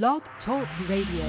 Blog Talk Radio.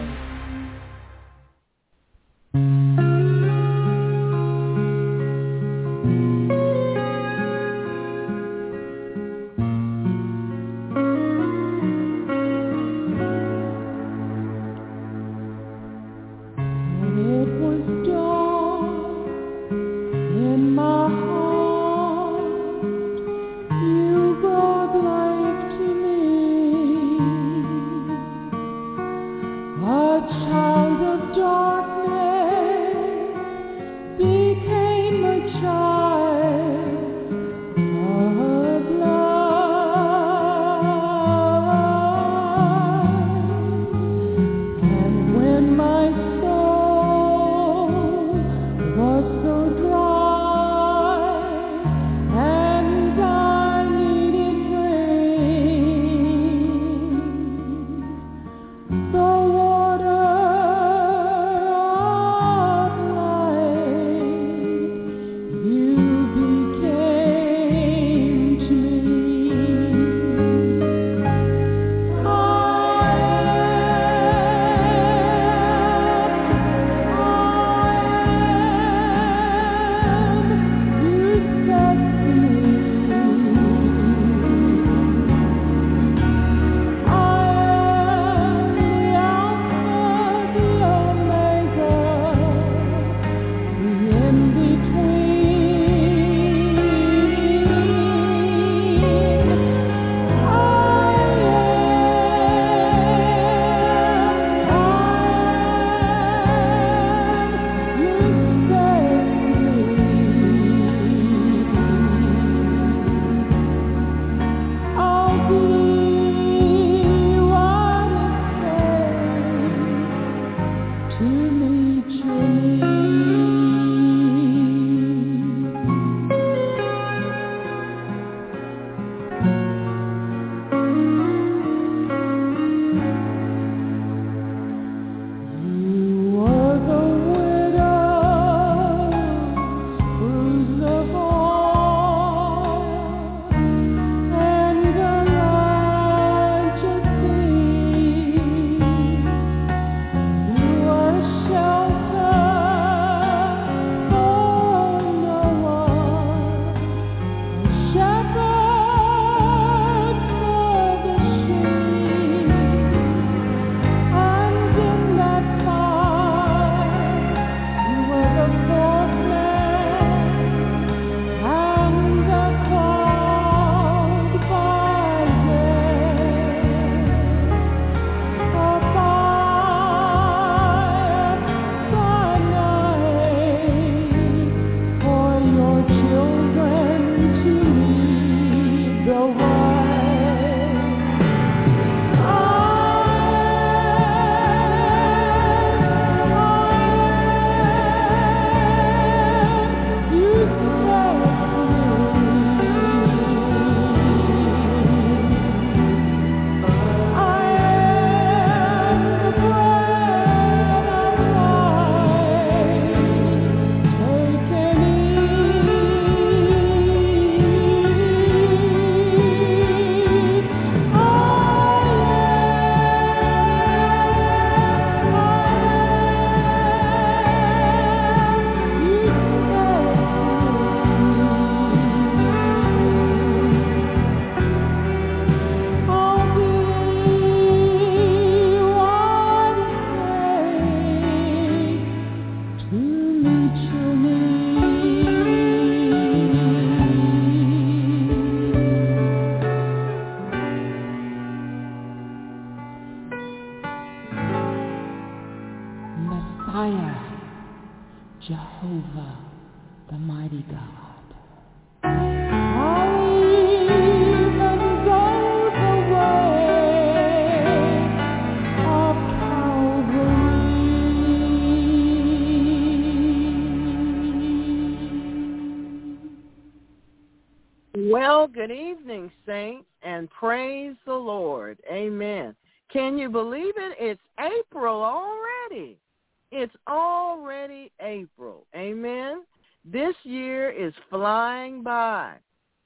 By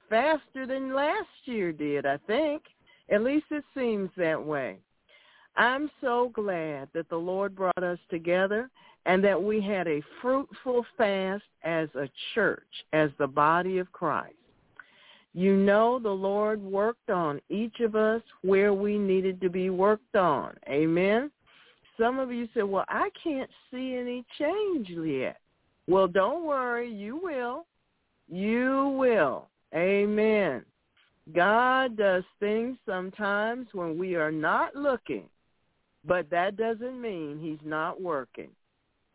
faster than last year did, I think. At least it seems that way. I'm so glad that the Lord brought us together and that we had a fruitful fast as a church, as the body of Christ. You know the Lord worked on each of us where we needed to be worked on. Amen. Some of you said, well, I can't see any change yet. Well, don't worry. You will. You will. Amen. God does things sometimes when we are not looking, but that doesn't mean he's not working.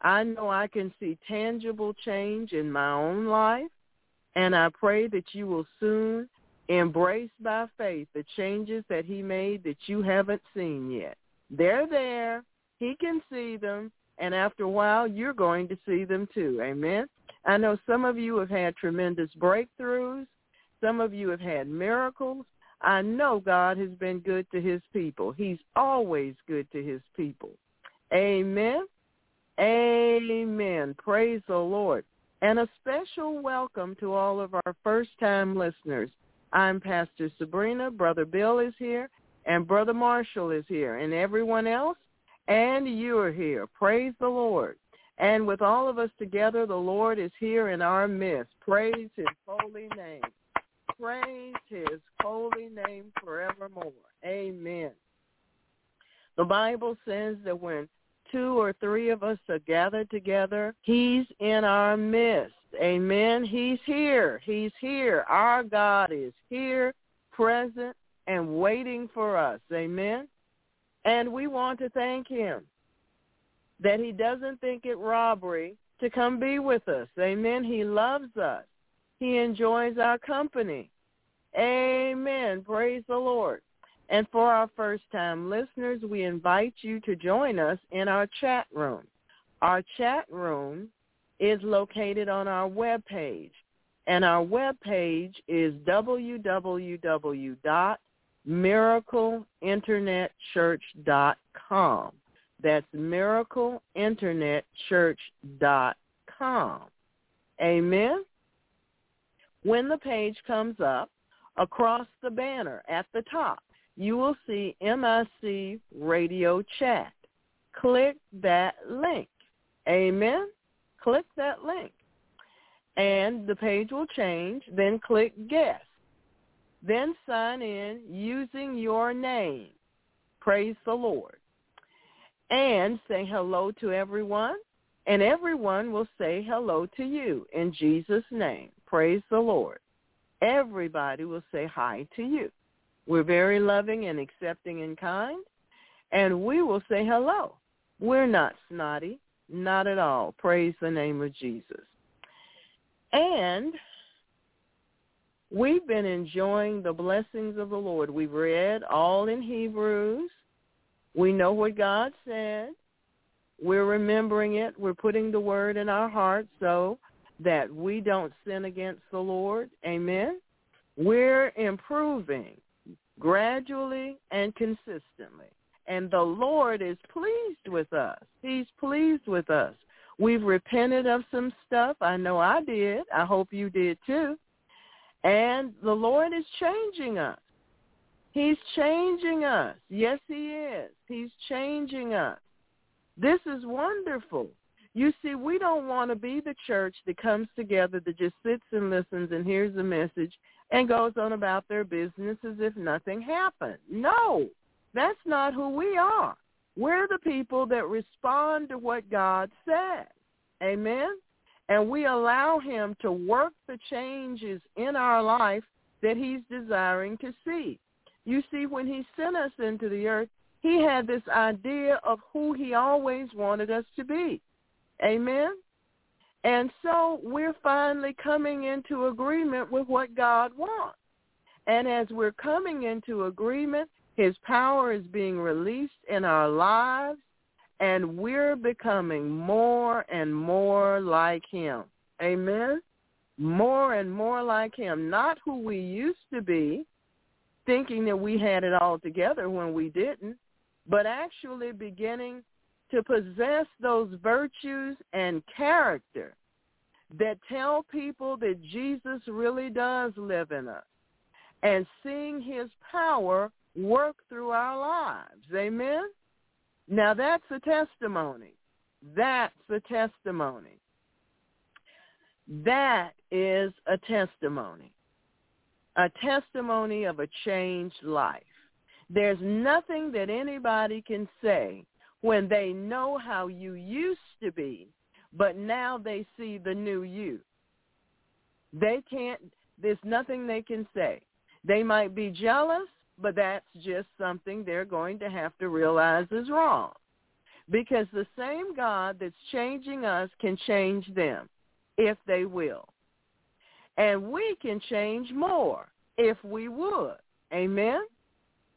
I know I can see tangible change in my own life, and I pray that you will soon embrace by faith the changes that he made that you haven't seen yet. They're there. He can see them, and after a while, you're going to see them too. Amen. I know some of you have had tremendous breakthroughs. Some of you have had miracles. I know God has been good to his people. He's always good to his people. Amen. Amen. Praise the Lord. And a special welcome to all of our first-time listeners. I'm Pastor Sabrina. Brother Bill is here, and Brother Marshall is here, and everyone else, and you are here. Praise the Lord. And with all of us together, the Lord is here in our midst. Praise his holy name. Praise his holy name forevermore. Amen. The Bible says that when two or three of us are gathered together, he's in our midst. Amen. He's here. He's here. Our God is here, present, and waiting for us. Amen. And we want to thank him that he doesn't think it robbery to come be with us. Amen. He loves us. He enjoys our company. Amen. Praise the Lord. And for our first-time listeners, we invite you to join us in our chat room. Our chat room is located on our web page, and our web page is www.miracleinternetchurch.com. That's miracleinternetchurch.com. Amen. When the page comes up, across the banner at the top, you will see MIC Radio Chat. Click that link. Amen. Click that link. And the page will change. Then click Guest. Then sign in using your name. Praise the Lord. And say hello to everyone. And everyone will say hello to you in Jesus' name. Praise the Lord. Everybody will say hi to you. We're very loving and accepting and kind, and we will say hello. We're not snotty, not at all. Praise the name of Jesus. And we've been enjoying the blessings of the Lord. We've read all in Hebrews. We know what God said. We're remembering it. We're putting the word in our hearts so that we don't sin against the Lord. Amen. We're improving gradually and consistently. And the Lord is pleased with us. He's pleased with us. We've repented of some stuff. I know I did. I hope you did too. And the Lord is changing us. He's changing us. Yes, he is. He's changing us. This is wonderful. You see, we don't want to be the church that comes together that just sits and listens and hears the message and goes on about their business as if nothing happened. No, that's not who we are. We're the people that respond to what God says. Amen? And we allow him to work the changes in our life that he's desiring to see. You see, when he sent us into the earth, he had this idea of who he always wanted us to be. Amen? And so we're finally coming into agreement with what God wants. And as we're coming into agreement, his power is being released in our lives, and we're becoming more and more like him. Amen? More and more like him. Not who we used to be, thinking that we had it all together when we didn't, but actually beginning to possess those virtues and character that tell people that Jesus really does live in us and seeing his power work through our lives. Amen? Now that's a testimony. That's a testimony. That is a testimony. A testimony of a changed life. There's nothing that anybody can say when they know how you used to be, but now they see the new you. They can't, there's nothing they can say. They might be jealous, but that's just something they're going to have to realize is wrong. Because the same God that's changing us can change them if they will. And we can change more if we would. Amen?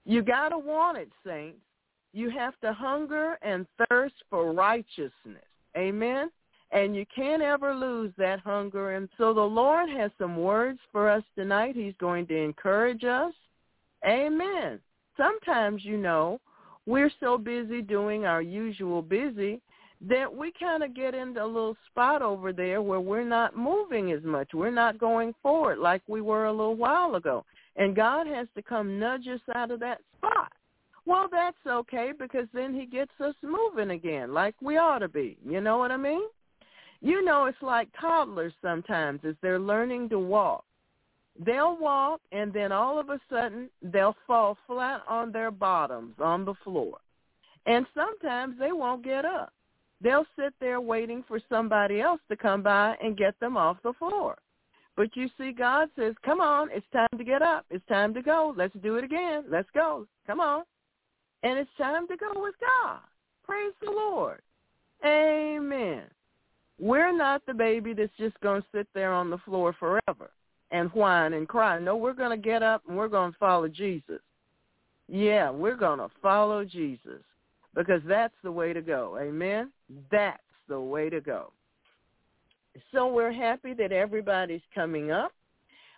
You got to want it, saints. You have to hunger and thirst for righteousness. Amen? And you can't ever lose that hunger. And so the Lord has some words for us tonight. He's going to encourage us. Amen. Sometimes, you know, we're so busy doing our usual busy that we kind of get into a little spot over there where we're not moving as much. We're not going forward like we were a little while ago. And God has to come nudge us out of that spot. Well, that's okay because then he gets us moving again like we ought to be. You know what I mean? You know, it's like toddlers sometimes as they're learning to walk. They'll walk and then all of a sudden they'll fall flat on their bottoms on the floor. And sometimes they won't get up. They'll sit there waiting for somebody else to come by and get them off the floor. But you see, God says, come on, it's time to get up. It's time to go. Let's do it again. Let's go. Come on. And it's time to go with God. Praise the Lord. Amen. We're not the baby that's just going to sit there on the floor forever and whine and cry. No, we're going to get up and we're going to follow Jesus. Yeah, we're going to follow Jesus because that's the way to go. Amen? That's the way to go. So we're happy that everybody's coming up.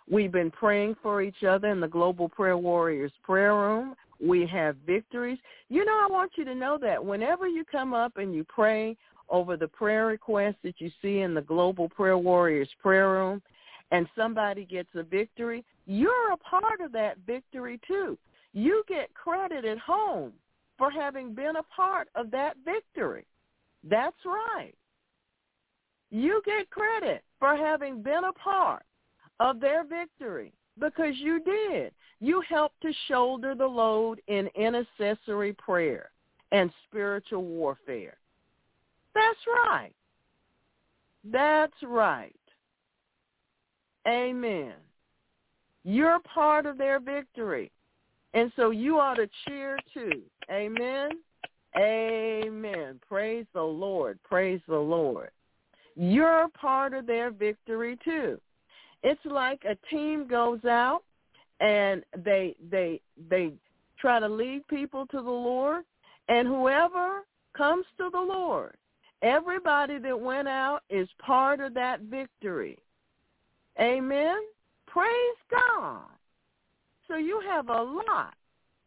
We've been praying for each other in the Global Prayer Warriors prayer room. We have victories. You know, I want you to know that whenever you come up and you pray over the prayer requests that you see in the Global Prayer Warriors prayer room and somebody gets a victory, you're a part of that victory too. You get credit at home for having been a part of that victory. That's right. You get credit for having been a part of their victory because you did. You helped to shoulder the load in intercessory prayer and spiritual warfare. That's right. That's right. Amen. You're part of their victory. And so you ought to cheer too. Amen. Amen. Praise the Lord. Praise the Lord. You're part of their victory too. It's like a team goes out and they they they try to lead people to the Lord and whoever comes to the Lord everybody that went out is part of that victory. Amen. Praise God. So you have a lot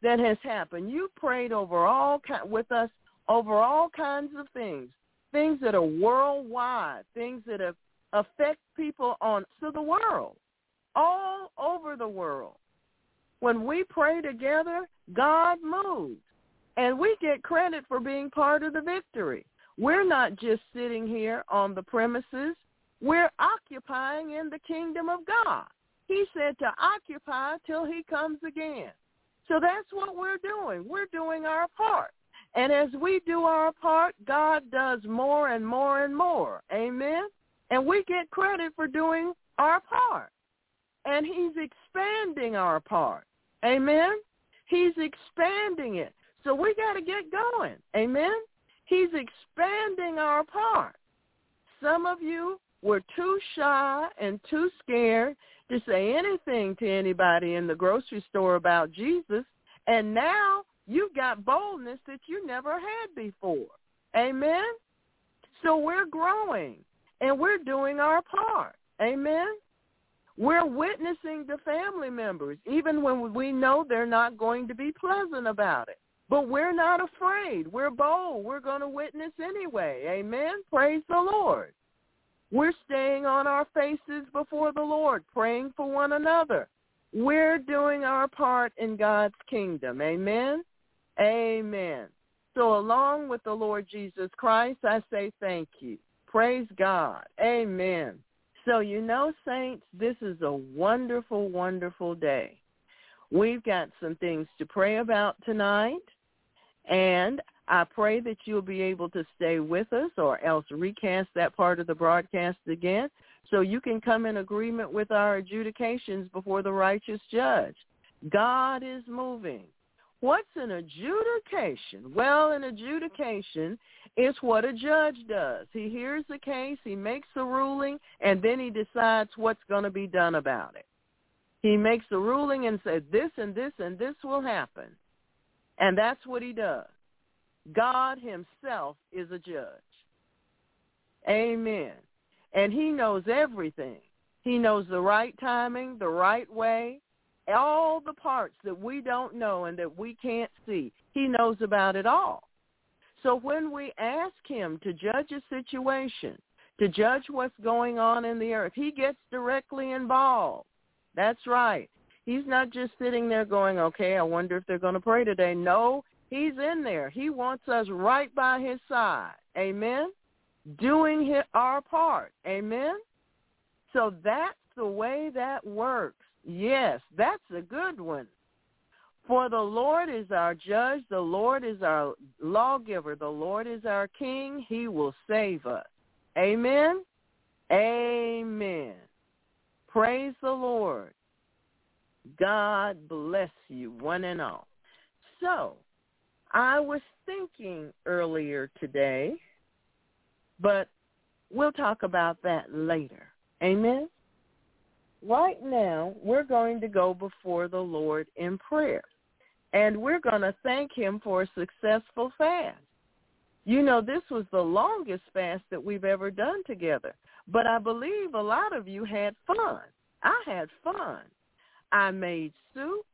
that has happened. You prayed over all with us over all kinds of things, things that are worldwide, things that affect people on to the world, all over the world. When we pray together, God moves, and we get credit for being part of the victory. We're not just sitting here on the premises. We're occupying in the kingdom of God. He said to occupy till he comes again. So that's what we're doing. We're doing our part. And as we do our part, God does more and more and more. Amen? And we get credit for doing our part. And he's expanding our part. Amen? He's expanding it. So we got to get going. Amen? He's expanding our part. Some of you were too shy and too scared to say anything to anybody in the grocery store about Jesus, and now you've got boldness that you never had before. Amen? So we're growing, and we're doing our part. Amen? We're witnessing to family members, even when we know they're not going to be pleasant about it. But we're not afraid. We're bold. We're going to witness anyway. Amen. Praise the Lord. We're staying on our faces before the Lord, praying for one another. We're doing our part in God's kingdom. Amen. Amen. So along with the Lord Jesus Christ, I say thank you. Praise God. Amen. So you know, saints, this is a wonderful, wonderful day. We've got some things to pray about tonight, and I pray that you'll be able to stay with us or else recast that part of the broadcast again so you can come in agreement with our adjudications before the righteous judge. God is moving. What's an adjudication? Well, an adjudication is what a judge does. He hears the case, he makes a ruling, and then he decides what's going to be done about it. He makes a ruling and says this and this and this will happen. And that's what he does. God himself is a judge. Amen. And he knows everything. He knows the right timing, the right way, all the parts that we don't know and that we can't see. He knows about it all. So when we ask him to judge a situation, to judge what's going on in the earth, he gets directly involved. That's right. He's not just sitting there going, okay, I wonder if they're going to pray today. No, he's in there. He wants us right by his side. Amen? Doing his, our part. Amen? So that's the way that works. Yes, that's a good one. For the Lord is our judge. The Lord is our lawgiver. The Lord is our king. He will save us. Amen? Amen. Praise the Lord. God bless you, one and all. So, I was thinking earlier today, but we'll talk about that later. Amen? right now we're going to go before the Lord in prayer. And we're going to thank him for a successful fast. You know, this was the longest fast that we've ever done together. But I believe a lot of you had fun. I had fun. I made soup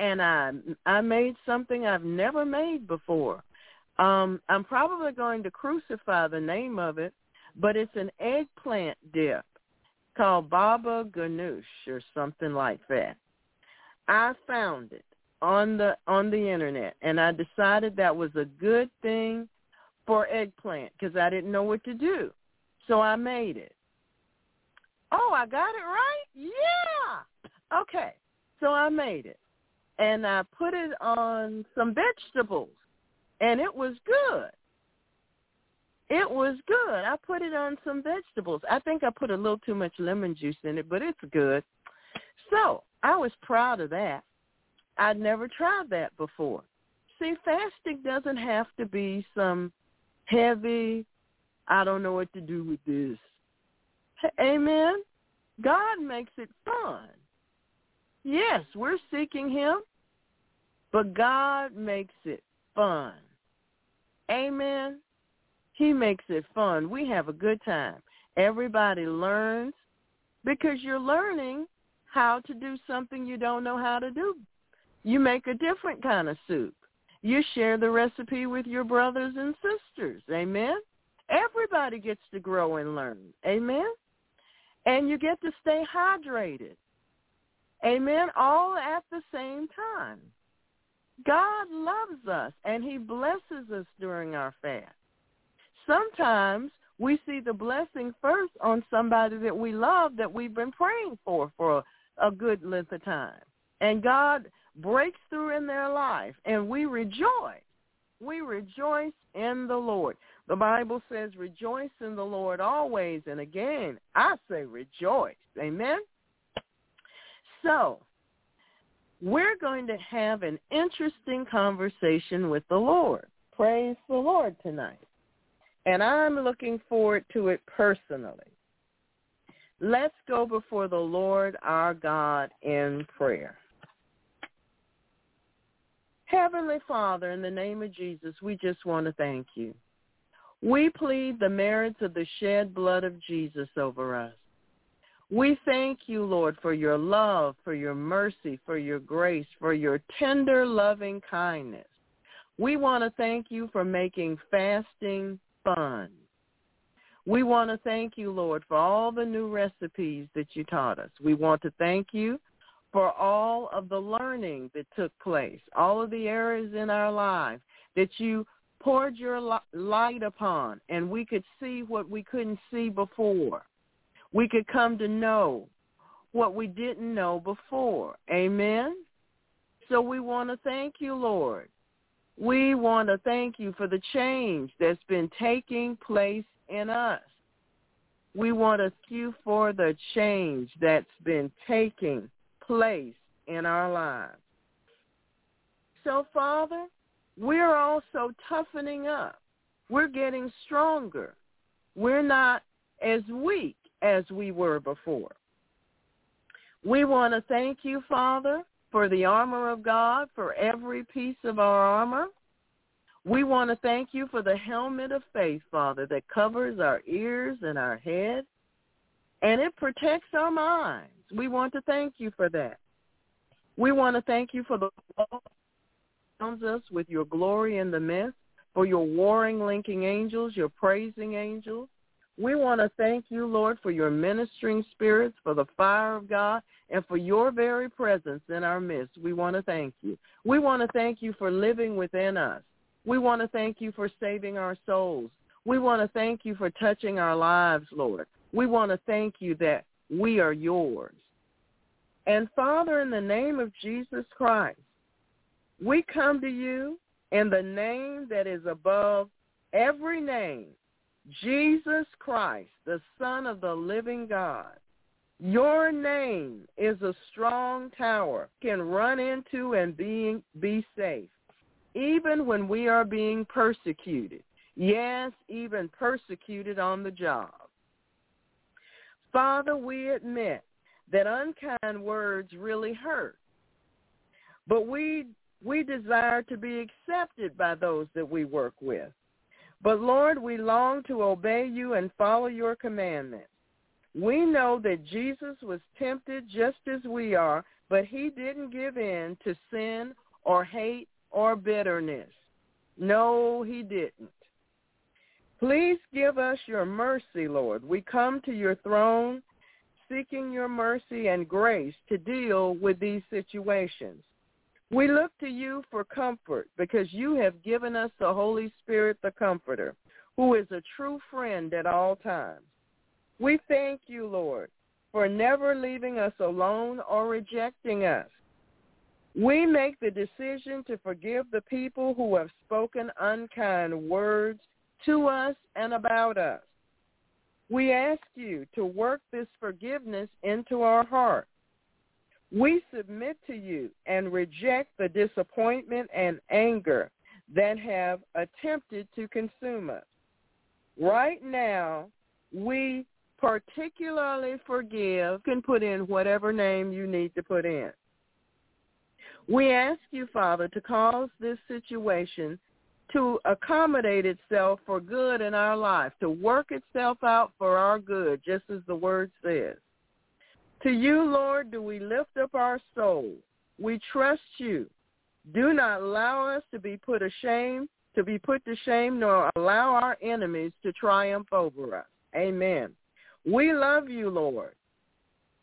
and I I made something I've never made before. Um, I'm probably going to crucify the name of it, but it's an eggplant dip called Baba Ganoush or something like that. I found it on the on the internet and I decided that was a good thing for eggplant because I didn't know what to do. So I made it. Oh, I got it right? Yeah. Okay. So I made it. And I put it on some vegetables and it was good. It was good. I put it on some vegetables. I think I put a little too much lemon juice in it, but it's good. So I was proud of that. I'd never tried that before. See, fasting doesn't have to be some heavy, I don't know what to do with this. Amen. God makes it fun. Yes, we're seeking him, but God makes it fun. Amen. He makes it fun. We have a good time. Everybody learns because you're learning how to do something you don't know how to do. You make a different kind of soup. You share the recipe with your brothers and sisters. Amen. Everybody gets to grow and learn. Amen. And you get to stay hydrated. Amen. All at the same time. God loves us and he blesses us during our fast sometimes we see the blessing first on somebody that we love that we've been praying for for a, good length of time. And God breaks through in their life and we rejoice. We rejoice in the Lord. The Bible says rejoice in the Lord always. And again, I say rejoice. Amen. So we're going to have an interesting conversation with the Lord. Praise the Lord tonight and I'm looking forward to it personally. Let's go before the Lord our God in prayer. Heavenly Father, in the name of Jesus, we just want to thank you. We plead the merits of the shed blood of Jesus over us. We thank you, Lord, for your love, for your mercy, for your grace, for your tender, loving kindness. We want to thank you for making fasting fun. We want to thank you, Lord, for all the new recipes that you taught us. We want to thank you for all of the learning that took place, all of the areas in our lives that you poured your light upon, and we could see what we couldn't see before. We could come to know what we didn't know before. Amen? So we want to thank you, Lord. We want to thank you for the change that's been taking place in us. We want to thank you for the change that's been taking place in our lives. So, Father, we're also toughening up. We're getting stronger. We're not as weak as we were before. We want to thank you, Father, for the armor of God, for every piece of our armor. We want to thank you for the helmet of faith, Father, that covers our ears and our head, and it protects our minds. We want to thank you for that. We want to thank you for the surrounds us with your glory in the midst, for your warring, linking angels, your praising angels. We want to thank you, Lord, for your ministering spirits, for the fire of God, and for your very presence in our midst. We want to thank you. We want to thank you for living within us. We want to thank you for saving our souls. We want to thank you for touching our lives, Lord. We want to thank you that we are yours. And Father, in the name of Jesus Christ, we come to you in the name that is above every name, Jesus Christ, the Son of the living God. Your name is a strong tower, can run into and be, be safe, even when we are being persecuted. Yes, even persecuted on the job. Father, we admit that unkind words really hurt. But we we desire to be accepted by those that we work with. But Lord, we long to obey you and follow your commandments. We know that Jesus was tempted just as we are, but he didn't give in to sin or hate or bitterness. No, he didn't. Please give us your mercy, Lord. We come to your throne seeking your mercy and grace to deal with these situations. We look to you for comfort because you have given us the Holy Spirit, the Comforter, who is a true friend at all times. We thank you, Lord, for never leaving us alone or rejecting us. We make the decision to forgive the people who have spoken unkind words to us and about us. We ask you to work this forgiveness into our heart. We submit to you and reject the disappointment and anger that have attempted to consume us. Right now, we particularly forgive, can put in whatever name you need to put in. We ask you, Father, to cause this situation to accommodate itself for good in our life, to work itself out for our good, just as the word says. To you, Lord, do we lift up our soul. We trust you. Do not allow us to be put ashamed, to be put to shame, nor allow our enemies to triumph over us. Amen. We love you, Lord.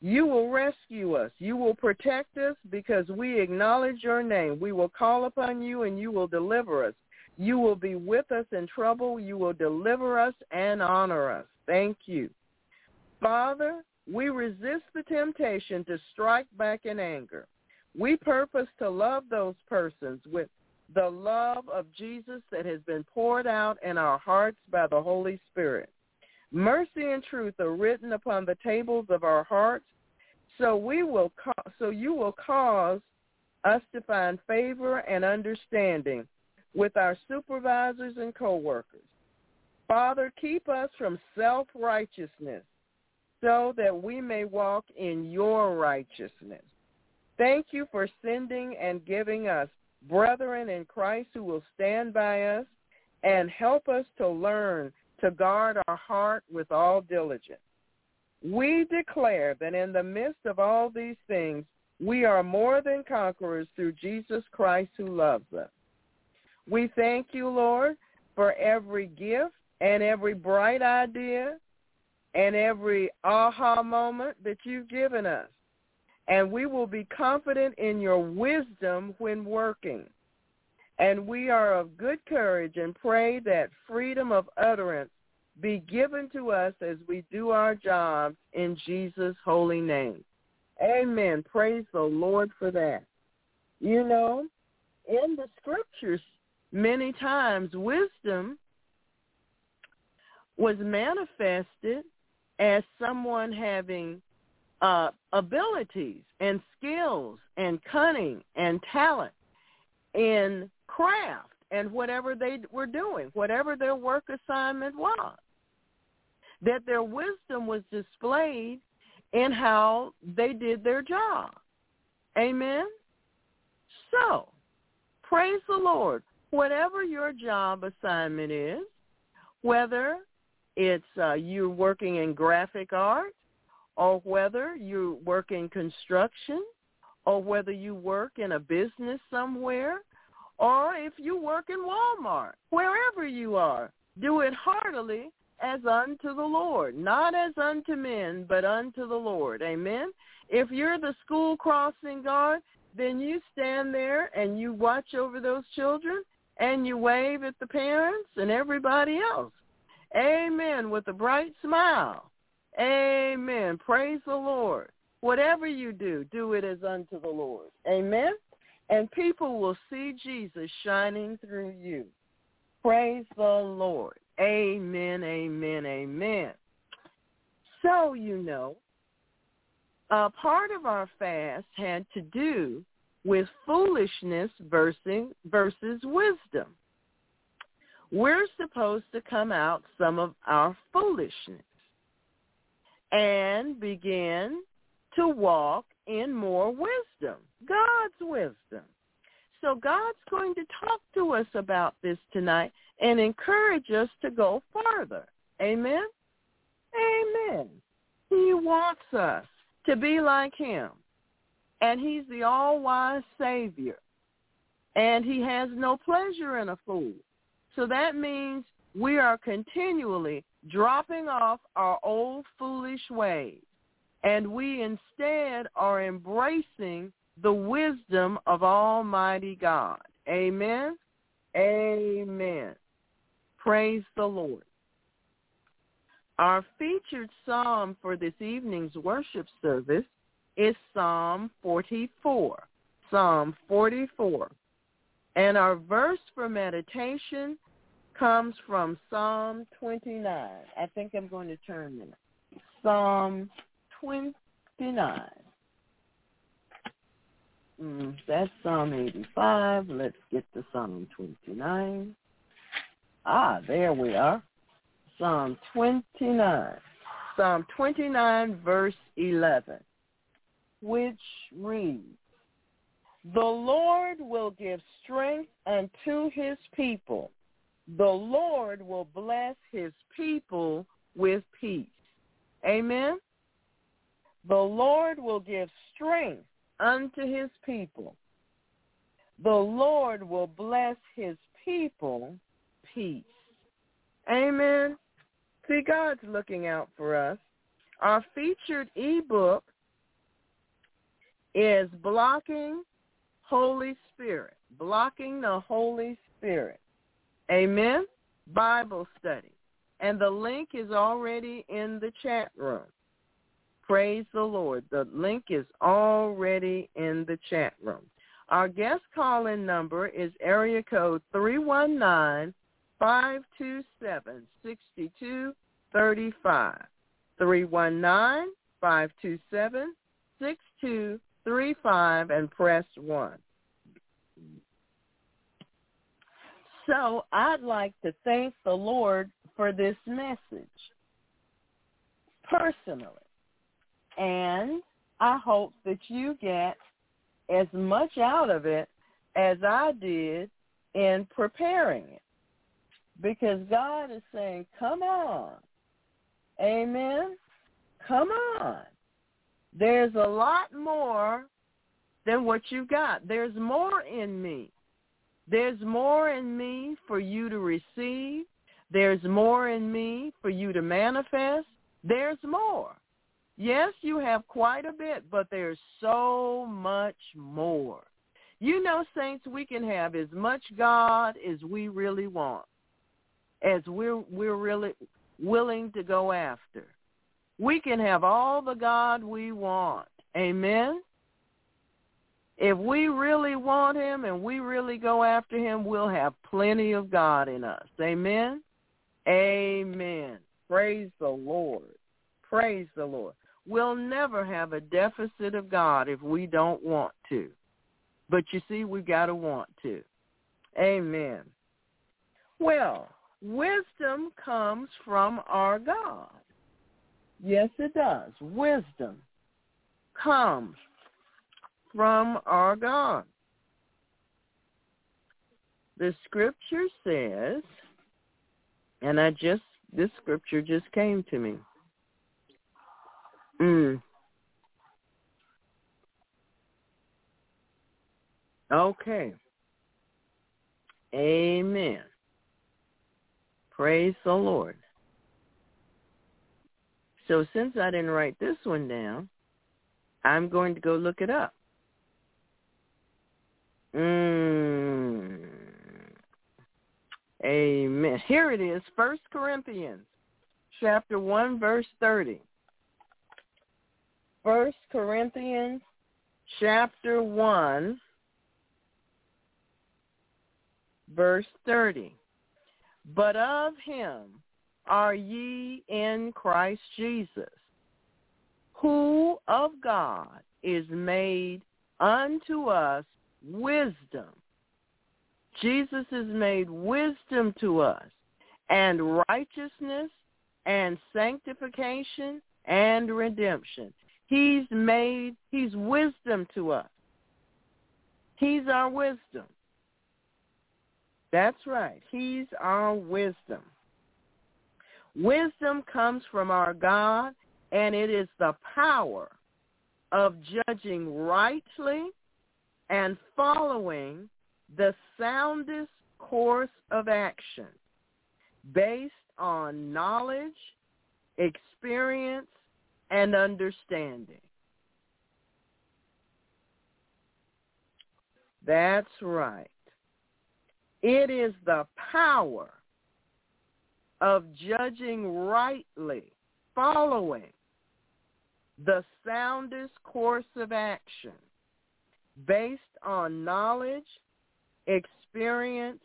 You will rescue us. You will protect us because we acknowledge your name. We will call upon you and you will deliver us. You will be with us in trouble. You will deliver us and honor us. Thank you. Father, we resist the temptation to strike back in anger. We purpose to love those persons with the love of Jesus that has been poured out in our hearts by the Holy Spirit. Mercy and truth are written upon the tables of our hearts, so we will ca- so you will cause us to find favor and understanding with our supervisors and coworkers. Father, keep us from self-righteousness so that we may walk in your righteousness. Thank you for sending and giving us brethren in Christ who will stand by us and help us to learn to guard our heart with all diligence. We declare that in the midst of all these things, we are more than conquerors through Jesus Christ who loves us. We thank you, Lord, for every gift and every bright idea and every aha moment that you've given us. And we will be confident in your wisdom when working. And we are of good courage and pray that freedom of utterance be given to us as we do our jobs in Jesus' holy name. Amen. Praise the Lord for that. You know, in the scriptures, many times wisdom was manifested as someone having uh, abilities and skills and cunning and talent in craft and whatever they were doing, whatever their work assignment was. That their wisdom was displayed in how they did their job. Amen? So, praise the Lord. Whatever your job assignment is, whether it's uh, you're working in graphic art, or whether you work in construction, or whether you work in a business somewhere, or if you work in Walmart, wherever you are, do it heartily as unto the Lord, not as unto men, but unto the Lord. Amen. If you're the school crossing guard, then you stand there and you watch over those children and you wave at the parents and everybody else. Amen. With a bright smile. Amen. Praise the Lord. Whatever you do, do it as unto the Lord. Amen. And people will see Jesus shining through you. Praise the Lord. Amen, amen, amen. So, you know, a part of our fast had to do with foolishness versus, versus wisdom. We're supposed to come out some of our foolishness and begin to walk in more wisdom, God's wisdom. So God's going to talk to us about this tonight and encourage us to go further. Amen? Amen. He wants us to be like him. And he's the all-wise Savior. And he has no pleasure in a fool. So that means we are continually dropping off our old foolish ways. And we instead are embracing the wisdom of Almighty God. Amen. Amen. Praise the Lord. Our featured psalm for this evening's worship service is Psalm 44. Psalm 44. And our verse for meditation comes from Psalm 29. I think I'm going to turn there. Psalm 29. Mm, that's Psalm 85. Let's get to Psalm 29. Ah, there we are. Psalm 29. Psalm 29, verse 11, which reads, The Lord will give strength unto his people. The Lord will bless his people with peace. Amen? The Lord will give strength unto his people. The Lord will bless his people peace. Amen. See, God's looking out for us. Our featured ebook is Blocking Holy Spirit. Blocking the Holy Spirit. Amen. Bible study. And the link is already in the chat room. Praise the Lord. The link is already in the chat room. Our guest call-in number is area code 319 527 6235. 319 527 6235 and press 1. So I'd like to thank the Lord for this message personally. And I hope that you get as much out of it as I did in preparing it because God is saying, come on. Amen. Come on. There's a lot more than what you got. There's more in me. There's more in me for you to receive. There's more in me for you to manifest. There's more. Yes, you have quite a bit, but there's so much more. You know, saints, we can have as much God as we really want, as we're we're really willing to go after. We can have all the God we want. Amen. If we really want him and we really go after him, we'll have plenty of God in us. Amen. Amen. Praise the Lord. Praise the Lord. We'll never have a deficit of God if we don't want to. But you see, we've got to want to. Amen. Well, wisdom comes from our God. Yes, it does. Wisdom comes from our God. The scripture says, and I just, this scripture just came to me. Mm. Okay. Amen. Praise the Lord. So since I didn't write this one down, I'm going to go look it up. Mm. Amen. Here it is, First Corinthians chapter 1, verse 30. First Corinthians chapter 1, verse 30. But of him are ye in Christ Jesus, who of God is made unto us wisdom. Jesus is made wisdom to us and righteousness and sanctification and redemption. He's made, he's wisdom to us. He's our wisdom. That's right. He's our wisdom. Wisdom comes from our God, and it is the power of judging rightly and following the soundest course of action based on knowledge, experience, and understanding. That's right. It is the power of judging rightly, following the soundest course of action based on knowledge, experience,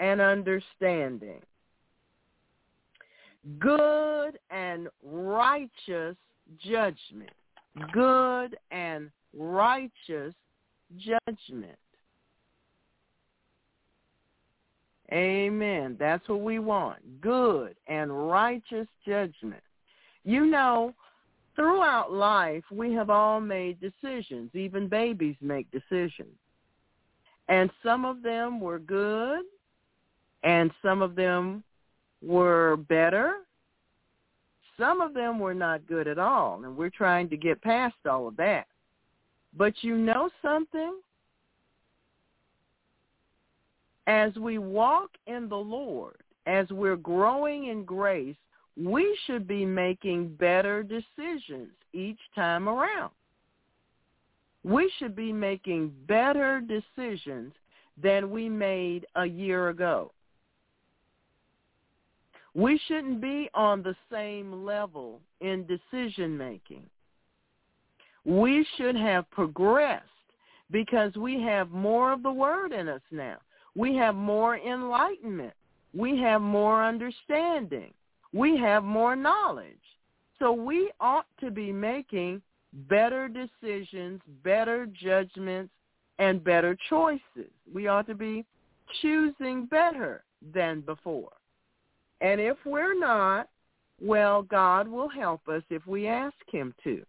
and understanding. Good and righteous judgment. Good and righteous judgment. Amen. That's what we want. Good and righteous judgment. You know, throughout life, we have all made decisions. Even babies make decisions. And some of them were good, and some of them were better. Some of them were not good at all, and we're trying to get past all of that. But you know something? As we walk in the Lord, as we're growing in grace, we should be making better decisions each time around. We should be making better decisions than we made a year ago. We shouldn't be on the same level in decision making. We should have progressed because we have more of the word in us now. We have more enlightenment. We have more understanding we have more knowledge. So we ought to be making better decisions, better judgments, and better choices. We ought to be choosing better than before. And if we're not, well, God will help us if we ask him to.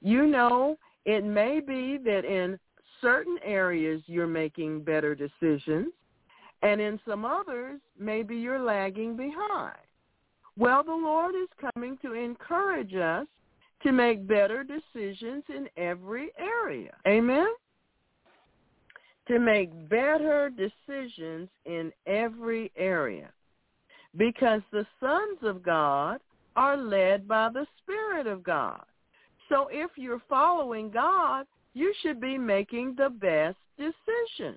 You know, it may be that in certain areas you're making better decisions, and in some others, maybe you're lagging behind. Well, the Lord is coming to encourage us to make better decisions in every area. Amen? To make better decisions in every area. Because the sons of God are led by the Spirit of God. So if you're following God, you should be making the best decision.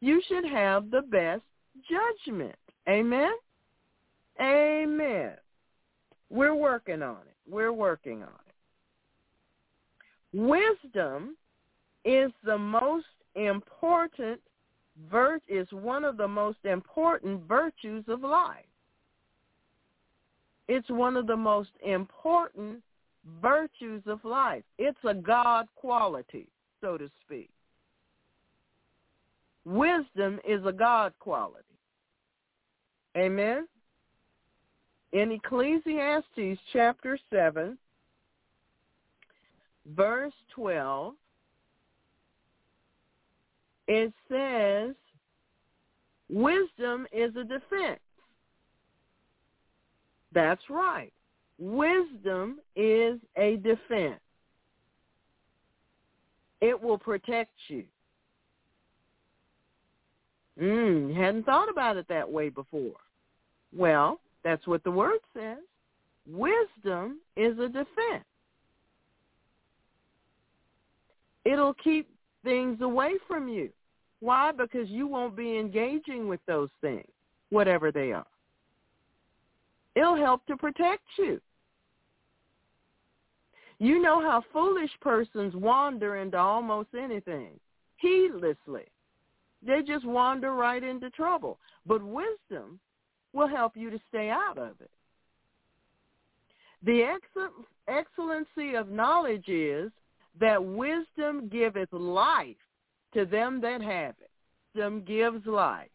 You should have the best judgment. Amen? Amen. We're working on it. We're working on it. Wisdom is the most important virt is one of the most important virtues of life. It's one of the most important virtues of life. It's a God quality, so to speak. Wisdom is a God quality. Amen. In Ecclesiastes chapter 7, verse 12, it says, wisdom is a defense. That's right. Wisdom is a defense. It will protect you. Mm, hadn't thought about it that way before. Well, that's what the word says. Wisdom is a defense. It'll keep things away from you. Why? Because you won't be engaging with those things, whatever they are. It'll help to protect you. You know how foolish persons wander into almost anything, heedlessly. They just wander right into trouble. But wisdom will help you to stay out of it. The excellency of knowledge is that wisdom giveth life to them that have it. Wisdom gives life.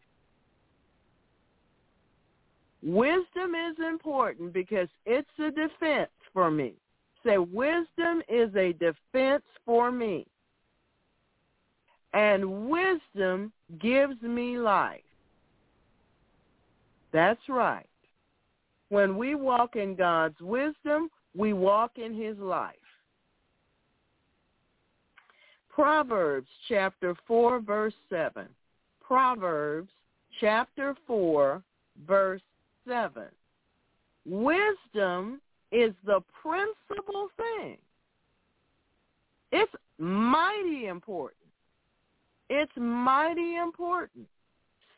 Wisdom is important because it's a defense for me. Say, wisdom is a defense for me. And wisdom gives me life. That's right. When we walk in God's wisdom, we walk in his life. Proverbs chapter 4 verse 7. Proverbs chapter 4 verse 7. Wisdom is the principal thing. It's mighty important. It's mighty important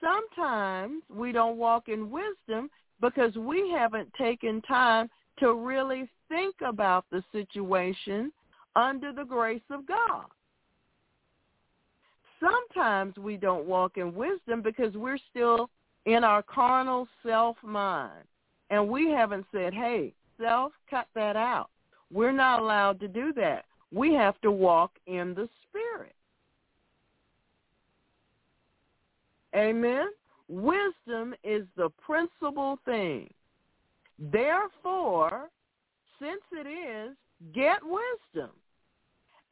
sometimes we don't walk in wisdom because we haven't taken time to really think about the situation under the grace of God. Sometimes we don't walk in wisdom because we're still in our carnal self mind. And we haven't said, hey, self, cut that out. We're not allowed to do that. We have to walk in the spirit. Amen. Wisdom is the principal thing. Therefore, since it is, get wisdom.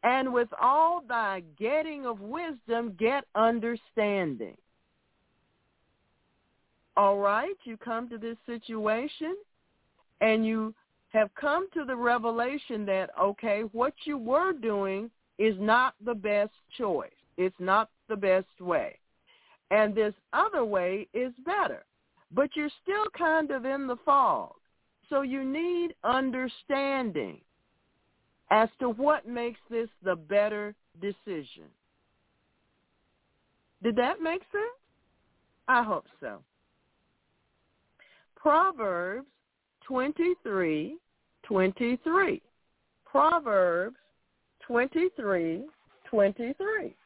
And with all thy getting of wisdom, get understanding. All right, you come to this situation and you have come to the revelation that, okay, what you were doing is not the best choice. It's not the best way and this other way is better. But you're still kind of in the fog. So you need understanding as to what makes this the better decision. Did that make sense? I hope so. Proverbs 23, 23. Proverbs 23, 23.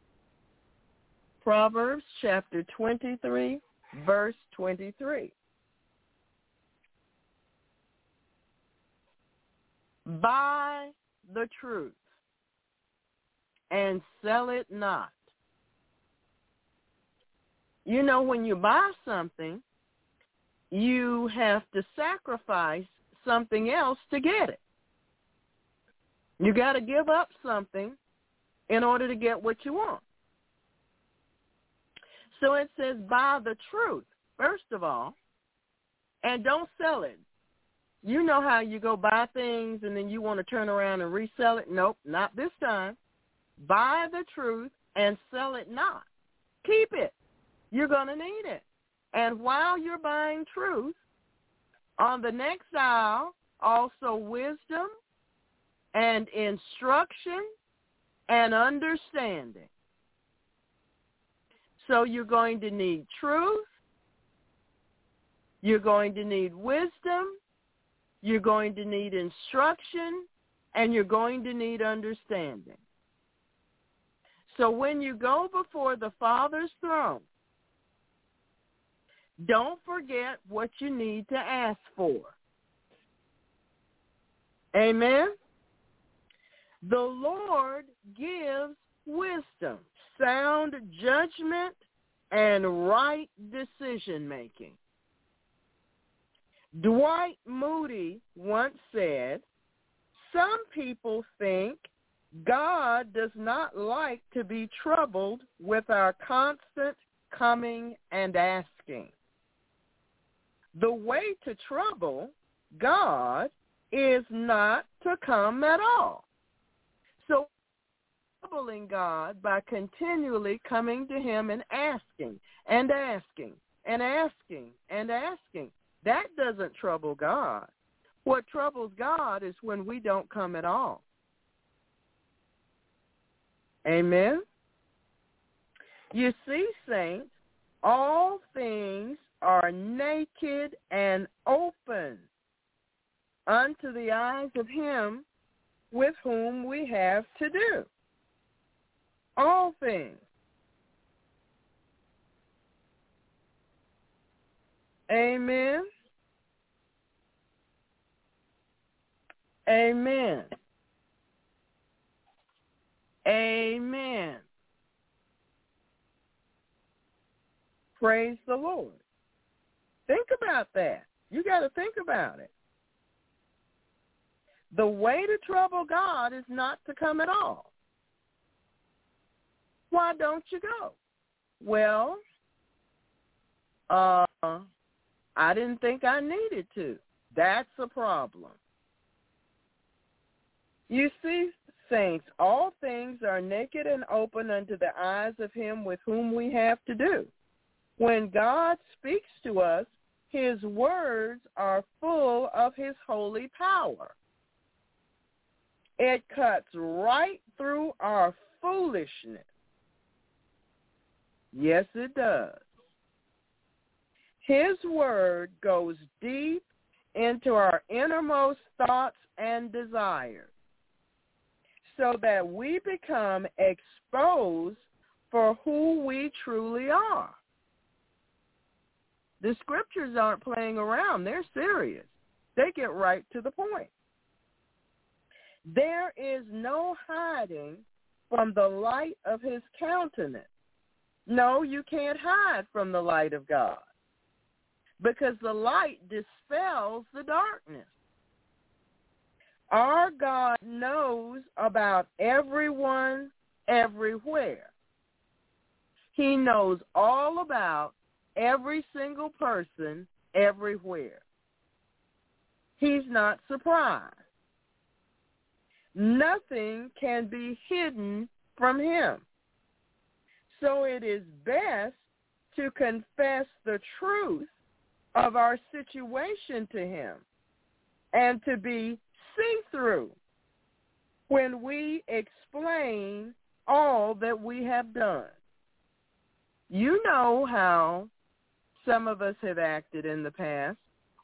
Proverbs chapter 23, verse 23. Buy the truth and sell it not. You know, when you buy something, you have to sacrifice something else to get it. You got to give up something in order to get what you want. So it says buy the truth, first of all, and don't sell it. You know how you go buy things and then you want to turn around and resell it? Nope, not this time. Buy the truth and sell it not. Keep it. You're going to need it. And while you're buying truth, on the next aisle, also wisdom and instruction and understanding. So you're going to need truth. You're going to need wisdom. You're going to need instruction. And you're going to need understanding. So when you go before the Father's throne, don't forget what you need to ask for. Amen. The Lord gives wisdom, sound judgment, and right decision making. Dwight Moody once said, some people think God does not like to be troubled with our constant coming and asking. The way to trouble God is not to come at all. So troubling God by continually coming to him and asking and asking and asking and asking. That doesn't trouble God. What troubles God is when we don't come at all. Amen. You see, saints, all things are naked and open unto the eyes of him with whom we have to do. All things. Amen. Amen. Amen. Praise the Lord. Think about that. You got to think about it. The way to trouble God is not to come at all. Why don't you go? Well, uh, I didn't think I needed to. That's a problem. You see, saints, all things are naked and open unto the eyes of him with whom we have to do. When God speaks to us, his words are full of his holy power. It cuts right through our foolishness. Yes, it does. His word goes deep into our innermost thoughts and desires so that we become exposed for who we truly are. The scriptures aren't playing around. They're serious. They get right to the point. There is no hiding from the light of his countenance. No, you can't hide from the light of God because the light dispels the darkness. Our God knows about everyone everywhere. He knows all about every single person everywhere. He's not surprised. Nothing can be hidden from him. So it is best to confess the truth of our situation to him and to be see-through when we explain all that we have done. You know how some of us have acted in the past.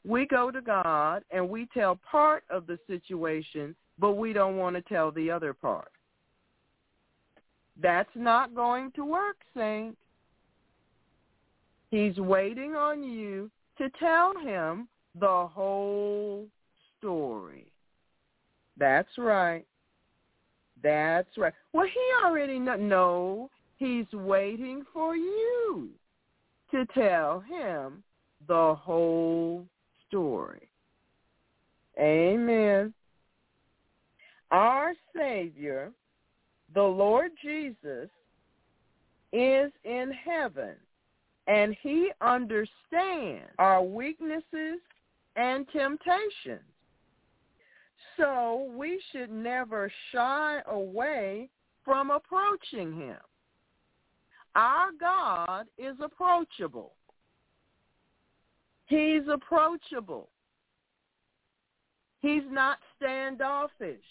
We go to God and we tell part of the situation, but we don't want to tell the other part. That's not going to work, saint. He's waiting on you to tell him the whole story. That's right. That's right. Well, he already know. No, he's waiting for you to tell him the whole story. Amen. Our Savior, the Lord Jesus, is in heaven, and he understands our weaknesses and temptations. So we should never shy away from approaching him. Our God is approachable. He's approachable. He's not standoffish.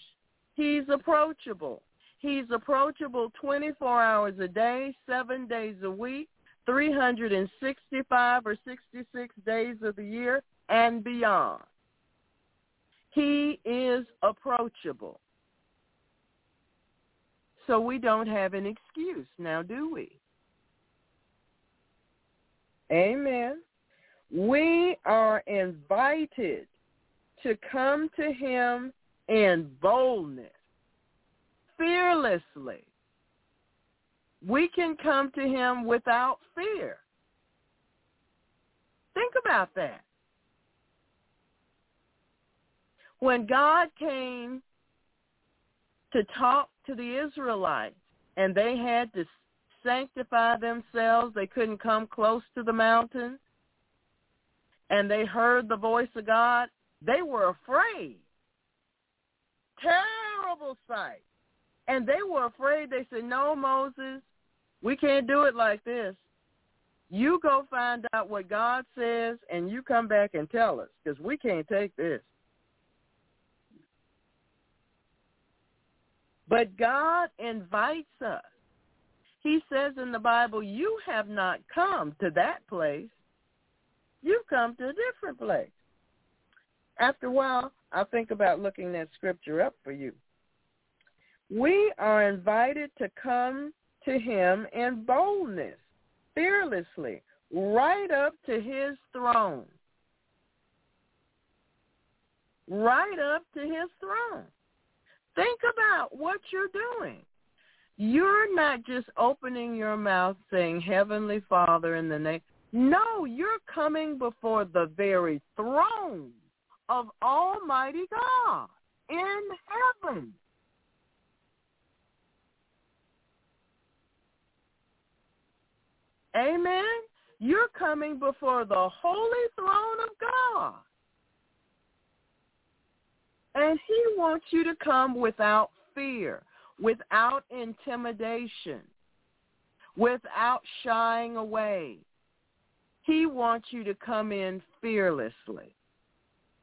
He's approachable. He's approachable 24 hours a day, seven days a week, 365 or 66 days of the year and beyond. He is approachable. So we don't have an excuse now, do we? Amen. We are invited to come to him in boldness, fearlessly. We can come to him without fear. Think about that. When God came to talk to the Israelites and they had to sanctify themselves, they couldn't come close to the mountain, and they heard the voice of God, they were afraid. Terrible sight. And they were afraid. They said, no, Moses, we can't do it like this. You go find out what God says, and you come back and tell us, because we can't take this. But God invites us. He says in the Bible, you have not come to that place. You've come to a different place. After a while, I'll think about looking that scripture up for you. We are invited to come to him in boldness, fearlessly, right up to his throne. Right up to his throne. Think about what you're doing. You're not just opening your mouth saying, Heavenly Father, in the name. No, you're coming before the very throne of Almighty God in heaven. Amen. You're coming before the holy throne of God. And he wants you to come without fear, without intimidation, without shying away. He wants you to come in fearlessly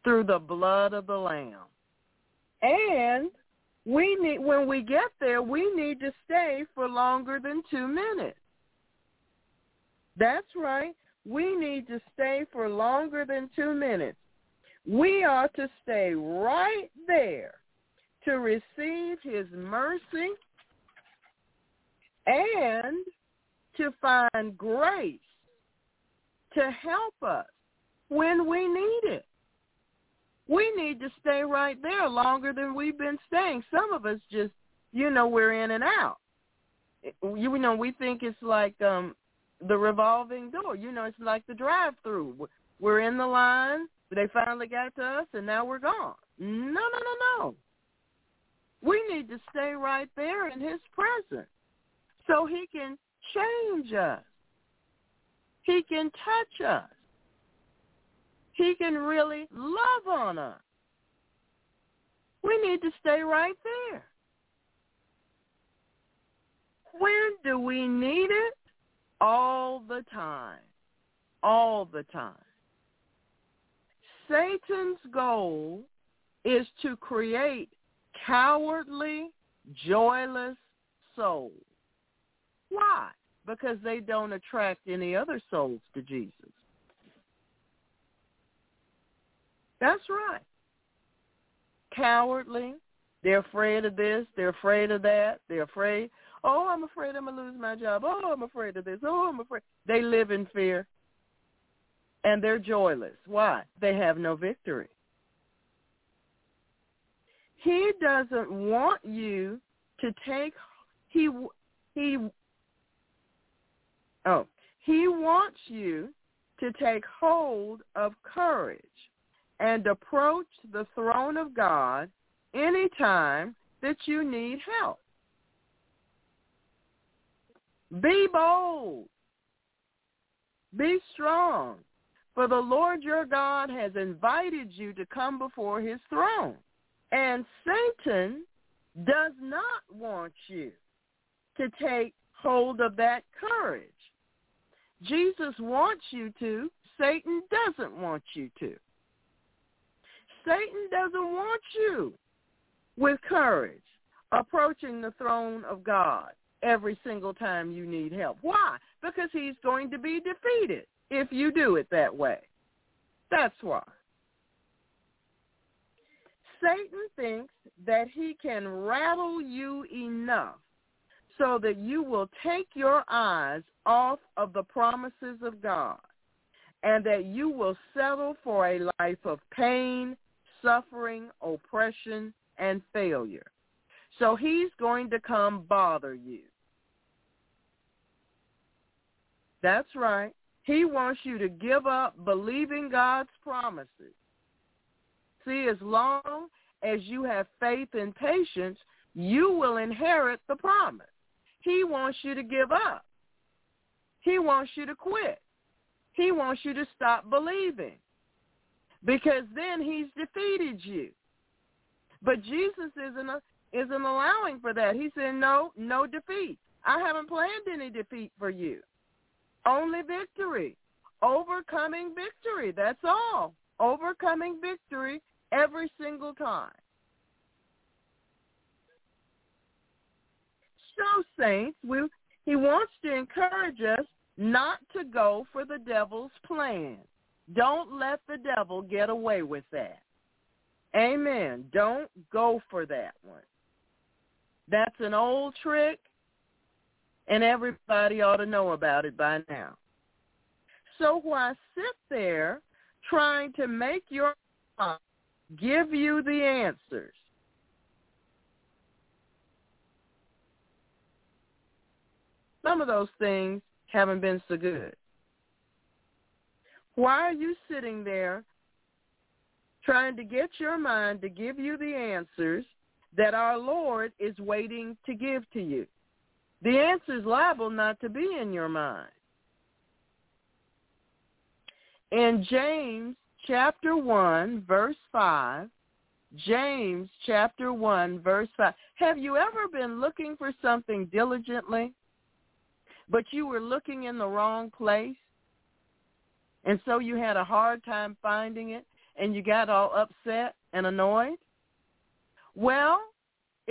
through the blood of the Lamb. And we need when we get there, we need to stay for longer than two minutes. That's right. We need to stay for longer than two minutes. We are to stay right there to receive his mercy and to find grace to help us when we need it. We need to stay right there longer than we've been staying. Some of us just, you know, we're in and out. You know, we think it's like um the revolving door. You know, it's like the drive-through. We're in the line, they finally got to us, and now we're gone. No, no, no, no. We need to stay right there in his presence so he can change us. He can touch us. He can really love on us. We need to stay right there. When do we need it? All the time. All the time. Satan's goal is to create cowardly, joyless souls. Why? Because they don't attract any other souls to Jesus. That's right. Cowardly. They're afraid of this. They're afraid of that. They're afraid. Oh, I'm afraid I'm going to lose my job. Oh, I'm afraid of this. Oh, I'm afraid. They live in fear. And they're joyless. Why? They have no victory. He doesn't want you to take he he oh, he wants you to take hold of courage and approach the throne of God anytime that you need help. Be bold. Be strong. For the Lord your God has invited you to come before his throne. And Satan does not want you to take hold of that courage. Jesus wants you to. Satan doesn't want you to. Satan doesn't want you with courage approaching the throne of God every single time you need help. Why? Because he's going to be defeated if you do it that way. That's why. Satan thinks that he can rattle you enough so that you will take your eyes off of the promises of God and that you will settle for a life of pain, suffering, oppression, and failure. So he's going to come bother you. That's right. He wants you to give up believing God's promises. See, as long as you have faith and patience, you will inherit the promise. He wants you to give up. He wants you to quit. He wants you to stop believing because then he's defeated you. But Jesus isn't a, isn't allowing for that. He said, no, no defeat. I haven't planned any defeat for you. Only victory. Overcoming victory. That's all. Overcoming victory every single time. So, saints, we, he wants to encourage us not to go for the devil's plan. Don't let the devil get away with that. Amen. Don't go for that one. That's an old trick, and everybody ought to know about it by now. So why sit there trying to make your mind give you the answers? Some of those things haven't been so good. Why are you sitting there trying to get your mind to give you the answers that our Lord is waiting to give to you? The answer is liable not to be in your mind. In James chapter 1, verse 5, James chapter 1, verse 5, have you ever been looking for something diligently but you were looking in the wrong place, and so you had a hard time finding it, and you got all upset and annoyed? Well,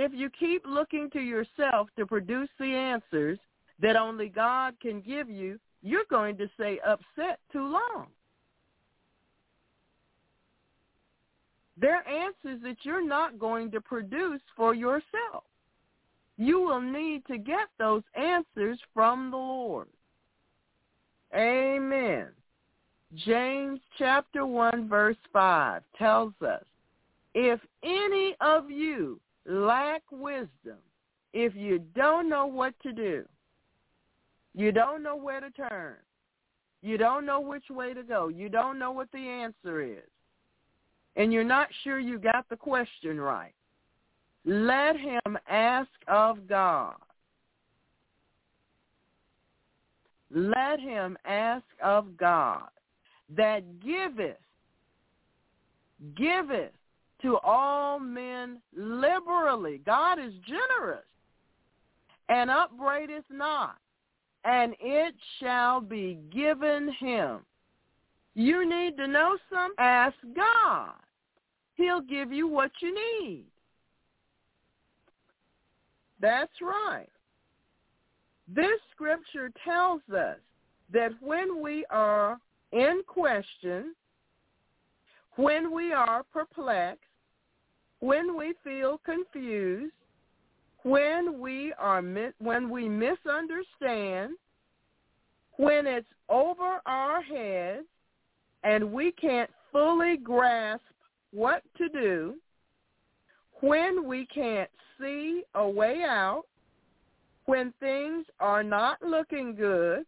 if you keep looking to yourself to produce the answers that only God can give you, you're going to stay upset too long. They're answers that you're not going to produce for yourself. You will need to get those answers from the Lord. Amen. James chapter 1 verse 5 tells us, if any of you lack wisdom, if you don't know what to do, you don't know where to turn, you don't know which way to go, you don't know what the answer is, and you're not sure you got the question right, let him ask of God. Let him ask of God that giveth, giveth to all men liberally. God is generous and upbraideth not, and it shall be given him. You need to know something? Ask God. He'll give you what you need. That's right. This scripture tells us that when we are in question, when we are perplexed, when we feel confused, when we are when we misunderstand, when it's over our heads and we can't fully grasp what to do, when we can't see a way out, when things are not looking good,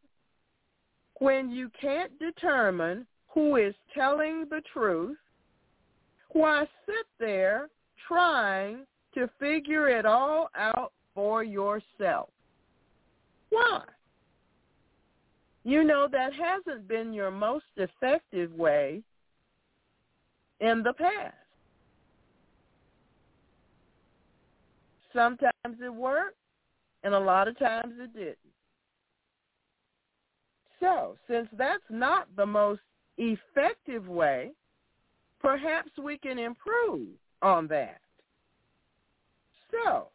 when you can't determine who is telling the truth, why sit there trying to figure it all out for yourself? Why? You know that hasn't been your most effective way in the past. Sometimes it worked, and a lot of times it didn't. So, since that's not the most effective way, perhaps we can improve on that. So,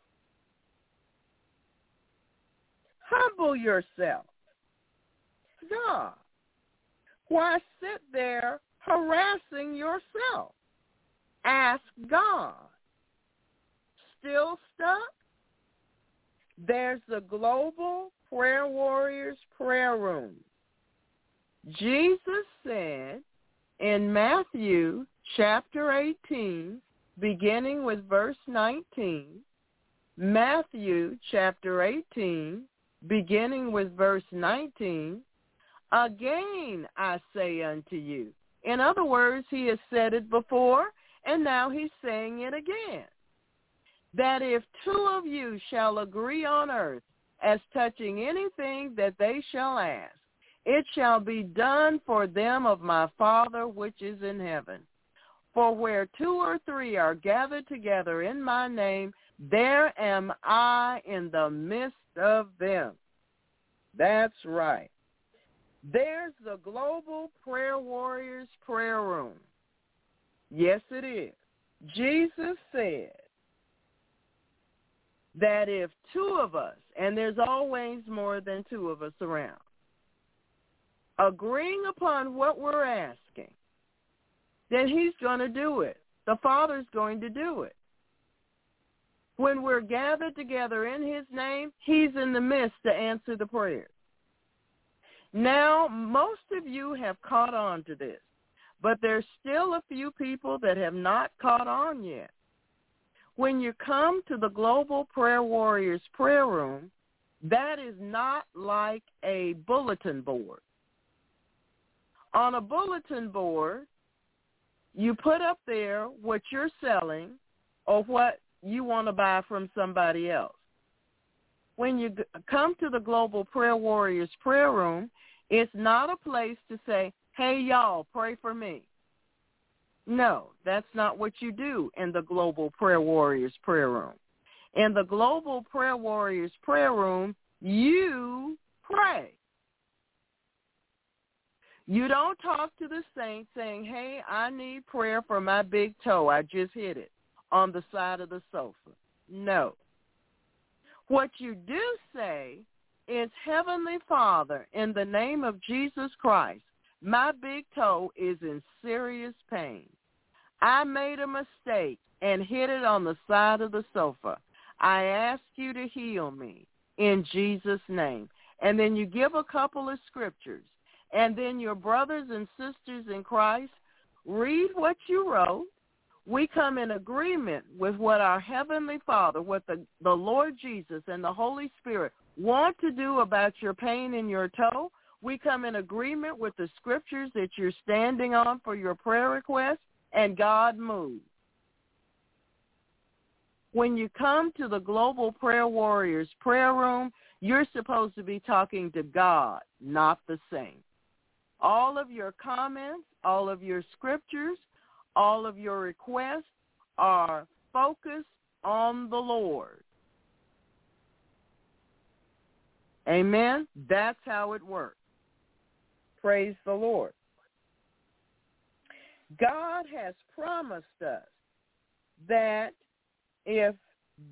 Humble yourself. God. Why sit there harassing yourself? Ask God. Still stuck? There's the Global Prayer Warriors Prayer Room. Jesus said in Matthew chapter 18, beginning with verse 19, Matthew chapter 18, beginning with verse 19, again I say unto you. In other words, he has said it before, and now he's saying it again. That if two of you shall agree on earth as touching anything that they shall ask, it shall be done for them of my Father which is in heaven. For where two or three are gathered together in my name, there am I in the midst of them. That's right. There's the Global Prayer Warriors Prayer Room. Yes, it is. Jesus said that if two of us, and there's always more than two of us around, agreeing upon what we're asking, then he's going to do it. The Father's going to do it. When we're gathered together in his name, he's in the midst to answer the prayer. Now, most of you have caught on to this, but there's still a few people that have not caught on yet. When you come to the Global Prayer Warriors prayer room, that is not like a bulletin board. On a bulletin board, you put up there what you're selling or what you want to buy from somebody else. When you come to the Global Prayer Warriors prayer room, it's not a place to say, hey, y'all, pray for me. No, that's not what you do in the Global Prayer Warriors prayer room. In the Global Prayer Warriors prayer room, you pray. You don't talk to the saint saying, hey, I need prayer for my big toe. I just hit it on the side of the sofa. No. What you do say is, Heavenly Father, in the name of Jesus Christ, my big toe is in serious pain. I made a mistake and hit it on the side of the sofa. I ask you to heal me in Jesus' name. And then you give a couple of scriptures. And then your brothers and sisters in Christ read what you wrote. We come in agreement with what our Heavenly Father, what the, the Lord Jesus and the Holy Spirit want to do about your pain in your toe. We come in agreement with the scriptures that you're standing on for your prayer request, and God moves. When you come to the Global Prayer Warriors prayer room, you're supposed to be talking to God, not the saints all of your comments, all of your scriptures, all of your requests are focused on the Lord. Amen? That's how it works. Praise the Lord. God has promised us that if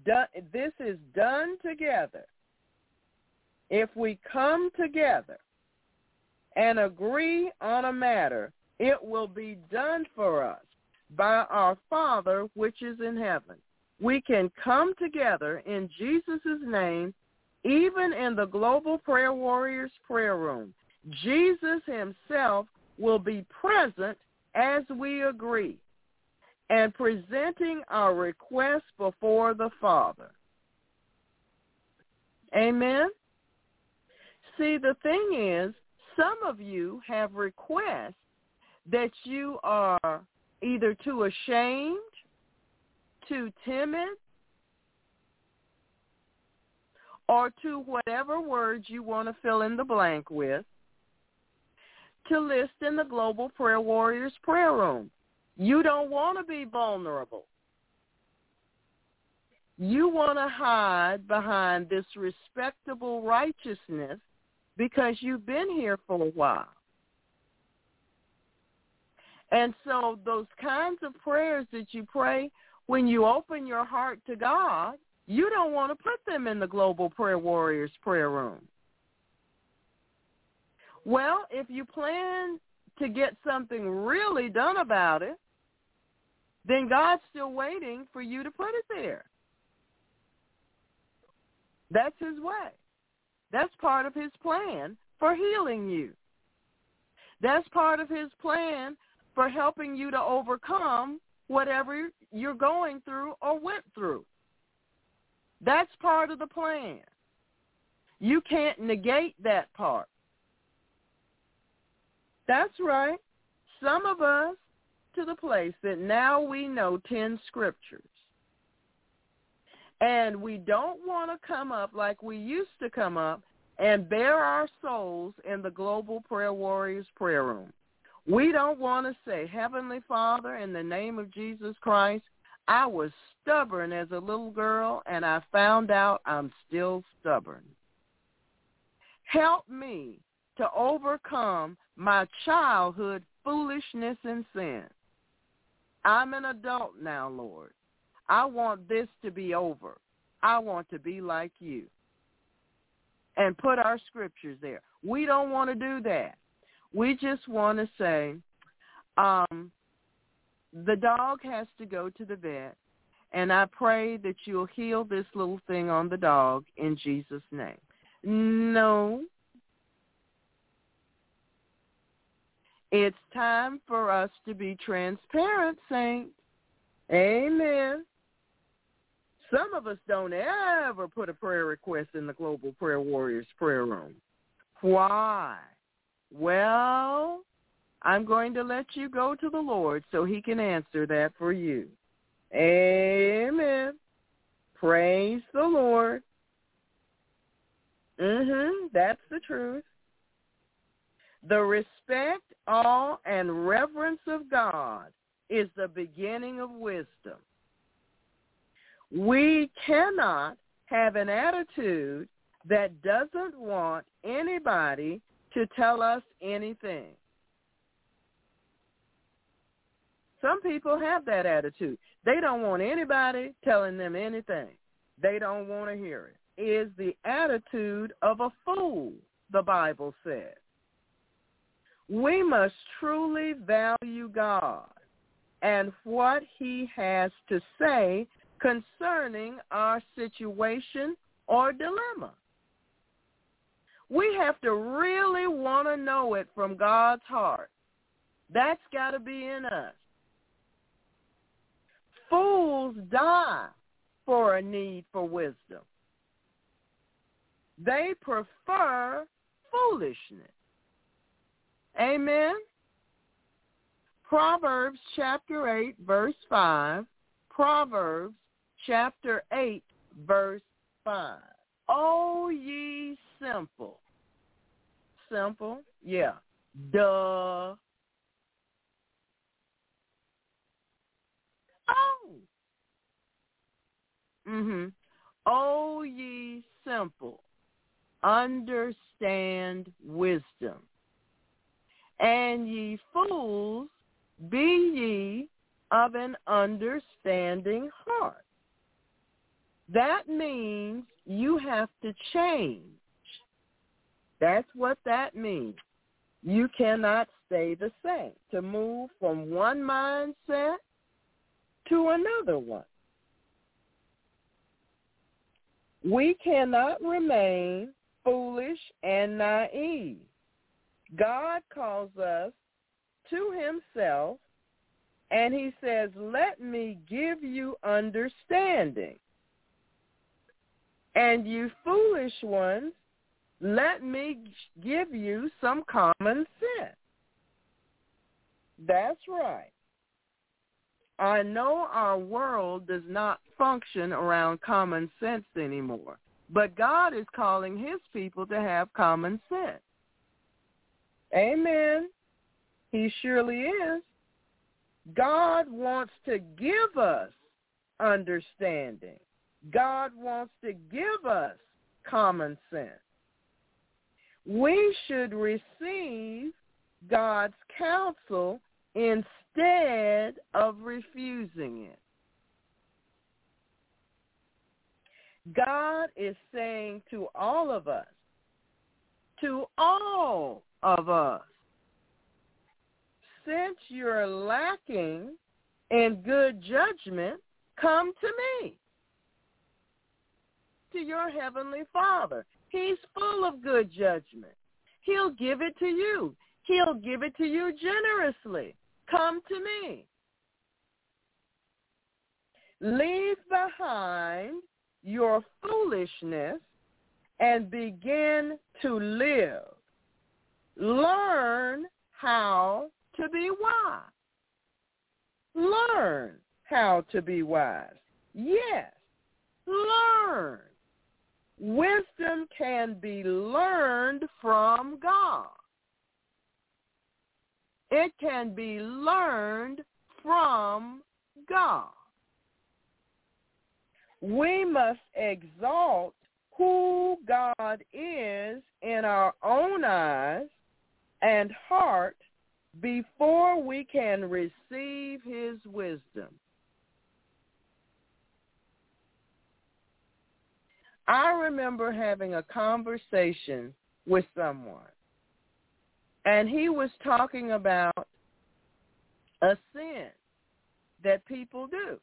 done, this is done together, if we come together and agree on a matter, it will be done for us by our Father which is in heaven. We can come together in Jesus' name, even in the Global Prayer Warriors prayer room. Jesus himself will be present as we agree and presenting our request before the Father. Amen? See, the thing is, some of you have requests that you are either too ashamed, too timid, or to whatever words you want to fill in the blank with to list in the Global Prayer Warriors prayer room. You don't want to be vulnerable. You want to hide behind this respectable righteousness because you've been here for a while. And so those kinds of prayers that you pray when you open your heart to God, you don't want to put them in the Global Prayer Warriors prayer room. Well, if you plan to get something really done about it, then God's still waiting for you to put it there. That's his way. That's part of his plan for healing you. That's part of his plan for helping you to overcome whatever you're going through or went through. That's part of the plan. You can't negate that part. That's right. Some of us to the place that now we know 10 scriptures. And we don't want to come up like we used to come up and bare our souls in the Global Prayer Warriors prayer room. We don't want to say, Heavenly Father, in the name of Jesus Christ, I was stubborn as a little girl and I found out I'm still stubborn. Help me to overcome my childhood foolishness and sin. I'm an adult now, Lord. I want this to be over. I want to be like you. And put our scriptures there. We don't want to do that. We just want to say, um, the dog has to go to the vet, and I pray that you'll heal this little thing on the dog in Jesus' name. No, It's time for us to be transparent, saints. Amen. Some of us don't ever put a prayer request in the Global Prayer Warriors prayer room. Why? Well, I'm going to let you go to the Lord so he can answer that for you. Amen. Praise the Lord. Mhm, that's the truth. The respect, awe, and reverence of God is the beginning of wisdom. We cannot have an attitude that doesn't want anybody to tell us anything. Some people have that attitude. They don't want anybody telling them anything. They don't want to hear it. it is the attitude of a fool, the Bible says. We must truly value God and what he has to say concerning our situation or dilemma. We have to really want to know it from God's heart. That's got to be in us. Fools die for a need for wisdom. They prefer foolishness. Amen. Proverbs chapter 8, verse 5. Proverbs chapter 8, verse 5. Oh, ye simple. Simple? Yeah. Duh. Oh. Mhm. Oh, ye simple. Understand wisdom. And ye fools, be ye of an understanding heart. That means you have to change. That's what that means. You cannot stay the same. To move from one mindset to another one. We cannot remain foolish and naive. God calls us to himself and he says, let me give you understanding. And you foolish ones, let me give you some common sense. That's right. I know our world does not function around common sense anymore, but God is calling his people to have common sense. Amen. He surely is. God wants to give us understanding. God wants to give us common sense. We should receive God's counsel instead of refusing it. God is saying to all of us, to all of us, since you're lacking in good judgment, come to me, to your heavenly Father. He's full of good judgment. He'll give it to you. He'll give it to you generously. Come to me. Leave behind your foolishness and begin to live. Learn how to be wise. Learn how to be wise. Yes, learn. Wisdom can be learned from God. It can be learned from God. We must exalt who God is in our own eyes and heart before we can receive his wisdom. I remember having a conversation with someone, and he was talking about a sin that people do.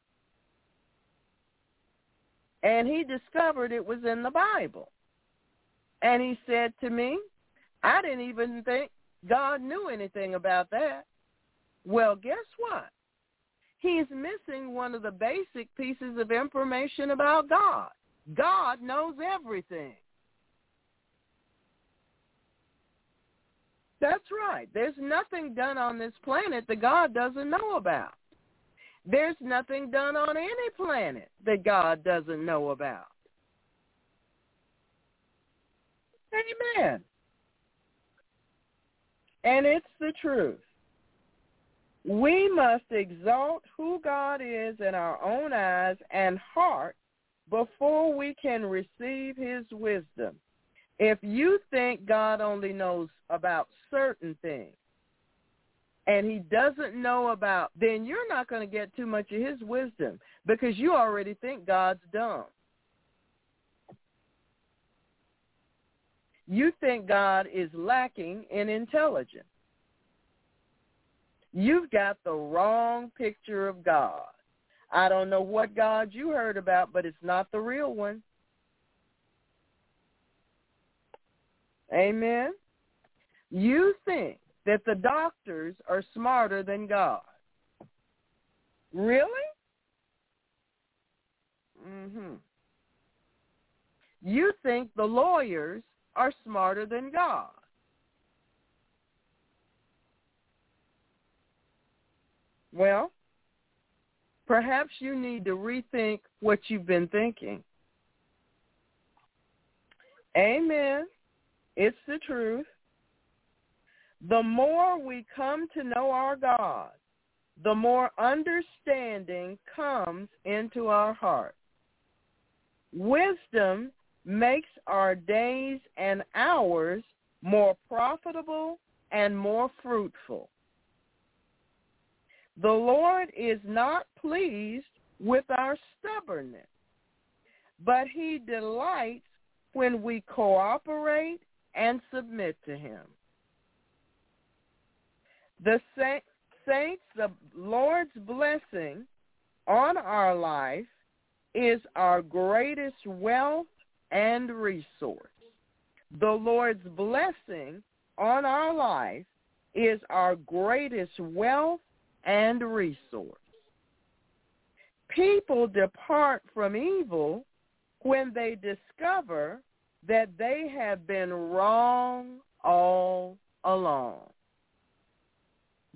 And he discovered it was in the Bible. And he said to me, I didn't even think God knew anything about that. Well, guess what? He's missing one of the basic pieces of information about God. God knows everything. That's right. There's nothing done on this planet that God doesn't know about. There's nothing done on any planet that God doesn't know about. Amen. And it's the truth. We must exalt who God is in our own eyes and heart before we can receive his wisdom. If you think God only knows about certain things and he doesn't know about, then you're not going to get too much of his wisdom because you already think God's dumb. You think God is lacking in intelligence. You've got the wrong picture of God. I don't know what God you heard about, but it's not the real one. Amen. You think that the doctors are smarter than God. Really? Mhm. You think the lawyers are smarter than God. Well, perhaps you need to rethink what you've been thinking. Amen. It's the truth. The more we come to know our God, the more understanding comes into our heart. Wisdom makes our days and hours more profitable and more fruitful. The Lord is not pleased with our stubbornness, but he delights when we cooperate and submit to him. The saints, the Lord's blessing on our life is our greatest wealth and resource. The Lord's blessing on our life is our greatest wealth and resource. People depart from evil when they discover that they have been wrong all along.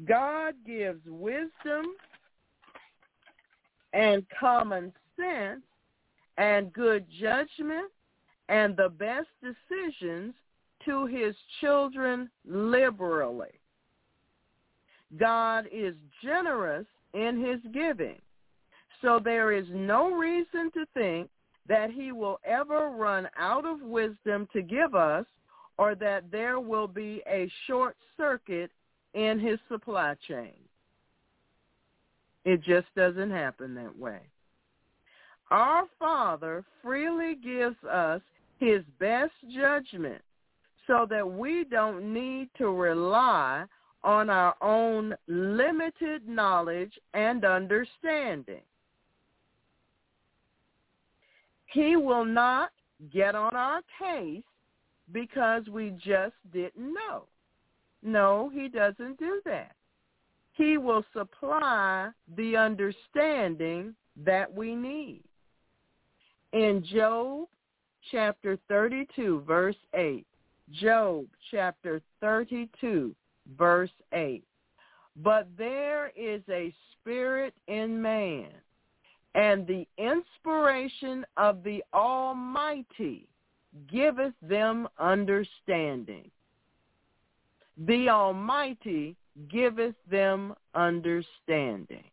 God gives wisdom and common sense and good judgment and the best decisions to his children liberally. God is generous in his giving. So there is no reason to think that he will ever run out of wisdom to give us or that there will be a short circuit in his supply chain. It just doesn't happen that way. our Father freely gives us his best judgment so that we don't need to rely on our own limited knowledge and understanding. He will not get on our case because we just didn't know. No, he doesn't do that. He will supply the understanding that we need. In Job chapter 32, verse 8, Job chapter 32, verse 8. But there is a spirit in man, and the inspiration of the Almighty giveth them understanding. The Almighty giveth them understanding.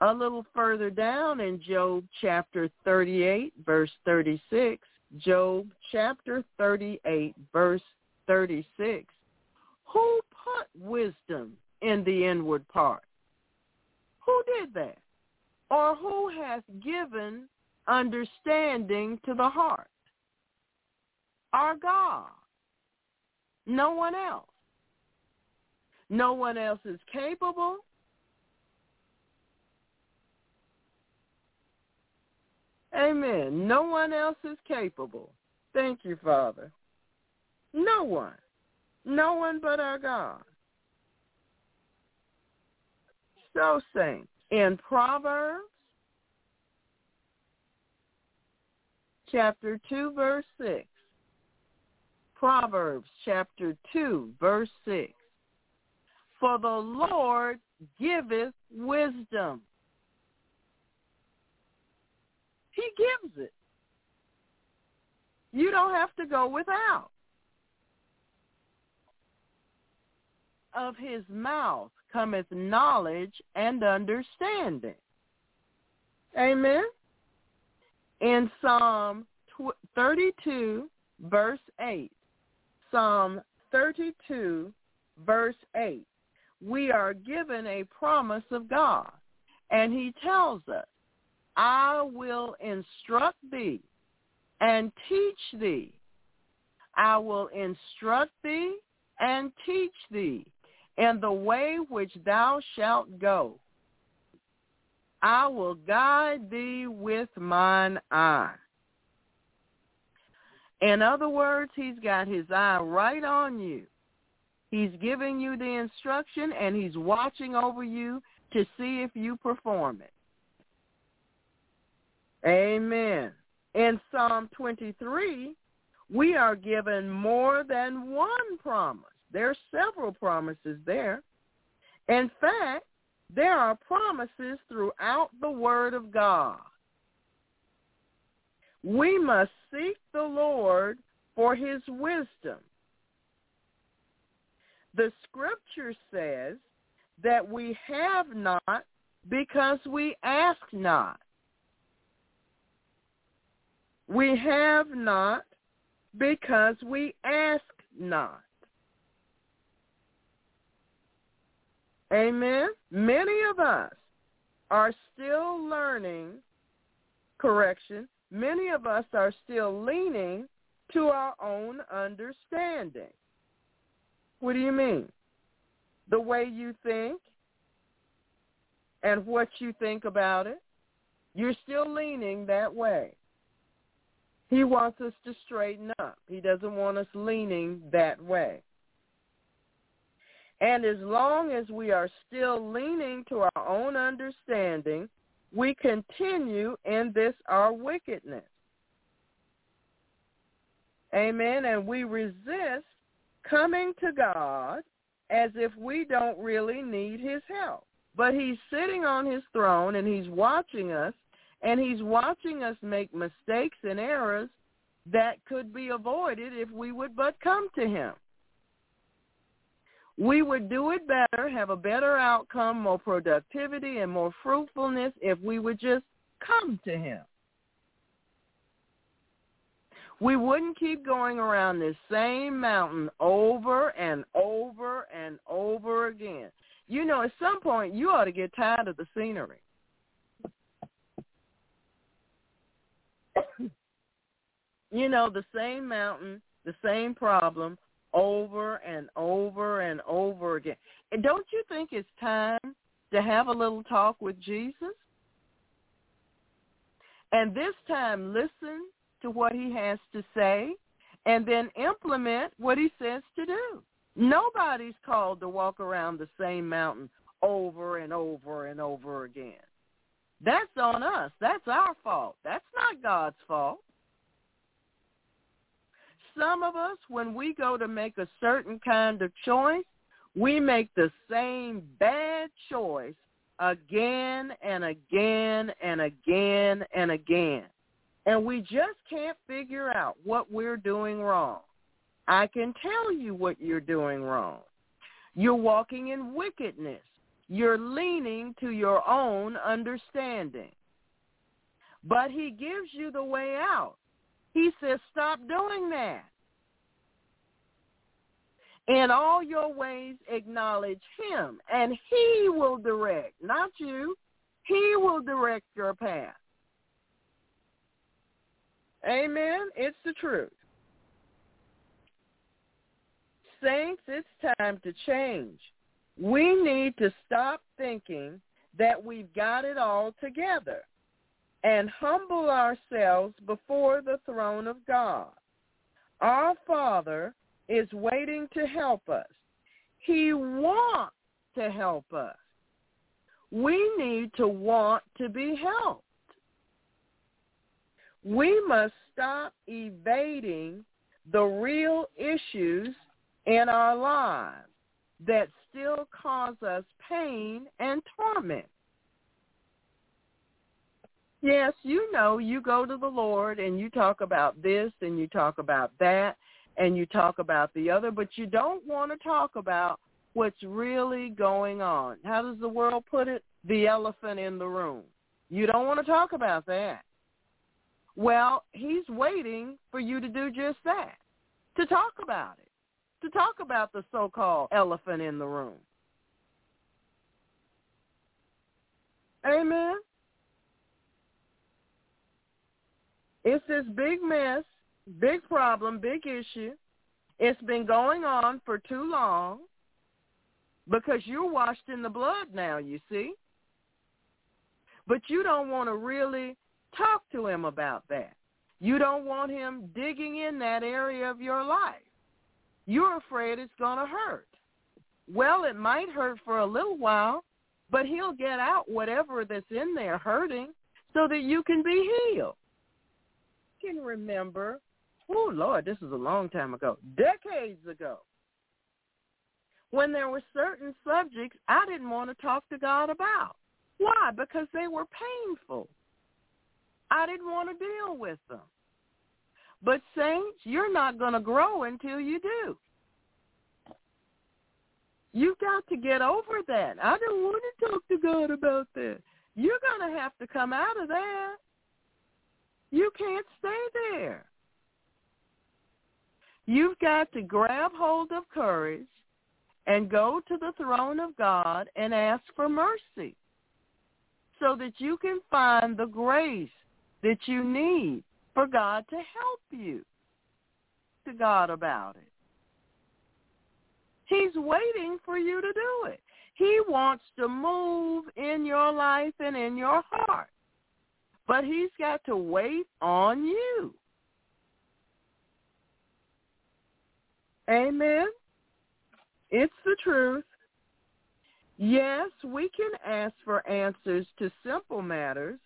A little further down in Job chapter 38, verse 36, Job chapter 38, verse 36. Who put wisdom in the inward part? Who did that? Or who hath given understanding to the heart? Our God. No one else. No one else is capable. Amen. No one else is capable. Thank you, Father. No one. No one but our God. So, saints, in Proverbs chapter 2, verse 6, Proverbs chapter 2, verse 6, For the Lord giveth wisdom. He gives it. You don't have to go without. Of his mouth cometh knowledge and understanding. Amen. In Psalm 32, verse 8, Psalm 32, verse 8, we are given a promise of God. And he tells us, I will instruct thee and teach thee. I will instruct thee and teach thee in the way which thou shalt go. I will guide thee with mine eye. In other words, he's got his eye right on you. He's giving you the instruction and he's watching over you to see if you perform it. Amen. In Psalm 23, we are given more than one promise. There are several promises there. In fact, there are promises throughout the Word of God. We must seek the Lord for his wisdom. The scripture says that we have not because we ask not. We have not because we ask not. Amen. Many of us are still learning correction. Many of us are still leaning to our own understanding. What do you mean? The way you think and what you think about it. You're still leaning that way. He wants us to straighten up. He doesn't want us leaning that way. And as long as we are still leaning to our own understanding, we continue in this our wickedness. Amen. And we resist coming to God as if we don't really need his help. But he's sitting on his throne and he's watching us and he's watching us make mistakes and errors that could be avoided if we would but come to him. We would do it better, have a better outcome, more productivity, and more fruitfulness if we would just come to him. We wouldn't keep going around this same mountain over and over and over again. you know, at some point you ought to get tired of the scenery. you know, the same mountain, the same problem over and over and over again. And don't you think it's time to have a little talk with Jesus? And this time listen to what he has to say and then implement what he says to do. Nobody's called to walk around the same mountain over and over and over again. That's on us. That's our fault. That's not God's fault. Some of us, when we go to make a certain kind of choice, we make the same bad choice again and again and again and again. And we just can't figure out what we're doing wrong. I can tell you what you're doing wrong. You're walking in wickedness. You're leaning to your own understanding. But he gives you the way out. He says, stop doing that. In all your ways, acknowledge him, and he will direct, not you. He will direct your path. Amen. It's the truth. Saints, it's time to change. We need to stop thinking that we've got it all together and humble ourselves before the throne of God. Our Father is waiting to help us. He wants to help us. We need to want to be helped. We must stop evading the real issues in our lives that still cause us pain and torment. Yes, you know, you go to the Lord and you talk about this and you talk about that and you talk about the other, but you don't want to talk about what's really going on. How does the world put it? The elephant in the room. You don't want to talk about that. Well, he's waiting for you to do just that, to talk about it, to talk about the so-called elephant in the room. Amen. It's this big mess Big problem, big issue. It's been going on for too long because you're washed in the blood now, you see. But you don't want to really talk to him about that. You don't want him digging in that area of your life. You're afraid it's going to hurt. Well, it might hurt for a little while, but he'll get out whatever that's in there hurting so that you can be healed. You can remember oh Lord, this is a long time ago, decades ago, when there were certain subjects I didn't want to talk to God about. Why? Because they were painful. I didn't want to deal with them. But saints, you're not going to grow until you do. You've got to get over that. I don't want to talk to God about that. You're going to have to come out of that. You can't stay there. You've got to grab hold of courage and go to the throne of God and ask for mercy so that you can find the grace that you need for God to help you to God about it. He's waiting for you to do it. He wants to move in your life and in your heart. But he's got to wait on you. Amen. It's the truth. Yes, we can ask for answers to simple matters,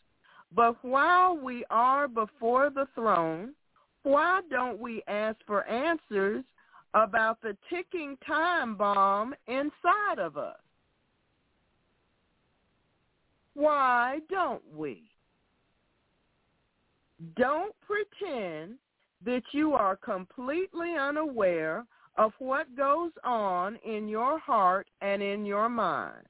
but while we are before the throne, why don't we ask for answers about the ticking time bomb inside of us? Why don't we? Don't pretend that you are completely unaware of what goes on in your heart and in your mind.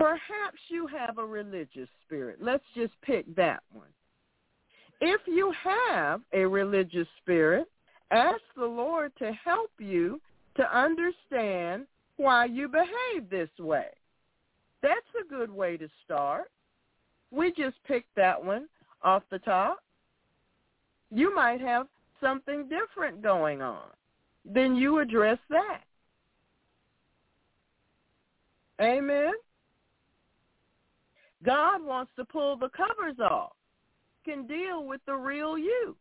Perhaps you have a religious spirit. Let's just pick that one. If you have a religious spirit, ask the Lord to help you to understand why you behave this way. That's a good way to start. We just picked that one off the top. You might have something different going on. Then you address that. Amen. God wants to pull the covers off, can deal with the real you.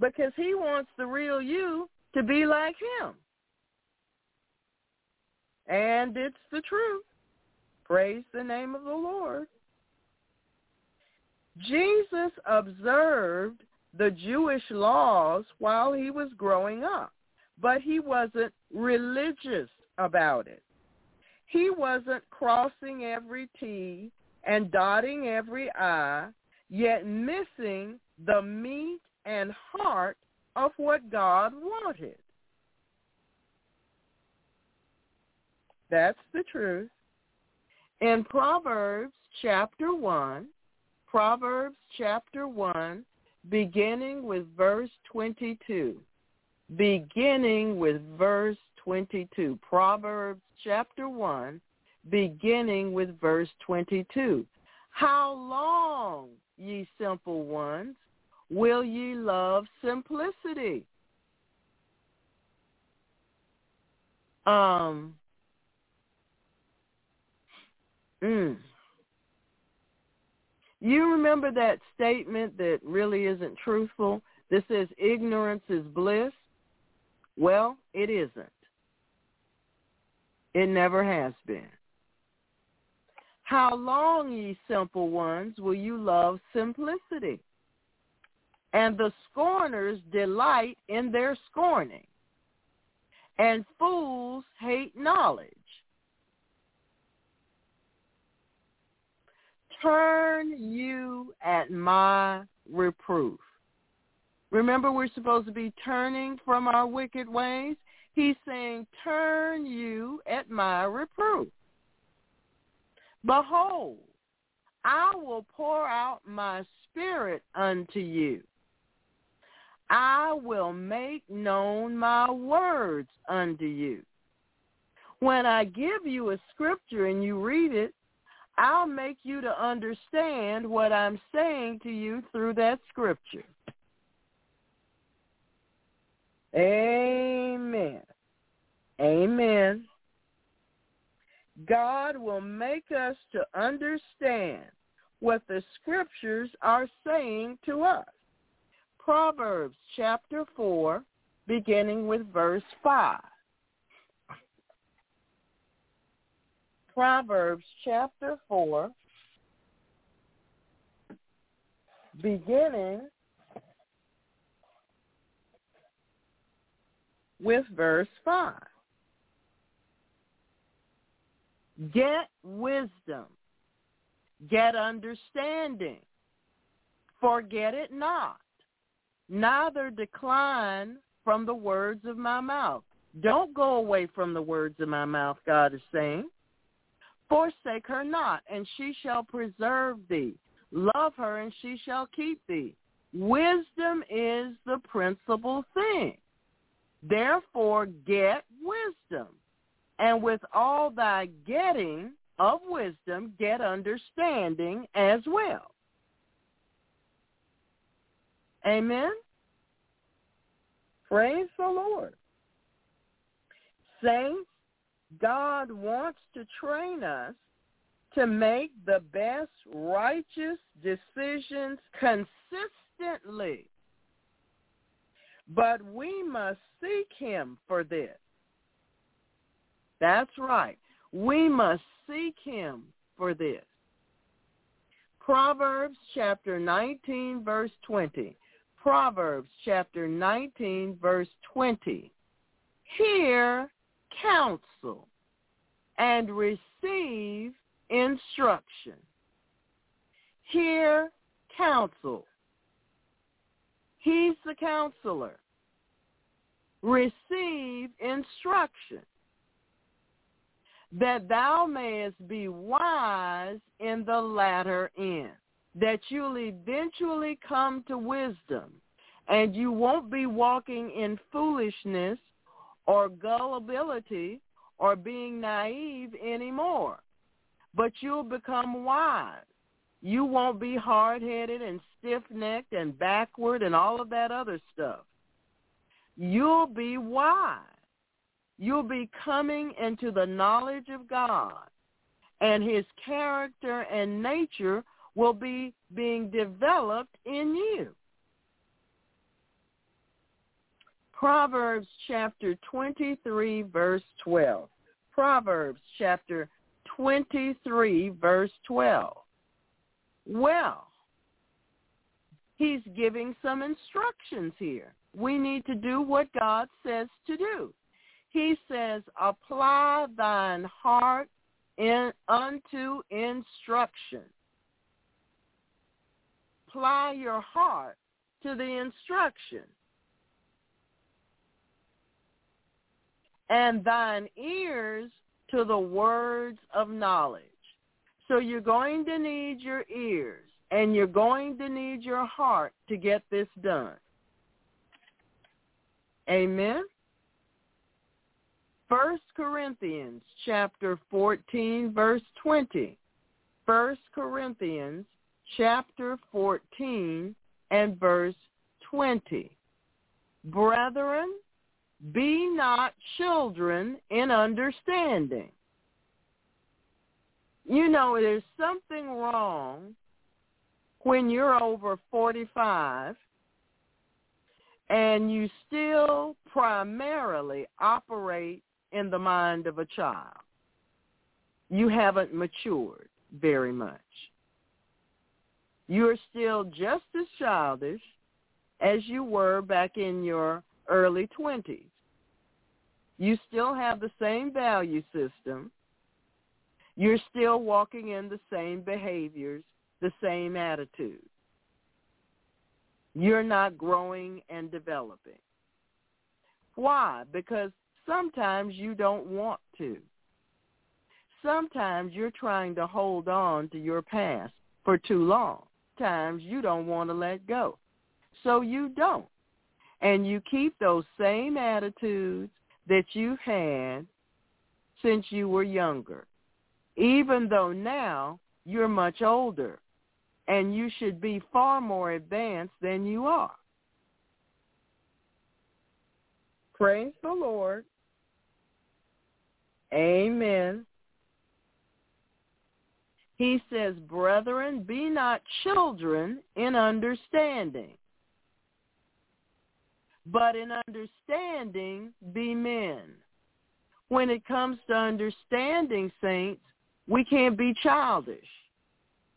Because he wants the real you to be like him. And it's the truth. Praise the name of the Lord. Jesus observed the Jewish laws while he was growing up, but he wasn't religious about it. He wasn't crossing every T and dotting every I, yet missing the meat and heart of what God wanted. That's the truth. In Proverbs chapter 1, Proverbs chapter 1, beginning with verse 22. Beginning with verse 22. Proverbs chapter 1, beginning with verse 22. How long, ye simple ones, will ye love simplicity? Um, mm. You remember that statement that really isn't truthful? This says ignorance is bliss. Well, it isn't. It never has been. How long, ye simple ones, will you love simplicity? And the scorners delight in their scorning, and fools hate knowledge. Turn you at my reproof. Remember, we're supposed to be turning from our wicked ways. He's saying, turn you at my reproof. Behold, I will pour out my spirit unto you. I will make known my words unto you. When I give you a scripture and you read it, I'll make you to understand what I'm saying to you through that scripture. Amen. Amen. God will make us to understand what the scriptures are saying to us. Proverbs chapter 4, beginning with verse 5. Proverbs chapter 4, beginning with verse 5. Get wisdom. Get understanding. Forget it not. Neither decline from the words of my mouth. Don't go away from the words of my mouth, God is saying. Forsake her not, and she shall preserve thee. Love her, and she shall keep thee. Wisdom is the principal thing. Therefore get wisdom. And with all thy getting of wisdom, get understanding as well. Amen. Praise the Lord. Saints, God wants to train us to make the best righteous decisions consistently. But we must seek him for this. That's right. We must seek him for this. Proverbs chapter 19 verse 20. Proverbs chapter 19 verse 20. Hear counsel and receive instruction. Hear counsel. He's the counselor. Receive instruction that thou mayest be wise in the latter end, that you'll eventually come to wisdom and you won't be walking in foolishness or gullibility or being naive anymore, but you'll become wise. You won't be hard-headed and stiff-necked and backward and all of that other stuff. You'll be wise. You'll be coming into the knowledge of God, and his character and nature will be being developed in you. Proverbs chapter 23, verse 12. Proverbs chapter 23, verse 12. Well, he's giving some instructions here. We need to do what God says to do. He says, apply thine heart in, unto instruction. Apply your heart to the instruction. and thine ears to the words of knowledge. So you're going to need your ears and you're going to need your heart to get this done. Amen. First Corinthians chapter 14 verse 20. First Corinthians chapter 14 and verse 20. Brethren, be not children in understanding. You know, there's something wrong when you're over 45 and you still primarily operate in the mind of a child. You haven't matured very much. You're still just as childish as you were back in your early 20s. You still have the same value system. You're still walking in the same behaviors, the same attitude. You're not growing and developing. Why? Because sometimes you don't want to. Sometimes you're trying to hold on to your past for too long. Times you don't want to let go. So you don't. And you keep those same attitudes, that you had since you were younger, even though now you're much older and you should be far more advanced than you are. Praise the Lord. Amen. He says, Brethren, be not children in understanding, but in understanding be men. When it comes to understanding, saints, we can't be childish.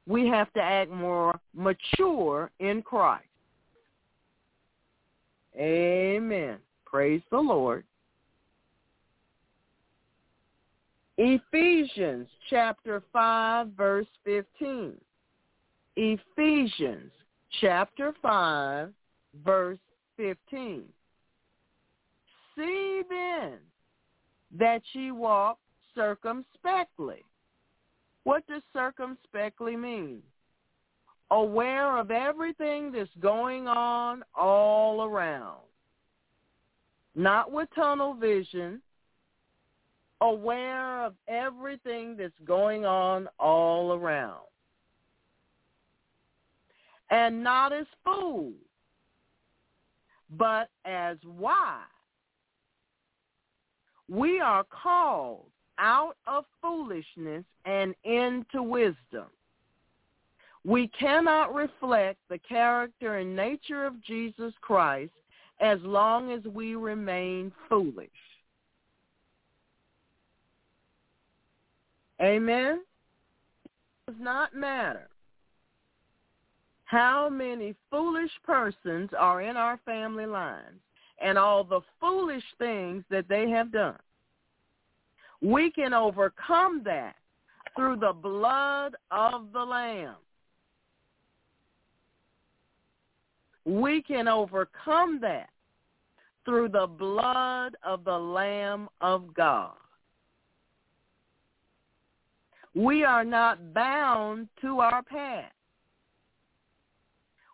We have to act more mature in Christ. Amen. Praise the Lord. Ephesians chapter 5 verse 15. Ephesians chapter 5 verse 15. See then that ye walk circumspectly. What does circumspectly mean? Aware of everything that's going on all around. Not with tunnel vision. Aware of everything that's going on all around. And not as fools but as wise. We are called out of foolishness and into wisdom. We cannot reflect the character and nature of Jesus Christ as long as we remain foolish. Amen? It does not matter how many foolish persons are in our family lines and all the foolish things that they have done. We can overcome that through the blood of the Lamb. We can overcome that through the blood of the Lamb of God. We are not bound to our past.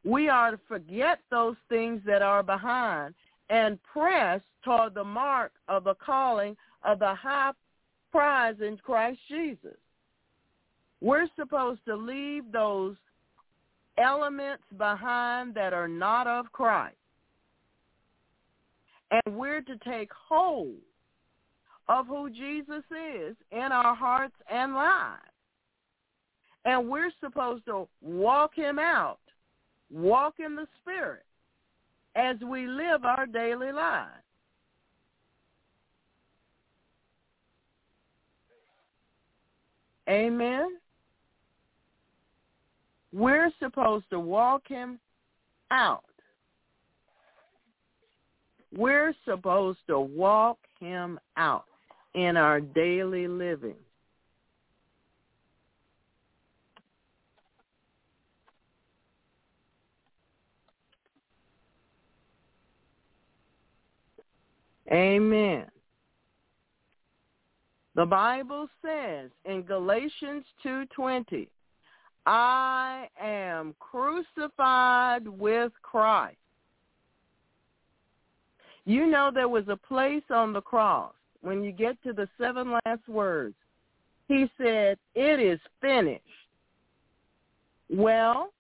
We are to forget those things that are behind and press toward the mark of the calling of the high prize in Christ Jesus. We're supposed to leave those elements behind that are not of Christ. And we're to take hold of who Jesus is in our hearts and lives. And we're supposed to walk him out, walk in the Spirit as we live our daily lives. Amen. We're supposed to walk him out. We're supposed to walk him out in our daily living. Amen. The Bible says in Galatians 2:20, I am crucified with Christ. You know there was a place on the cross when you get to the seven last words. He said, it is finished. Well,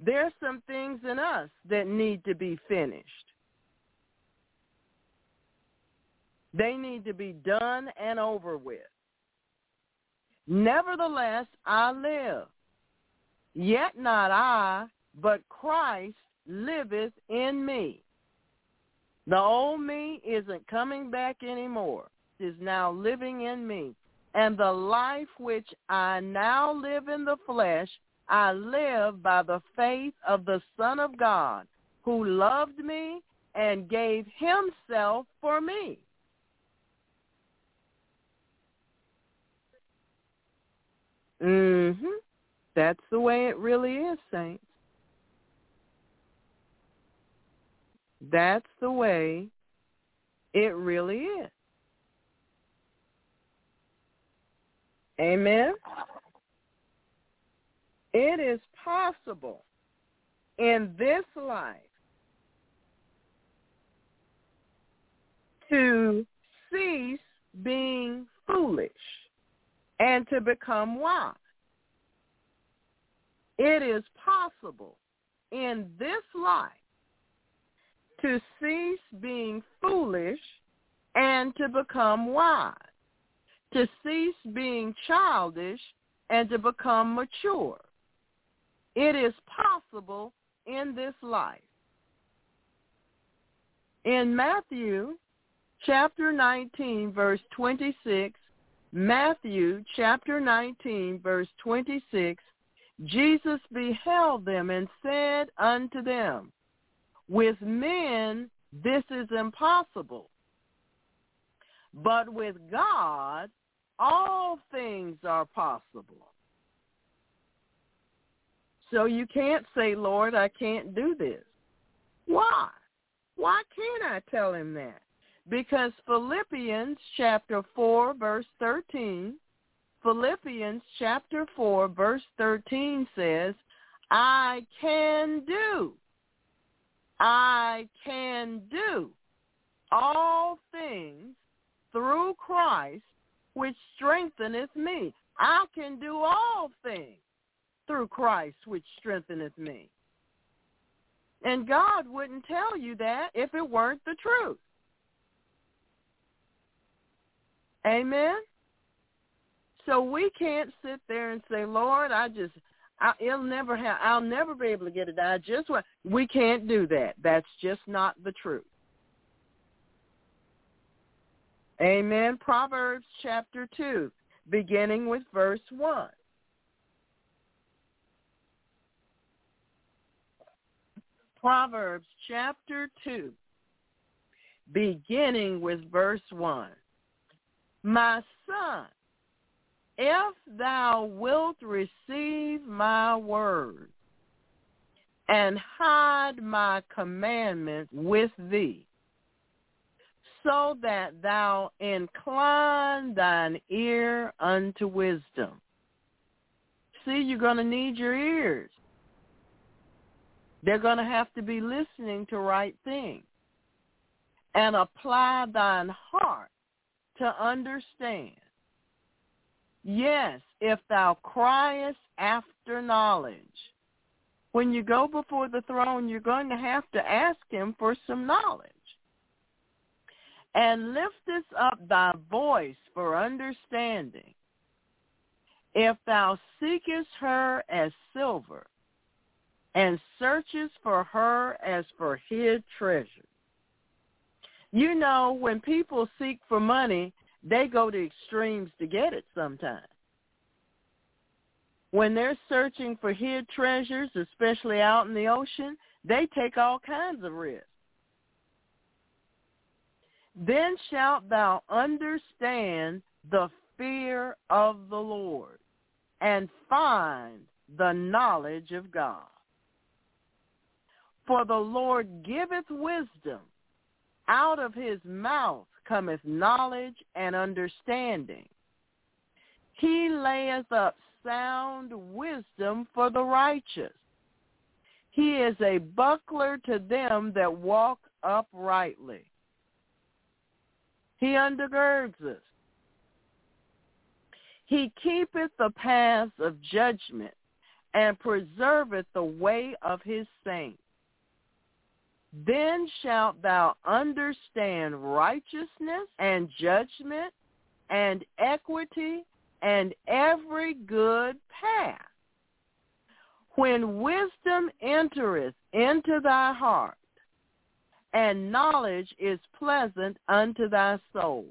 there's some things in us that need to be finished. They need to be done and over with. Nevertheless, I live. Yet not I, but Christ liveth in me. The old me isn't coming back anymore. It is now living in me. And the life which I now live in the flesh, I live by the faith of the Son of God, who loved me and gave himself for me. Mhm. That's the way it really is, saints. That's the way it really is. Amen. It is possible in this life to cease being foolish and to become wise. It is possible in this life to cease being foolish and to become wise, to cease being childish and to become mature. It is possible in this life. In Matthew chapter 19, verse 26, Matthew chapter 19, verse 26, Jesus beheld them and said unto them, With men this is impossible, but with God all things are possible. So you can't say, Lord, I can't do this. Why? Why can't I tell him that? Because Philippians chapter 4 verse 13, Philippians chapter 4 verse 13 says, I can do, I can do all things through Christ which strengtheneth me. I can do all things through Christ which strengtheneth me. And God wouldn't tell you that if it weren't the truth. Amen. So we can't sit there and say, Lord, I just, I, it'll never have, I'll never be able to get it I just what we can't do that. That's just not the truth. Amen. Proverbs chapter 2, beginning with verse 1. Proverbs chapter 2, beginning with verse 1. My son, if thou wilt receive my word and hide my commandments with thee, so that thou incline thine ear unto wisdom. See, you're going to need your ears. They're going to have to be listening to right things. and apply thine heart to understand. Yes, if thou criest after knowledge. When you go before the throne, you're going to have to ask him for some knowledge. And liftest up thy voice for understanding. If thou seekest her as silver, and searchest for her as for hid treasure. You know, when people seek for money, they go to extremes to get it sometimes. When they're searching for hid treasures, especially out in the ocean, they take all kinds of risks. Then shalt thou understand the fear of the Lord and find the knowledge of God. For the Lord giveth wisdom. Out of his mouth cometh knowledge and understanding. He layeth up sound wisdom for the righteous. He is a buckler to them that walk uprightly. He undergirds us. He keepeth the paths of judgment and preserveth the way of his saints. Then shalt thou understand righteousness and judgment and equity and every good path. When wisdom entereth into thy heart, and knowledge is pleasant unto thy soul.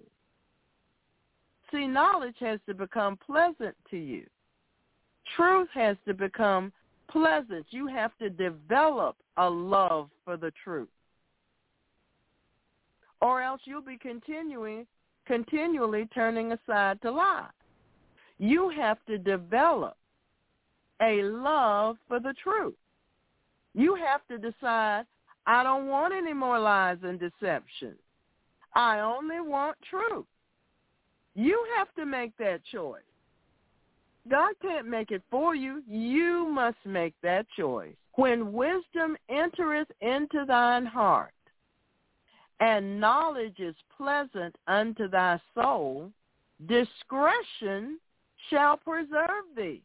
See, knowledge has to become pleasant to you. Truth has to become pleasant. You have to develop a love for the truth. Or else you'll be continuing continually turning aside to lie. You have to develop a love for the truth. You have to decide, I don't want any more lies and deception. I only want truth. You have to make that choice. God can't make it for you. You must make that choice. When wisdom entereth into thine heart, and knowledge is pleasant unto thy soul, discretion shall preserve thee,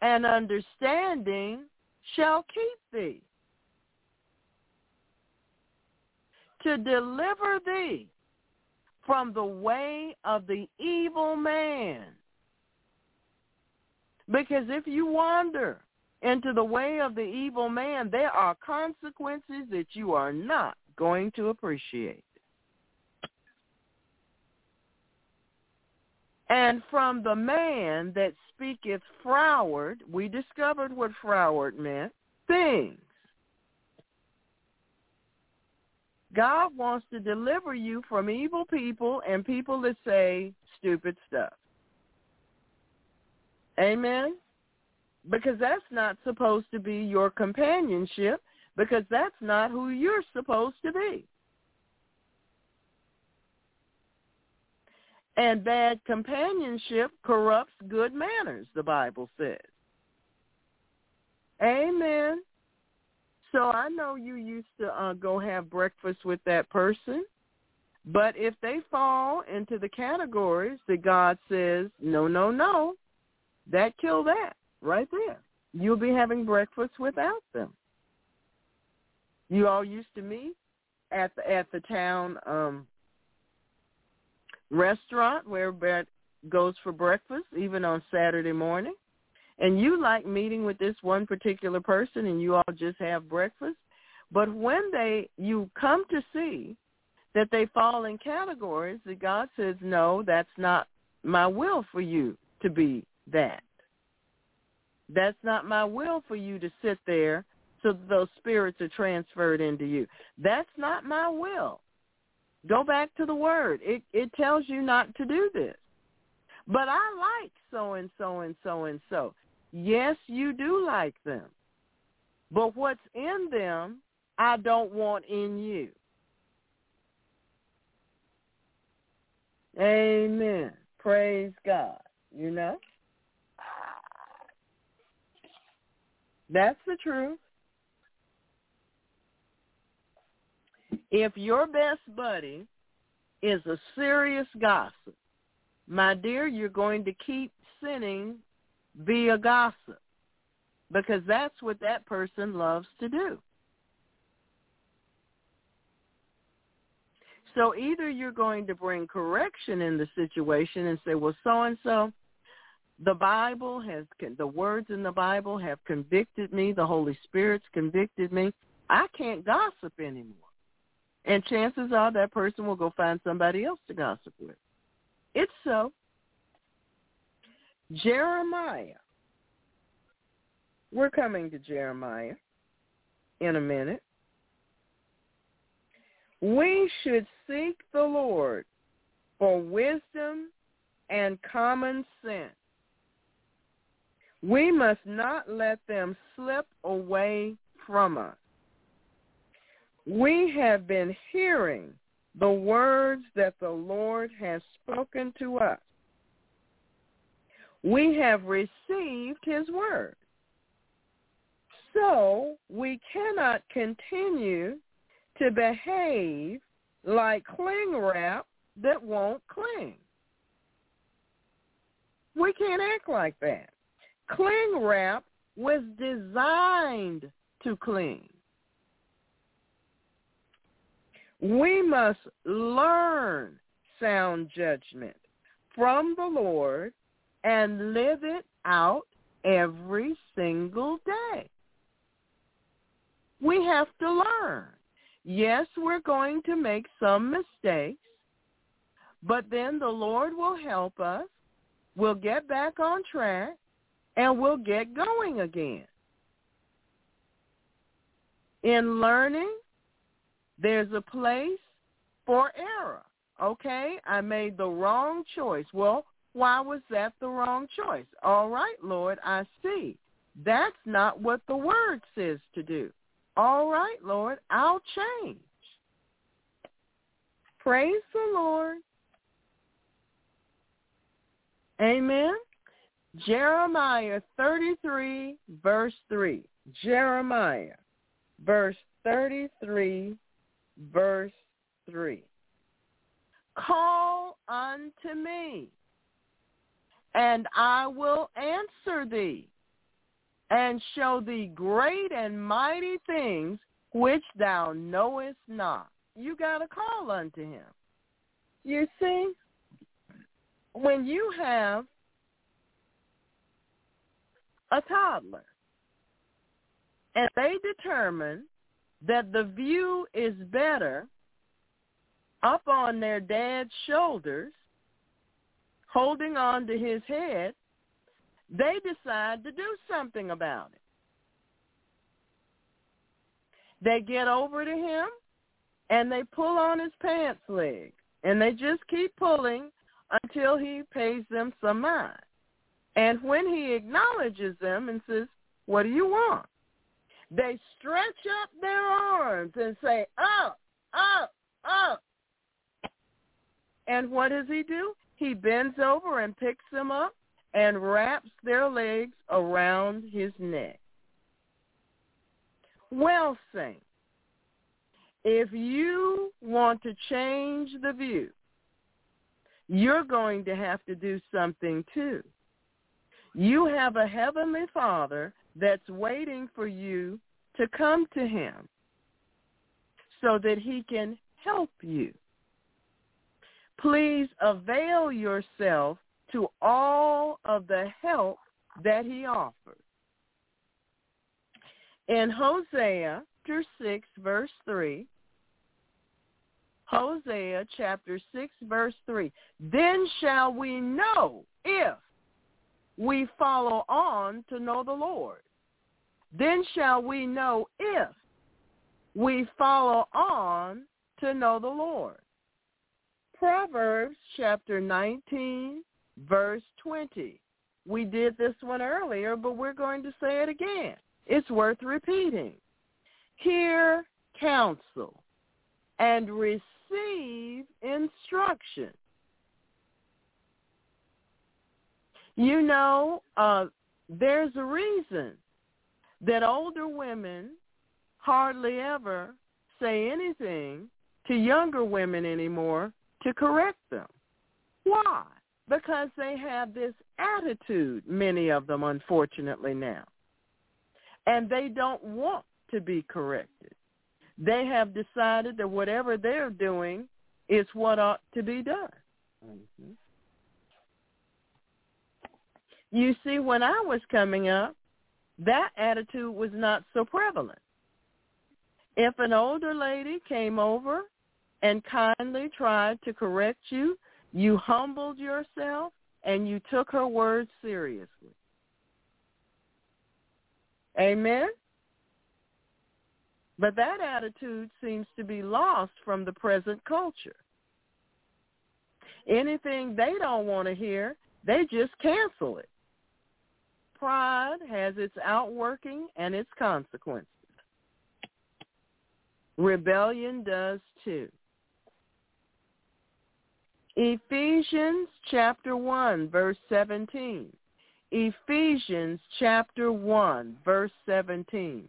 and understanding shall keep thee. To deliver thee from the way of the evil man because if you wander into the way of the evil man, there are consequences that you are not going to appreciate. And from the man that speaketh froward, we discovered what froward meant, things. God wants to deliver you from evil people and people that say stupid stuff. Amen? Because that's not supposed to be your companionship because that's not who you're supposed to be. And bad companionship corrupts good manners, the Bible says. Amen. So I know you used to uh, go have breakfast with that person, but if they fall into the categories that God says, no, no, no, that kill that right there. You'll be having breakfast without them. You all used to meet at the at the town um restaurant where everybody goes for breakfast, even on Saturday morning. And you like meeting with this one particular person and you all just have breakfast. But when they you come to see that they fall in categories that God says, No, that's not my will for you to be that. That's not my will for you to sit there so those spirits are transferred into you. That's not my will. Go back to the word. It it tells you not to do this. But I like so and so and so and so. Yes, you do like them. But what's in them, I don't want in you. Amen. Praise God. You know? That's the truth. If your best buddy is a serious gossip, my dear, you're going to keep sinning via gossip because that's what that person loves to do. So either you're going to bring correction in the situation and say, well, so-and-so, the Bible has, the words in the Bible have convicted me. The Holy Spirit's convicted me. I can't gossip anymore. And chances are that person will go find somebody else to gossip with. It's so. Jeremiah. We're coming to Jeremiah in a minute. We should seek the Lord for wisdom and common sense. We must not let them slip away from us. We have been hearing the words that the Lord has spoken to us. We have received his word. So we cannot continue to behave like cling wrap that won't cling. We can't act like that. Cling wrap was designed to cling. We must learn sound judgment from the Lord and live it out every single day. We have to learn. Yes, we're going to make some mistakes, but then the Lord will help us. We'll get back on track and we'll get going again. In learning, there's a place for error. Okay, I made the wrong choice. Well, why was that the wrong choice? All right, Lord, I see. That's not what the word says to do. All right, Lord, I'll change. Praise the Lord. Amen. Jeremiah 33, verse 3. Jeremiah, verse 33, verse 3. Call unto me, and I will answer thee, and show thee great and mighty things which thou knowest not. You got to call unto him. You see, when you have a toddler and they determine that the view is better up on their dad's shoulders, holding on to his head, they decide to do something about it. They get over to him and they pull on his pants leg and they just keep pulling until he pays them some mind. And when he acknowledges them and says, what do you want? They stretch up their arms and say, up, up, up. And what does he do? He bends over and picks them up and wraps their legs around his neck. Well, saints, if you want to change the view, you're going to have to do something too. You have a heavenly Father that's waiting for you to come to him so that he can help you. Please avail yourself to all of the help that he offers. In Hosea chapter 6 verse 3, Hosea chapter 6 verse 3, then shall we know if we follow on to know the Lord. Then shall we know if we follow on to know the Lord. Proverbs chapter 19, verse 20. We did this one earlier, but we're going to say it again. It's worth repeating. Hear counsel and receive instruction. You know, uh, there's a reason that older women hardly ever say anything to younger women anymore to correct them. Why? Because they have this attitude, many of them, unfortunately, now. And they don't want to be corrected. They have decided that whatever they're doing is what ought to be done. Mm-hmm. You see, when I was coming up, that attitude was not so prevalent. If an older lady came over and kindly tried to correct you, you humbled yourself and you took her words seriously. Amen? But that attitude seems to be lost from the present culture. Anything they don't want to hear, they just cancel it. Pride has its outworking and its consequences. Rebellion does too. Ephesians chapter 1 verse 17. Ephesians chapter 1 verse 17.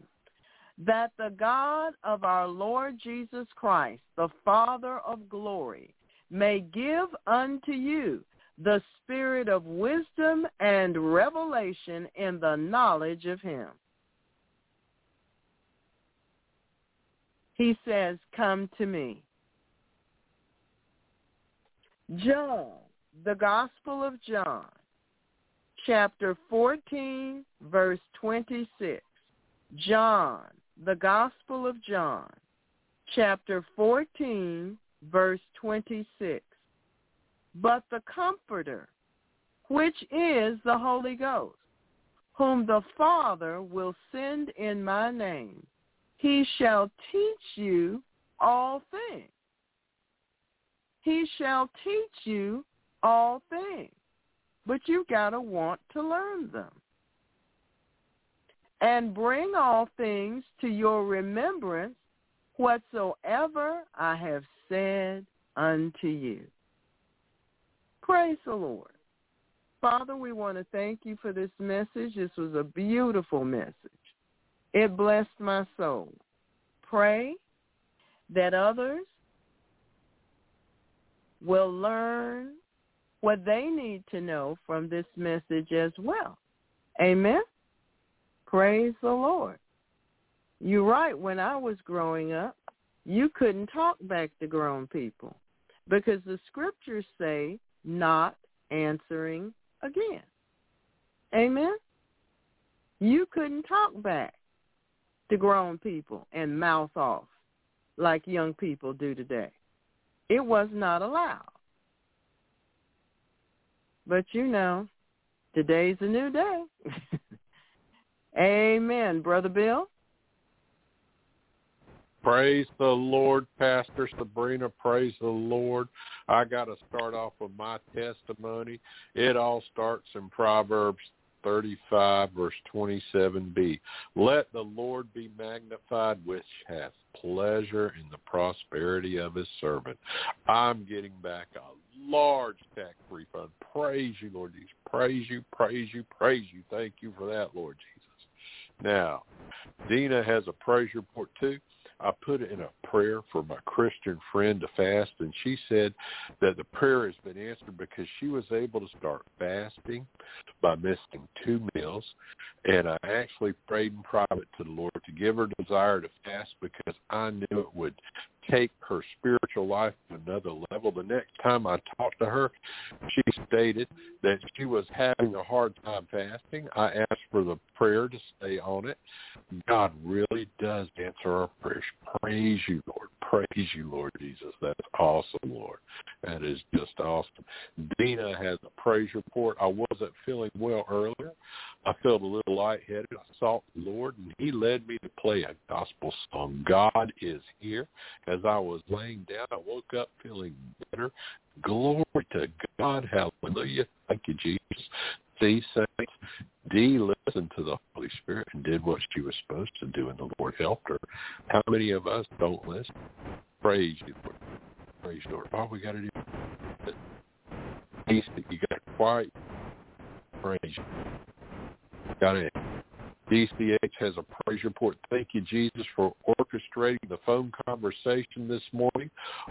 That the God of our Lord Jesus Christ, the Father of glory, may give unto you the spirit of wisdom and revelation in the knowledge of him. He says, come to me. John, the Gospel of John, chapter 14, verse 26. John, the Gospel of John, chapter 14, verse 26. But the Comforter, which is the Holy Ghost, whom the Father will send in my name, he shall teach you all things he shall teach you all things. But you've got to want to learn them. And bring all things to your remembrance whatsoever I have said unto you. Praise the Lord. Father, we want to thank you for this message. This was a beautiful message. It blessed my soul. Pray that others will learn what they need to know from this message as well. Amen. Praise the Lord. You're right. When I was growing up, you couldn't talk back to grown people because the scriptures say not answering again. Amen. You couldn't talk back to grown people and mouth off like young people do today. It was not allowed. But you know, today's a new day. Amen, Brother Bill. Praise the Lord, Pastor Sabrina. Praise the Lord. I got to start off with my testimony. It all starts in Proverbs 35, verse 27b. Let the Lord be magnified, which hath pleasure in the prosperity of his servant. I'm getting back a large tax refund. Praise you, Lord Jesus. Praise you, praise you, praise you. Thank you for that, Lord Jesus. Now, Dina has a praise report too. I put in a prayer for my Christian friend to fast, and she said that the prayer has been answered because she was able to start fasting by missing two meals. And I actually prayed in private to the Lord to give her desire to fast because I knew it would take her spiritual life to another level. The next time I talked to her, she stated that she was having a hard time fasting. I asked for the prayer to stay on it. God really does answer our prayers. Praise you, Lord. Praise you, Lord Jesus. That's awesome, Lord. That is just awesome. Dina has a praise report. I wasn't feeling well earlier. I felt a little lightheaded. I sought the Lord, and he led me to play a gospel song. God is here. As I was laying down, I woke up feeling better. Glory to God. Hallelujah. Thank you, Jesus. See, saints, Dee listened to the Holy Spirit and did what she was supposed to do, and the Lord helped her. How many of us don't listen? Praise you, Lord. Praise you, Lord. All we got to do is you got quiet. Praise you. Got it. DCH has a praise report. Thank you, Jesus, for orchestrating the phone conversation this morning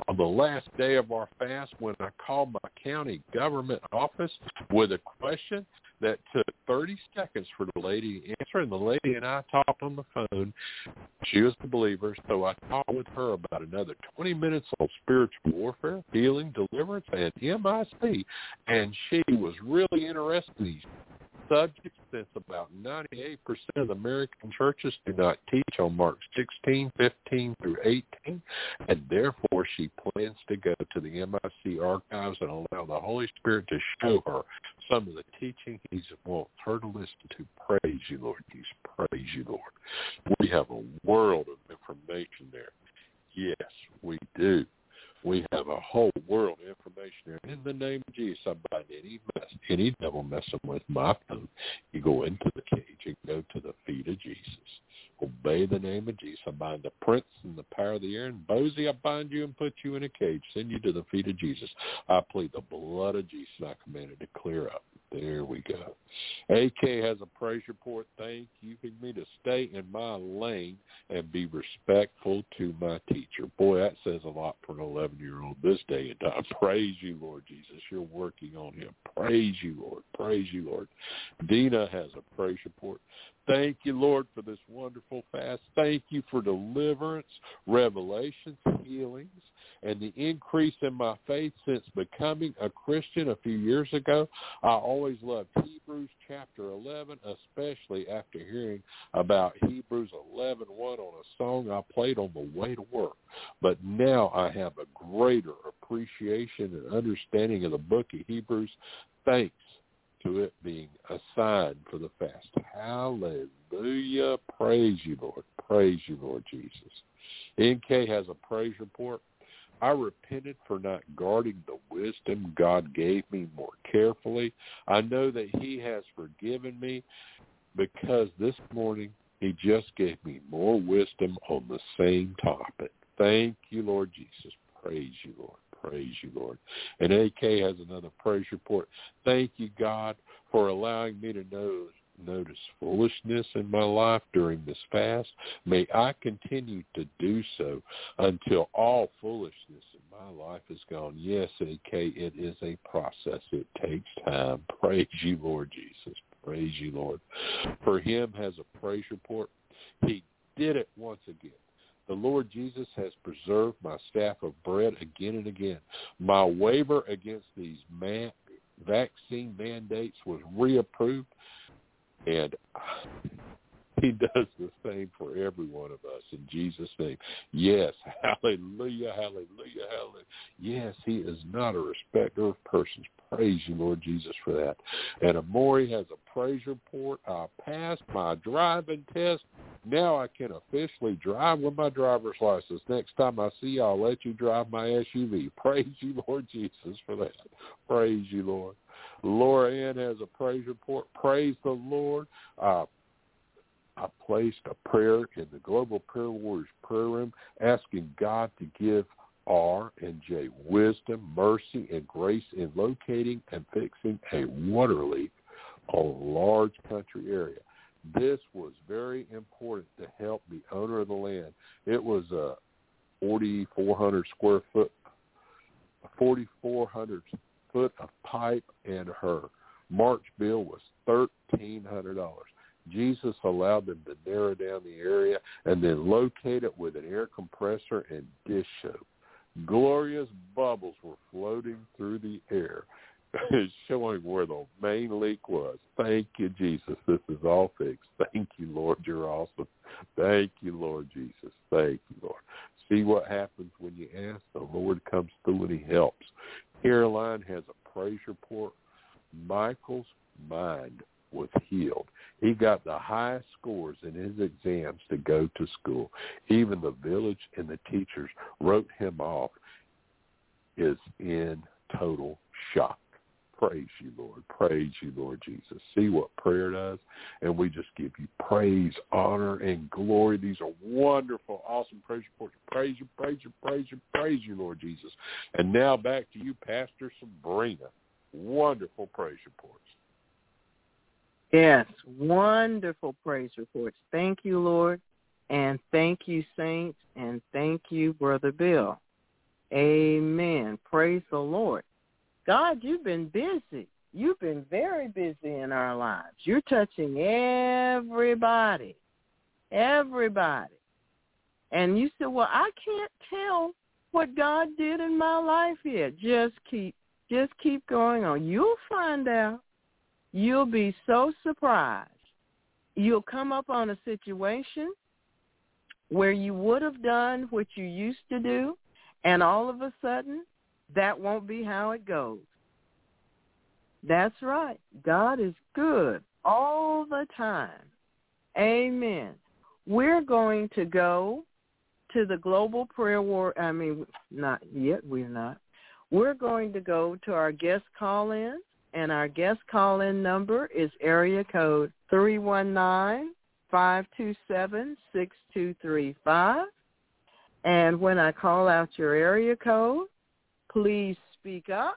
on the last day of our fast when I called my county government office with a question that took 30 seconds for the lady to answer, and the lady and I talked on the phone. She was a believer, so I talked with her about another 20 minutes on spiritual warfare, healing, deliverance, and MIC, and she was really interested subject since about 98% of American churches do not teach on Mark 16, 15 through 18, and therefore she plans to go to the MIC archives and allow the Holy Spirit to show her some of the teaching He wants her to listen to. Praise you, Lord Jesus. Praise you, Lord. We have a world of information there. Yes, we do. We have a whole world of information there. In the name of Jesus, I bind any mess, any devil messing with my phone. You go into the cage and go to the feet of Jesus. Obey the name of Jesus. I bind the prince and the power of the air. And Bozy, I bind you and put you in a cage. Send you to the feet of Jesus. I plead the blood of Jesus. I command it to clear up. There we go. AK has a praise report. Thank you for me to stay in my lane and be respectful to my teacher. Boy, that says a lot for an 11-year-old this day and time. Praise you, Lord Jesus. You're working on him. Praise you, Lord. Praise you, Lord. Dina has a praise report. Thank you, Lord, for this wonderful fast. Thank you for deliverance, revelations, healings, and the increase in my faith since becoming a Christian a few years ago. I always loved Hebrews chapter 11, especially after hearing about Hebrews 11.1 on a song I played on the way to work. But now I have a greater appreciation and understanding of the book of Hebrews. Thanks to it being a sign for the fast. Hallelujah. Praise you, Lord. Praise you, Lord Jesus. NK has a praise report. I repented for not guarding the wisdom God gave me more carefully. I know that he has forgiven me because this morning he just gave me more wisdom on the same topic. Thank you, Lord Jesus. Praise you, Lord. Praise you, Lord. And AK has another praise report. Thank you, God, for allowing me to know notice foolishness in my life during this fast. May I continue to do so until all foolishness in my life is gone. Yes, AK, it is a process. It takes time. Praise you, Lord Jesus. Praise you, Lord. For him has a praise report. He did it once again. The Lord Jesus has preserved my staff of bread again and again. My waiver against these man- vaccine mandates was reapproved and he does the same for every one of us in Jesus' name. Yes, hallelujah, hallelujah, hallelujah. Yes, he is not a respecter of persons. Praise you, Lord Jesus, for that. And Amori has a praise report. I passed my driving test. Now I can officially drive with my driver's license. Next time I see you, I'll let you drive my SUV. Praise you, Lord Jesus, for that. Praise you, Lord. Laura Ann has a praise report. Praise the Lord. Uh, I placed a prayer in the Global Prayer Warriors prayer room asking God to give R and J wisdom, mercy, and grace in locating and fixing a water leak on a large country area. This was very important to help the owner of the land. It was a 4,400 square foot, 4,400 foot of pipe, and her March bill was $1,300. Jesus allowed them to narrow down the area and then locate it with an air compressor and dish soap. Glorious bubbles were floating through the air, showing where the main leak was. Thank you, Jesus. This is all fixed. Thank you, Lord. You're awesome. Thank you, Lord Jesus. Thank you, Lord. See what happens when you ask. The Lord comes through and he helps. Caroline has a praise report. Michael's mind was healed. He got the highest scores in his exams to go to school. Even the village and the teachers wrote him off is in total shock. Praise you, Lord. Praise you, Lord Jesus. See what prayer does. And we just give you praise, honor, and glory. These are wonderful, awesome praise reports. Praise you, praise you, praise you, praise you, Lord Jesus. And now back to you, Pastor Sabrina. Wonderful praise reports. Yes, wonderful praise reports. Thank you, Lord. And thank you, saints, and thank you, Brother Bill. Amen. Praise the Lord. God, you've been busy. You've been very busy in our lives. You're touching everybody. Everybody. And you said, well, I can't tell what God did in my life yet. Just keep, just keep going on. You'll find out. You'll be so surprised. You'll come up on a situation where you would have done what you used to do, and all of a sudden, that won't be how it goes. That's right. God is good all the time. Amen. We're going to go to the global prayer war. I mean, not yet. We're not. We're going to go to our guest call-in, and our guest call-in number is area code three one nine five two seven six two three five. And when I call out your area code, please speak up.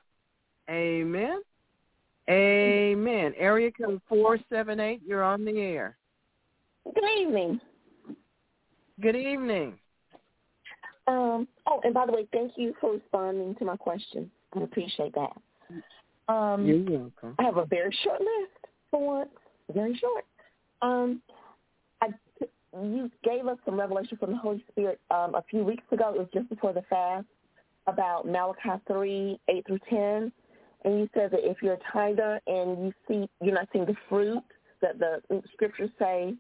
Amen. Amen. Area code 478, you're on the air. Good evening. Good evening. Um, oh, and by the way, thank you for responding to my question. I appreciate that. Um, You're welcome. I have a very short list for once, very short. Um, I, you gave us some revelation from the Holy Spirit um, a few weeks ago. It was just before the fast about Malachi 3, 8 through 10. And you said that if you're a tither and you see you're not seeing the fruit that the scriptures say,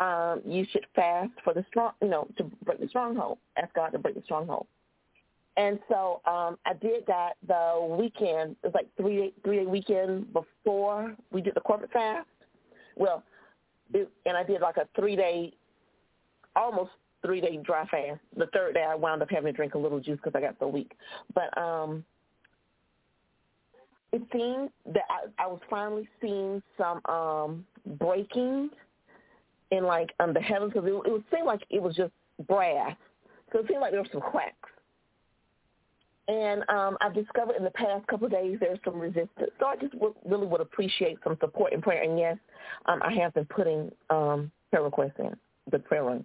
um, you should fast for the strong, you know, to break the stronghold. Ask God to break the stronghold. And so um, I did that the weekend. It was like three three day weekend before we did the corporate fast. Well, it, and I did like a three day, almost three day dry fast. The third day I wound up having to drink a little juice because I got so weak. But um, it seemed that I, I was finally seeing some um, breaking in like um, the heavens because it, it would seem like it was just brass. So it seemed like there were some cracks. And um, I've discovered in the past couple of days there's some resistance. So I just w- really would appreciate some support in prayer. And yes, um, I have been putting um, prayer requests in the prayer room.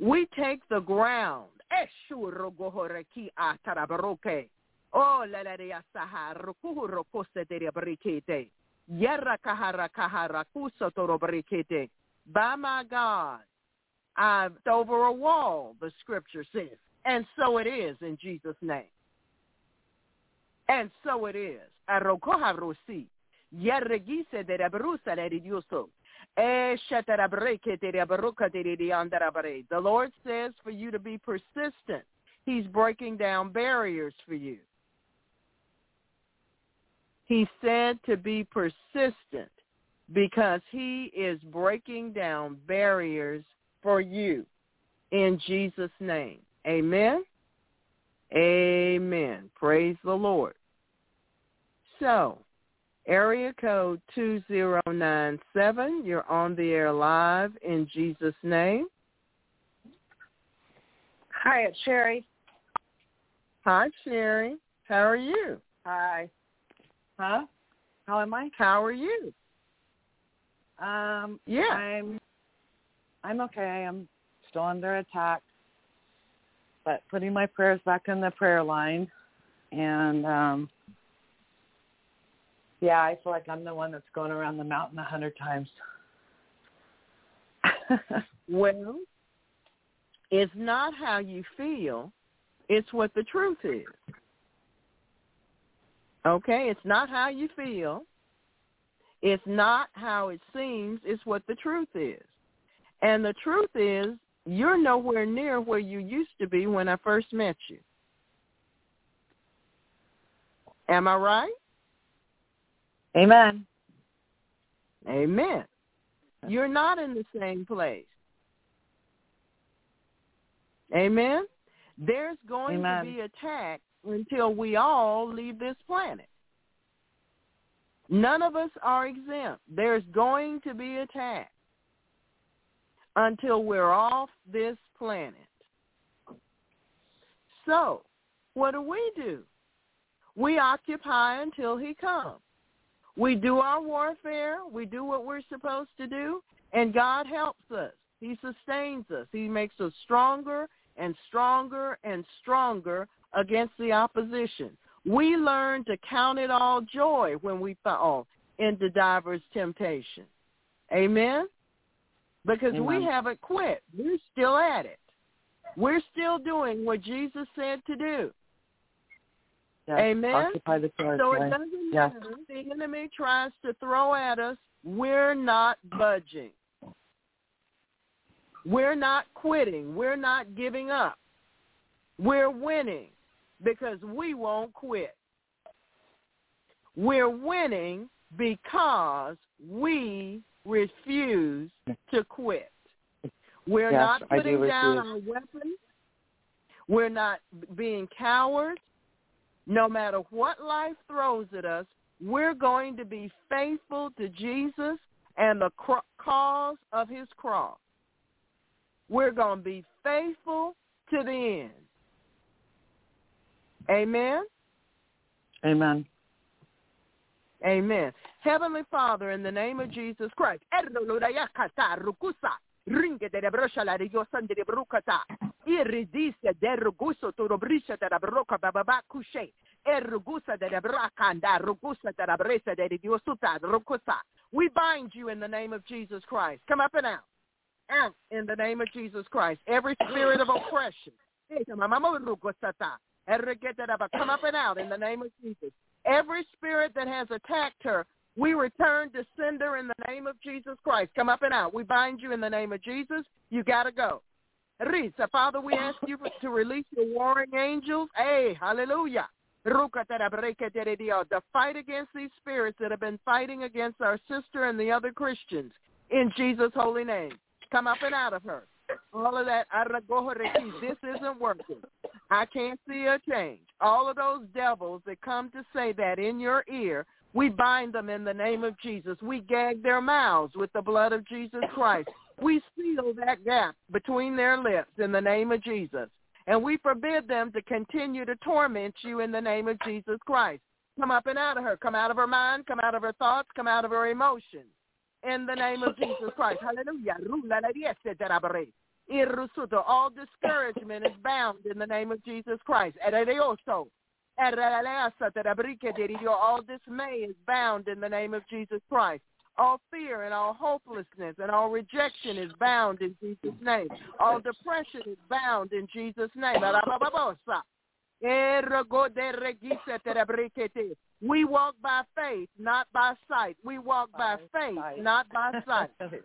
We take the ground. Oh. By my God, I've over a wall, the scripture says. And so it is in Jesus' name. And so it is. Eh, Dioso. The Lord says for you to be persistent. He's breaking down barriers for you. He said to be persistent because he is breaking down barriers for you in Jesus' name. Amen. Amen. Praise the Lord. So, area code 2097, you're on the air live in Jesus' name. Hi, it's Sherry. Hi, Sherry. How are you? Hi. Huh? How am I? How are you? Um, Yeah. I'm I'm okay. I'm still under attack, but putting my prayers back in the prayer line, and um, yeah, I feel like I'm the one that's going around the mountain a hundred times. Well, It's not how you feel, it's what the truth is. Okay? It's not how you feel. It's not how it seems, it's what the truth is. And the truth is, you're nowhere near where you used to be when I first met you. Am I right? Amen. Amen. You're not in the same place. Amen. There's going Amen. to be attack until we all leave this planet. None of us are exempt. There's going to be attack until we're off this planet. So, what do we do? We occupy until he comes. We do our warfare. We do what we're supposed to do, and God helps us. He sustains us. He makes us stronger and stronger and stronger against the opposition. We learn to count it all joy when we fall into divers temptation. Amen? Because we haven't quit. We're still at it. We're still doing what Jesus said to do. Yes. Amen. Occupy the So it doesn't Yes. matter. The enemy tries to throw at us. We're not budging. We're not quitting. We're not giving up. We're winning because we won't quit. We're winning because we refuse to quit. We're Yes, not putting down refuse. our weapons. We're not being cowards. No matter what life throws at us, we're going to be faithful to Jesus and the cro- cause of his cross. We're going to be faithful to the end. Amen. Amen. Amen. Heavenly Father, in the name of Jesus Christ. Iridise deruguso turobrisha terabroka bababakushe. Erugusa derebrakanda rugusa terebresa deridiosuta rukusa. We bind you in the name of Jesus Christ. Come up and out. Out in the name of Jesus Christ. Every spirit of oppression. Come up and out in the name of Jesus. Every spirit that has attacked her, we return to sender in the name of Jesus Christ. Come up and out. We bind you in the name of Jesus. You got to go. Risa, Father, we ask you to release your warring angels. Hey, hallelujah. The fight against these spirits that have been fighting against our sister and the other Christians in Jesus' holy name. Come up and out of her. All of that, this isn't working. I can't see a change. All of those devils that come to say that in your ear, we bind them in the name of Jesus. We gag their mouths with the blood of Jesus Christ. We seal that gap between their lips in the name of Jesus. And we forbid them to continue to torment you in the name of Jesus Christ. Come up and out of her. Come out of her mind. Come out of her thoughts. Come out of her emotions. In the name of Jesus Christ. Hallelujah. All discouragement is bound in the name of Jesus Christ. All dismay is bound in the name of Jesus Christ. All fear and all hopelessness and all rejection is bound in Jesus' name. All depression is bound in Jesus' name. We walk by faith, not by sight. We walk by faith, not by sight.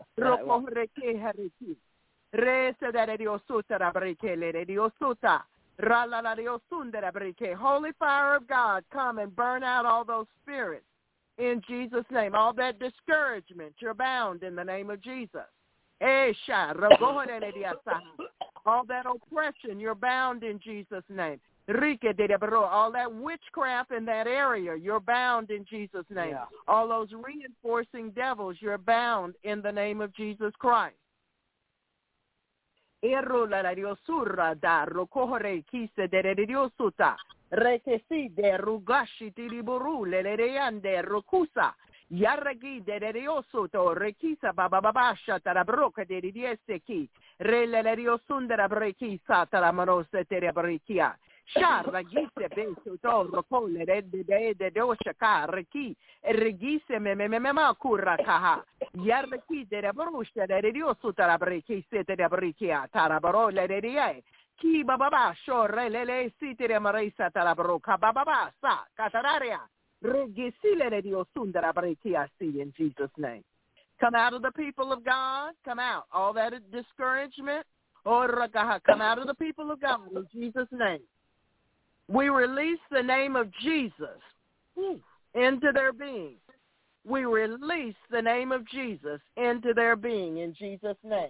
Holy fire of God, come and burn out all those spirits in Jesus' name. All that discouragement, you're bound in the name of Jesus. Eh, all that oppression, you're bound in Jesus' name. All that witchcraft in that area, you're bound in Jesus' name. Yeah. All those reinforcing devils, you're bound in the name of Jesus Christ. Ero la la diosurra da rokohore kise de de diosuta. Rekesi de rugashi tiriburu le le reande rokusa. Yarragi de diosuto rekisa bababasha tarabroka de dieseki. Re le le diosundera brekisa taramarose terebrikia. Sharra gise beso to rokole de de de de do shaka reki regise me me me me ma kurra kaha yarra ki de la brusha de dio sutara breki sete de breki a tara barola de die ki baba ba shorre le le site de marisa tara broka baba ba sa katararia regisile de dio sundara breki a see in Jesus name. Come out of the people of God. Come out. All that discouragement. Or come out of the people of God in Jesus name we release the name of Jesus into their being. We release the name of Jesus into their being in Jesus' name.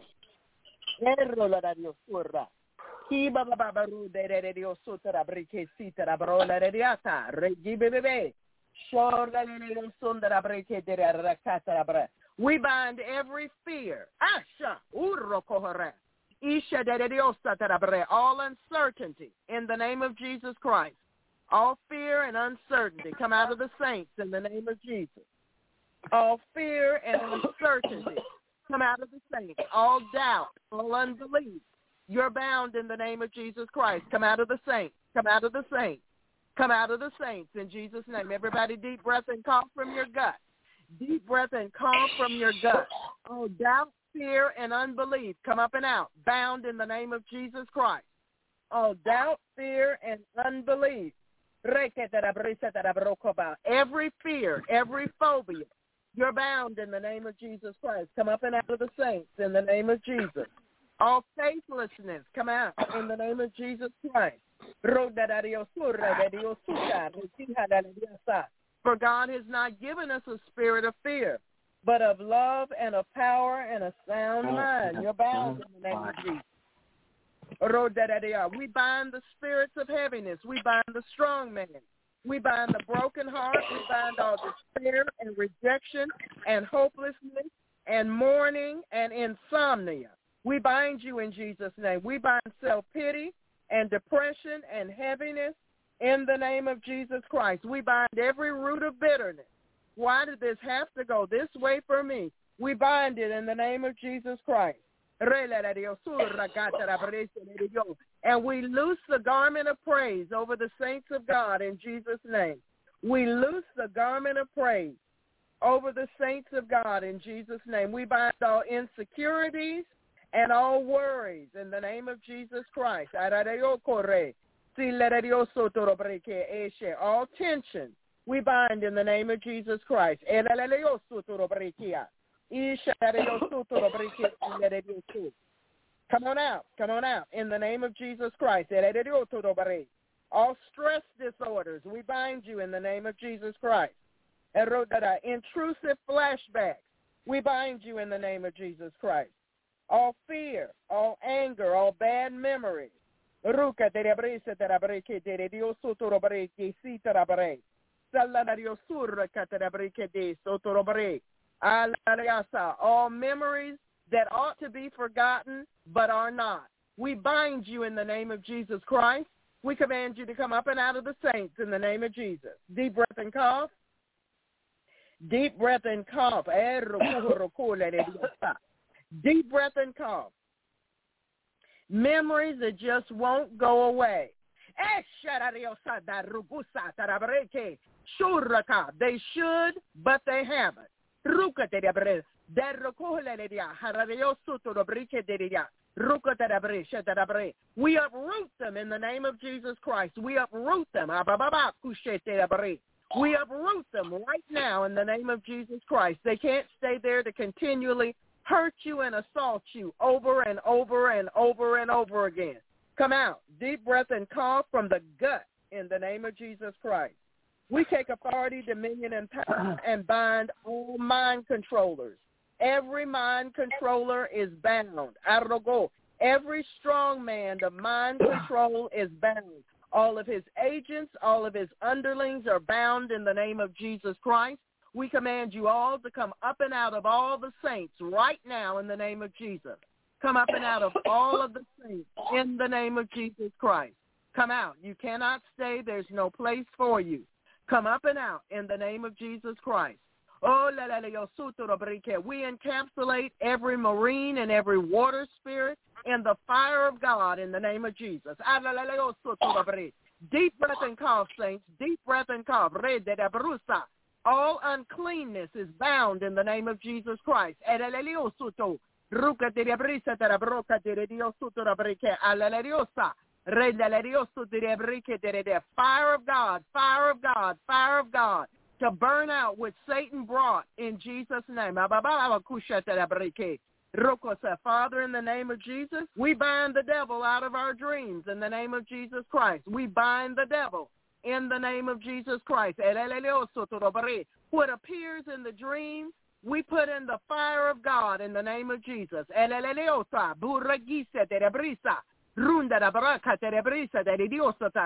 We bind every fear. Asha, all uncertainty in the name of Jesus Christ. All fear and uncertainty come out of the saints in the name of Jesus. All fear and uncertainty come out of the saints. All doubt, all unbelief, you're bound in the name of Jesus Christ. Come out of the saints. Come out of the saints. Come out of the saints in Jesus' name. Everybody deep breath and cough from your gut. Deep breath and cough from your gut. All doubt, fear, and unbelief come up and out, bound in the name of Jesus Christ. All doubt, fear, and unbelief. Every fear, every phobia, you're bound in the name of Jesus Christ. Come up and out of the saints in the name of Jesus. All faithlessness, come out in the name of Jesus Christ. For God has not given us a spirit of fear, but of love and of power and a sound mind. You're bound in the name of Jesus. We bind the spirits of heaviness. We bind the strong man. We bind the broken heart. We bind all despair and rejection and hopelessness and mourning and insomnia. We bind you in Jesus' name. We bind self-pity and depression and heaviness in the name of Jesus Christ. We bind every root of bitterness. Why did this have to go this way for me? We bind it in the name of Jesus Christ. And we loose the garment of praise over the saints of God in Jesus' name. We loose the garment of praise over the saints of God in Jesus' name. We bind all insecurities and all worries in the name of Jesus Christ. All tension we bind in the name of Jesus Christ. Come on out. Come on out. In the name of Jesus Christ. All stress disorders, we bind you in the name of Jesus Christ. Intrusive flashbacks, we bind you in the name of Jesus Christ. All fear, all anger, all bad memories. All memories that ought to be forgotten but are not. We bind you in the name of Jesus Christ. We command you to come up and out of the saints in the name of Jesus. Deep breath and cough. Deep breath and cough. Deep breath and cough. Memories that just won't go away. They should, but they haven't. We uproot them in the name of Jesus Christ. We uproot them. We uproot them right now in the name of Jesus Christ. They can't stay there to continually hurt you and assault you over and over and over and over again. Come out. Deep breath and cough from the gut in the name of Jesus Christ. We take authority, dominion, and power and bind all mind controllers. Every mind controller is bound. Arrogo. Every strong man the mind control is bound. All of his agents, all of his underlings are bound in the name of Jesus Christ. We command you all to come up and out of all the saints right now in the name of Jesus. Come up and out of all of the saints in the name of Jesus Christ. Come out. You cannot stay. There's no place for you. Come up and out in the name of Jesus Christ. Oh, we encapsulate every marine and every water spirit in the fire of God in the name of Jesus. Ah, Deep breath and cough, saints. Deep breath and cough. All uncleanness is bound in the name of Jesus Christ. Eh, Fire of God, fire of God, fire of God to burn out what Satan brought in Jesus' name. Said, Father, in the name of Jesus, we bind the devil out of our dreams in the name of Jesus Christ. We bind the devil in the name of Jesus Christ. What appears in the dream, we put in the fire of God in the name of Jesus.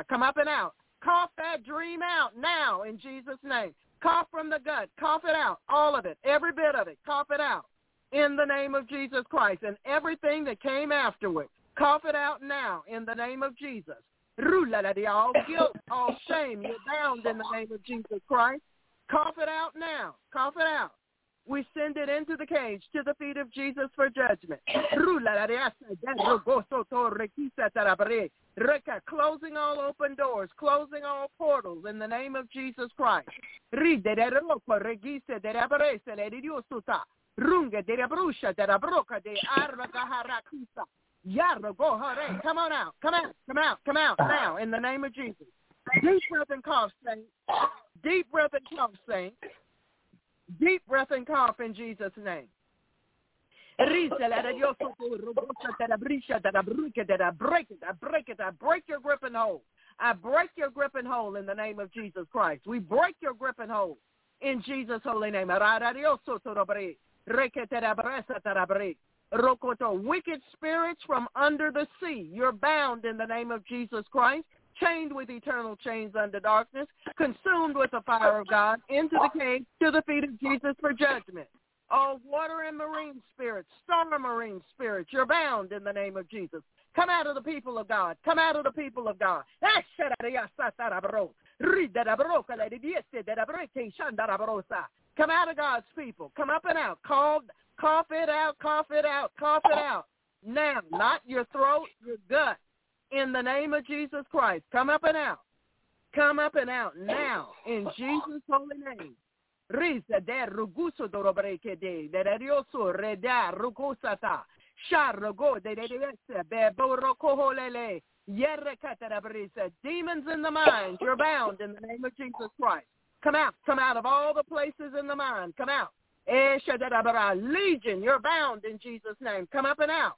Come up and out. Cough that dream out now in Jesus' name. Cough from the gut. Cough it out. All of it. Every bit of it. Cough it out in the name of Jesus Christ. And everything that came afterward, cough it out now in the name of Jesus. All guilt, all shame, you're bound in the name of Jesus Christ. Cough it out now. Cough it out. We send it into the cage to the feet of Jesus for judgment. Closing all open doors, closing all portals in the name of Jesus Christ. Come on out. Come out. Come out. Come out now in the name of Jesus. Deep breath and cough, saint. Deep breath and cough, saint. Deep breath and cough in Jesus' name. Break it, I break it, I break it, I break your grip and hold. I break your grip and hold in the name of Jesus Christ. We break your grip and hold in Jesus' holy name. Rokoto, wicked spirits from under the sea. You're bound in the name of Jesus Christ, chained with eternal chains under darkness, consumed with the fire of God, into the cave to the feet of Jesus for judgment. All water and marine spirits, storm marine spirits, you're bound in the name of Jesus. Come out of the people of God. Come out of the people of God. Come out of God's people. Come up and out. Call, cough it out, cough it out, cough it out. Now, not your throat, your gut. In the name of Jesus Christ, come up and out. Come up and out now in Jesus' holy name. De de de de. Demons in the mind, you're bound in the name of Jesus Christ. Come out. Come out of all the places in the mind. Come out. Eh, Legion, you're bound in Jesus' name. Come up and out.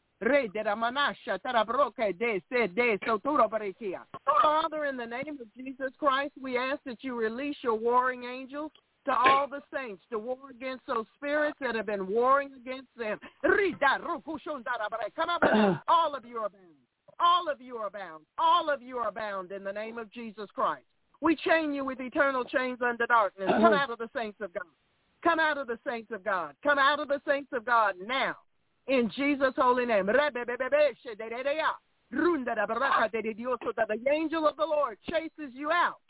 Re de la manasha tarabroke de se de soturo barikia. Father, in the name of Jesus Christ, we ask that you release your warring angels to all the saints to war against those spirits that have been warring against them. Come up, all of you are bound. All of you are bound. All of you are bound in the name of Jesus Christ. We chain you with eternal chains under darkness. Come out of the saints of God. Come out of the saints of God. Come out of the saints of God now in Jesus' holy name. The angel of the Lord chases you out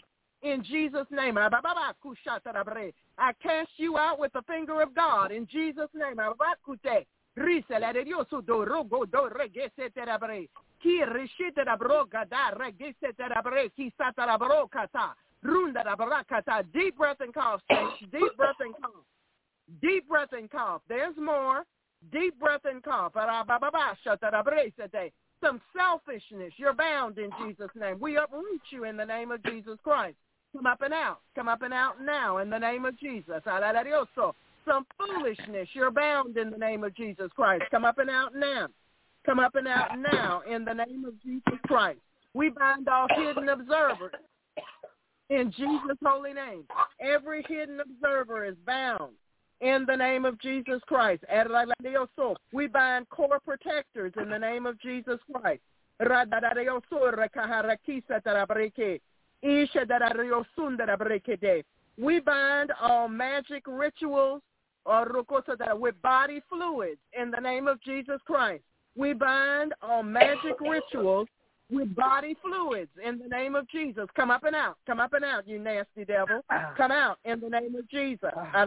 in Jesus' name. I cast you out with the finger of God in Jesus' name. Deep breath and cough, Deep breath and cough. Deep breath and cough. There's more. Deep breath and cough. Some selfishness. You're bound in Jesus' name. We uproot you in the name of Jesus Christ. Come up and out. Come up and out now in the name of Jesus. Some foolishness. You're bound in the name of Jesus Christ. Come up and out now. Come up and out now in the name of Jesus Christ. We bind all hidden observers in Jesus' holy name. Every hidden observer is bound in the name of Jesus Christ. We bind core protectors in the name of Jesus Christ. We bind all magic rituals with body fluids in the name of Jesus Christ. We bind all magic rituals with body fluids in the name of Jesus. Come up and out. Come up and out, you nasty devil. Ah. Come out in the name of Jesus. Ah.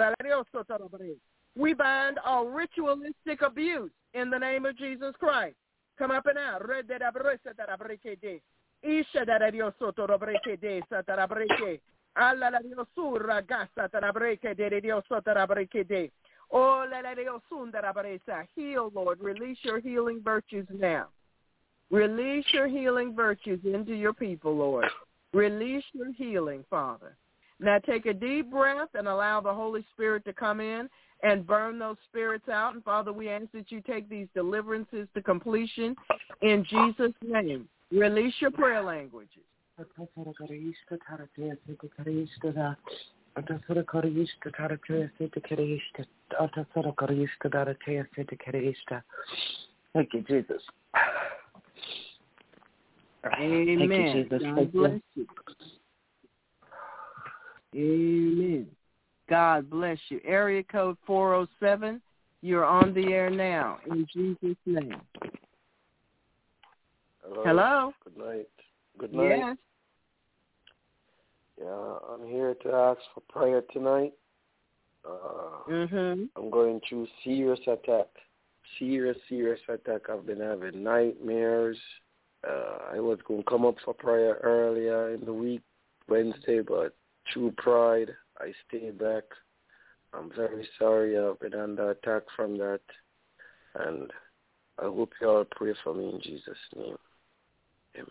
We bind all ritualistic abuse in the name of Jesus Christ. Come up and out. Isha da Dios soto robreke de satarabreke. Alla la Dios surra gasta tarabreke de Dios sotarabreke de. Oh la Dios sundarabresa. Heal, Lord. Release your healing virtues now. Release your healing virtues into your people, Lord. Release your healing, Father. Now take a deep breath and allow the Holy Spirit to come in and burn those spirits out. And Father, we ask that you take these deliverances to completion in Jesus' name. Release your prayer languages. Thank you, Jesus. Amen. Thank you, Jesus. God bless you. Amen. God bless you. Area code 407. You're on the air now in Jesus' name. Hello. Hello. Good night. Good night. Yes. Yeah, I'm here to ask for prayer tonight. Uh, Mhm. I'm going through serious attack. Serious, serious attack. I've been having nightmares. Uh, I was going to come up for prayer earlier in the week, Wednesday, but true pride, I stayed back. I'm very sorry I've been under attack from that. And I hope you all pray for me in Jesus' name. Amen.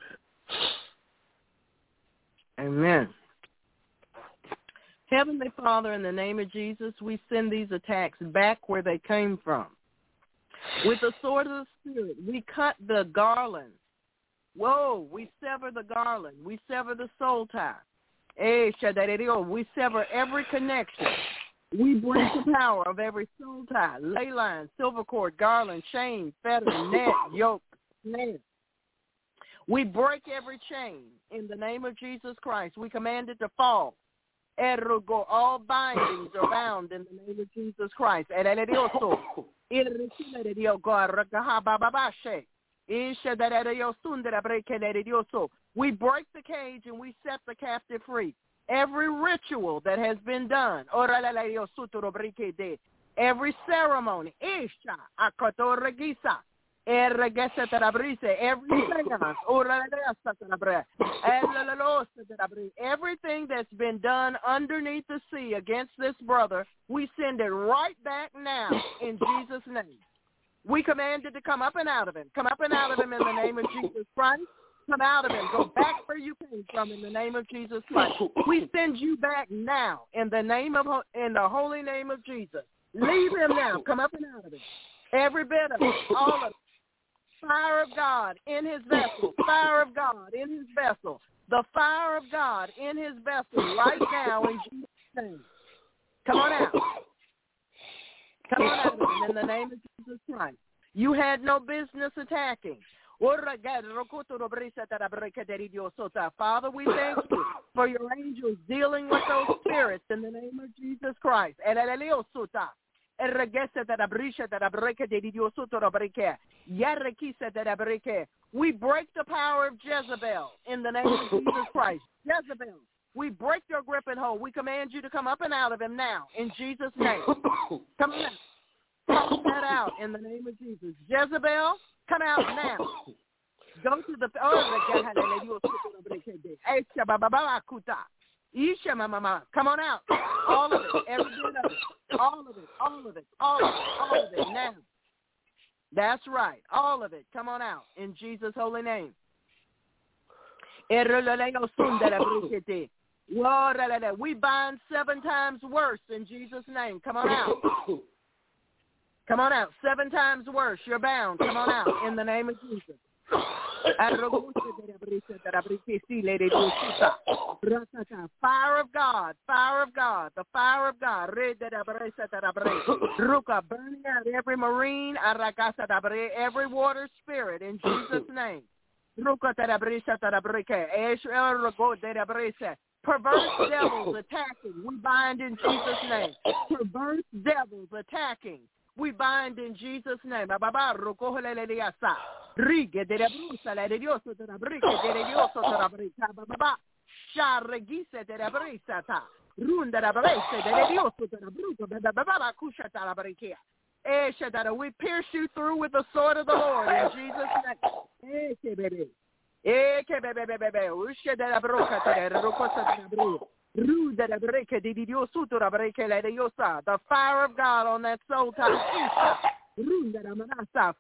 Amen. Heavenly Father, in the name of Jesus, we send these attacks back where they came from. With the sword of the Spirit, we cut the garland. Whoa, we sever the garland. We sever the soul tie. Eh, shadadio. We sever every connection. We break the power of every soul tie, ley line, silver cord, garland, chain, fetter, net, yoke, snare. We break every chain in the name of Jesus Christ. We command it to fall. Ergo, all bindings are bound in the name of Jesus Christ. We break the cage and we set the captive free. Every ritual that has been done, oh, oraleleriosutorobrikede. every ceremony, isha akotoregisa, erregeseterabrise, every everything that's been done underneath the sea against this brother, we send it right back now in Jesus' name. We commanded to come up and out of him. Come up and out of him in the name of Jesus Christ. Come out of him. Go back where you came from in the name of Jesus Christ. We send you back now in the name of in the holy name of Jesus. Leave him now. Come up and out of him. Every bit of it, all of it. Fire of God in his vessel. Fire of God in his vessel. The fire of God in his vessel right now in Jesus' name. Come on out. Come out of him in the name of Jesus Christ. You had no business attacking. Father, we thank you for your angels dealing with those spirits in the name of Jesus Christ. We break the power of Jezebel in the name of Jesus Christ. Jezebel, we break your grip and hold. We command you to come up and out of him now in Jesus' name. Come on out. Come that out in the name of Jesus. Jezebel, come out now. Go to the oh, Come on out. All of it. Every bit of it. All of it. All of it. All of it. All of it. Now. That's right. All of it. Come on out. In Jesus' holy name. We bind seven times worse in Jesus' name. Come on out. Come on out. Seven times worse. You're bound. Come on out in the name of Jesus. Fire of God, fire of God, the fire of God. Ruka, burning out every marine, every water spirit in Jesus' name. Perverse devils attacking, we bind in Jesus' name. Perverse devils attacking, we bind in Jesus' name. We pierce you through with the sword of the Lord in Jesus' name. Eh, The fire of God on that soul tie.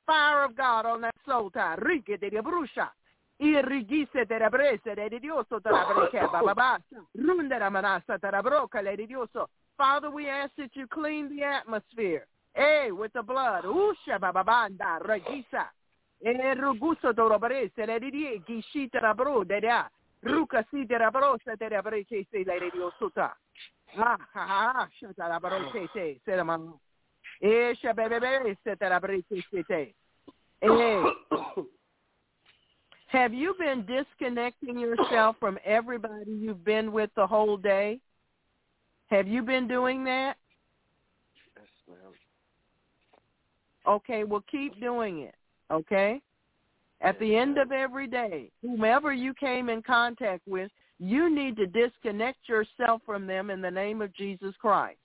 Fire of God on that soul tie. De brucia. Irrigise de la bresa de Dioso de la breca. Bababasa. Runda la manasa de la broca la dioso. Father, we ask that you clean the atmosphere. Hey, with the blood. Usha bababanda regisa. Ruguso do robrese le di gishita la bro de da. Ruka si brosa de la breche se la. Ah, ha, ha, shata la broche se, se la mano. E bebe bebe se te la breche se te. Eh. Have you been disconnecting yourself from everybody you've been with the whole day? Have you been doing that? Yes, ma'am. Okay, well keep doing it. Okay? At the end of every day, whomever you came in contact with, you need to disconnect yourself from them in the name of Jesus Christ.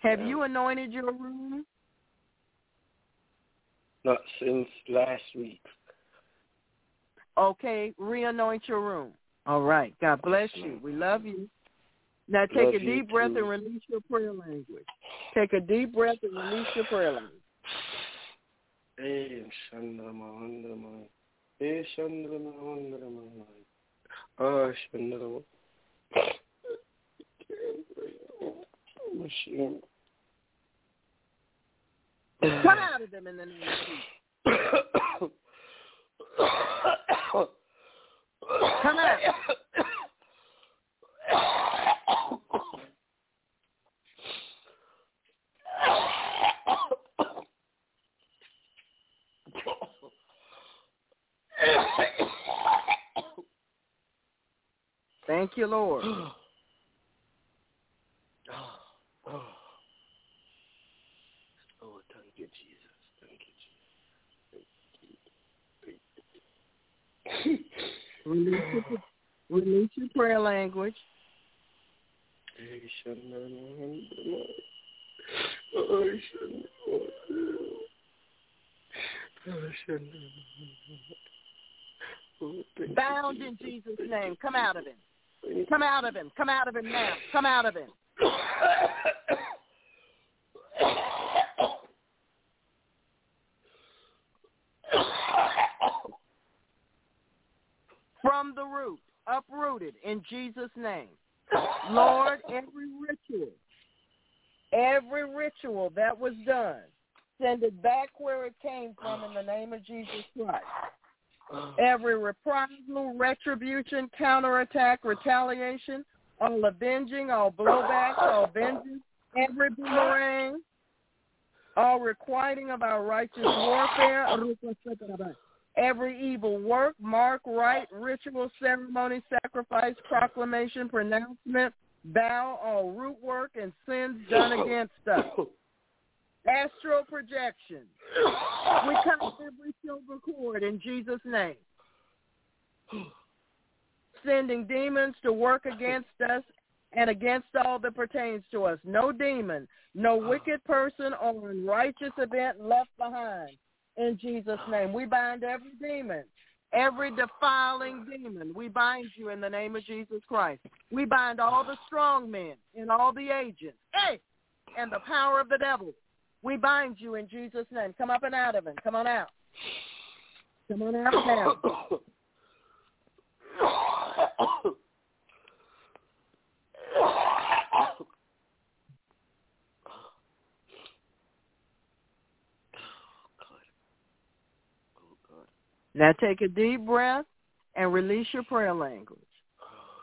Have you anointed your room? Not since last week. Okay, re-anoint your room. All right. God bless you. We love you. Now take Love a deep breath too. and release your prayer language. Take a deep breath and release your prayer language. Hey, Shandarama, Handarama. Hey, Shandarama, Handarama. Ah. Machine. Come out of them in the name of Jesus. Come out. Thank you, Lord. Oh, thank you, Jesus. Thank you, Jesus. Release your, release your prayer language. Bound in Jesus. Name. Come out of him. Come out of him. Come out of him now. Come out of him. From the root, uprooted in Jesus' name. Lord, every ritual, every ritual that was done, send it back where it came from in the name of Jesus Christ. Every reprisal, retribution, counterattack, retaliation, all avenging, all blowback, all vengeance, every boomerang, all requiting of our righteous warfare, every evil work, mark, rite, ritual, ceremony, sacrifice, proclamation, pronouncement, vow, all root work, and sins done against us. Astral projection. We cut every silver cord in Jesus' name. Sending demons to work against us and against all that pertains to us. No demon, no wicked person or unrighteous event left behind. In Jesus' name. We bind every demon, every defiling demon. We bind you in the name of Jesus Christ. We bind all the strong men and all the agents. Hey! And the power of the devil. We bind you in Jesus' name. Come up and out of him. Come on out. Come on out now. Oh, Now take a deep breath and release your prayer language. Oh,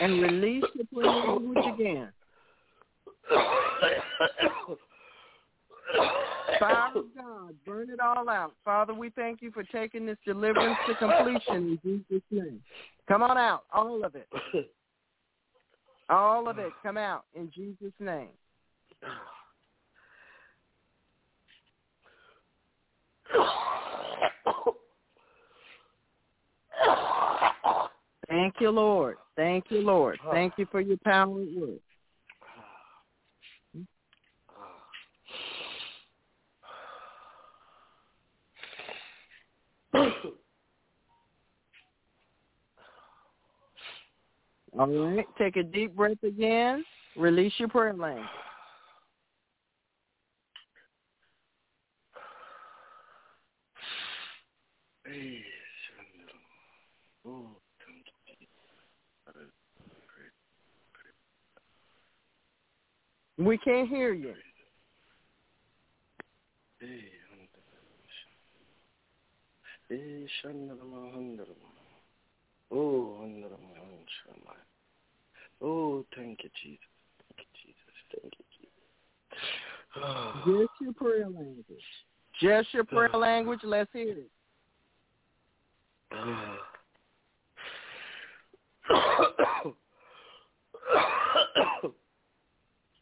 and release the prayer language again. Of God, burn it all out. Father, we thank you for taking this deliverance to completion in Jesus' name. Come on out, all of it. All of it, come out in Jesus' name. Thank you, Lord. Thank you, Lord. Oh. Thank you for your power at work. All right. Take a deep breath again. Release your prayer language. Hey, Shanna. Oh, thank you. We can't hear you. Hey, Hey, Shanna, Oh, Oh, thank you, Jesus. Thank you, Jesus. Thank you, Jesus. Just your prayer language. Just your prayer uh, language. Let's hear it. Uh,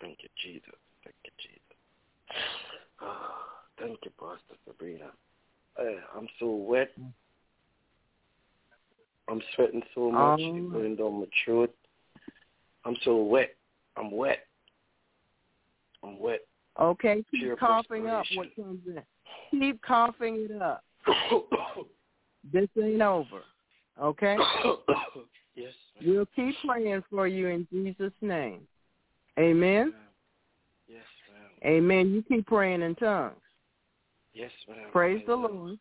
Thank you, Jesus. Thank you, Jesus. Ah, thank you, Pastor Sabrina. Eh, I'm so wet. I'm sweating so much. Oh. It's going down my throat. I'm so wet. I'm wet. I'm wet. Okay, keep Pure coughing up what comes in. Keep coughing it up. This ain't over. Okay? yes. We'll keep praying for you in Jesus' name. Amen. Yes, ma'am. Amen. You keep praying in tongues. Yes, ma'am. Praise I the. Lord.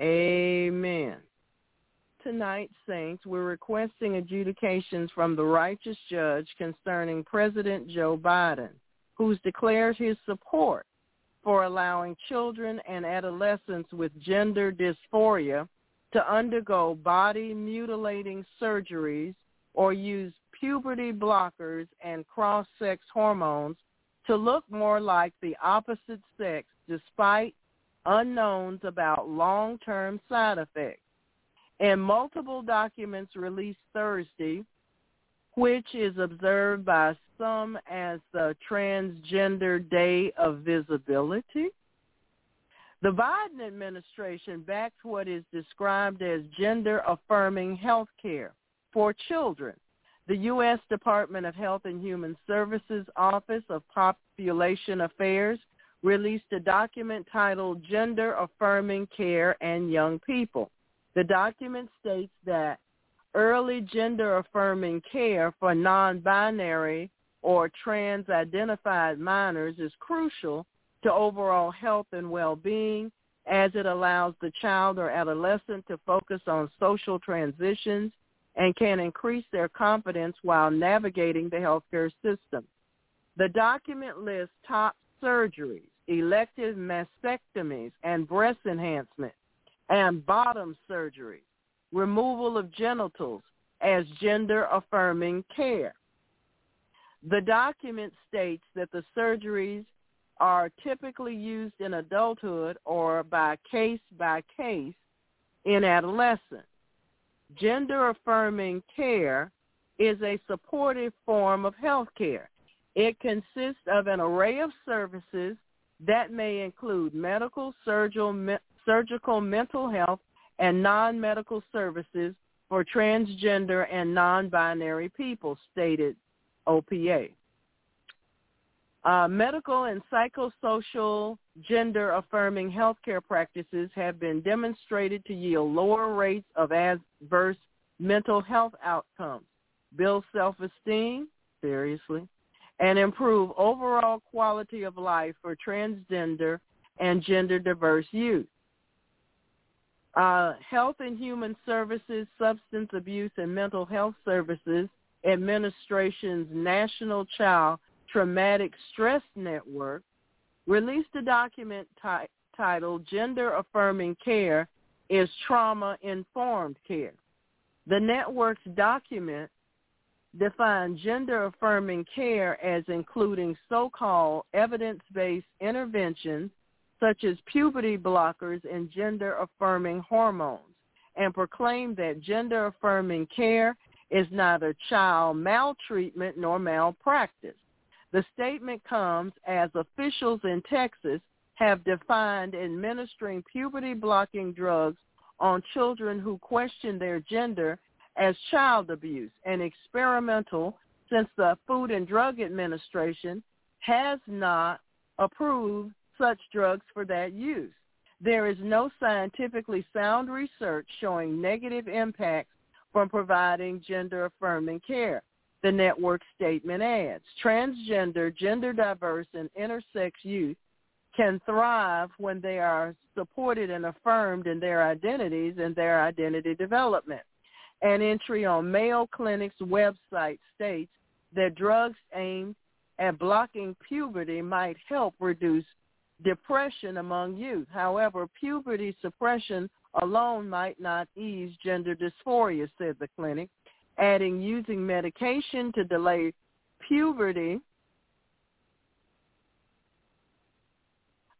Amen. Tonight, saints, we're requesting adjudications from the righteous judge concerning President Joe Biden, who's declared his support for allowing children and adolescents with gender dysphoria to undergo body mutilating surgeries or use puberty blockers and cross-sex hormones to look more like the opposite sex despite unknowns about long-term side effects. In multiple documents released Thursday, which is observed by some as the Transgender Day of Visibility, the Biden administration backs what is described as gender-affirming health care for children. The U.S. Department of Health and Human Services Office of Population Affairs released a document titled Gender Affirming Care and Young People. The document states that early gender affirming care for non-binary or trans-identified minors is crucial to overall health and well-being as it allows the child or adolescent to focus on social transitions and can increase their confidence while navigating the healthcare system. The document lists top surgeries, elective mastectomies and breast enhancement, and bottom surgery, removal of genitals as gender-affirming care. The document states that the surgeries are typically used in adulthood or by case by case in adolescence. Gender-affirming care is a supportive form of health care. It consists of an array of services that may include medical, surgical, me- surgical mental health and non-medical services for transgender and non-binary people, stated OPA. Uh, medical and psychosocial gender-affirming healthcare practices have been demonstrated to yield lower rates of adverse mental health outcomes, build self-esteem, seriously, and improve overall quality of life for transgender and gender diverse youth. Uh, Health and Human Services, Substance Abuse and Mental Health Services Administration's National Child Traumatic Stress Network released a document t- titled Gender Affirming Care is Trauma Informed Care. The network's document defined gender affirming care as including so-called evidence-based interventions such as puberty blockers and gender affirming hormones and proclaimed that gender affirming care is neither child maltreatment nor malpractice. The statement comes as officials in Texas have defined administering puberty blocking drugs on children who question their gender as child abuse and experimental since the Food and Drug Administration has not approved such drugs for that use. There is no scientifically sound research showing negative impacts from providing gender-affirming care. The network statement adds, transgender, gender diverse, and intersex youth can thrive when they are supported and affirmed in their identities and their identity development. An entry on Mayo Clinic's website states that drugs aimed at blocking puberty might help reduce depression among youth. However, puberty suppression alone might not ease gender dysphoria, said the clinic, adding using medication to delay puberty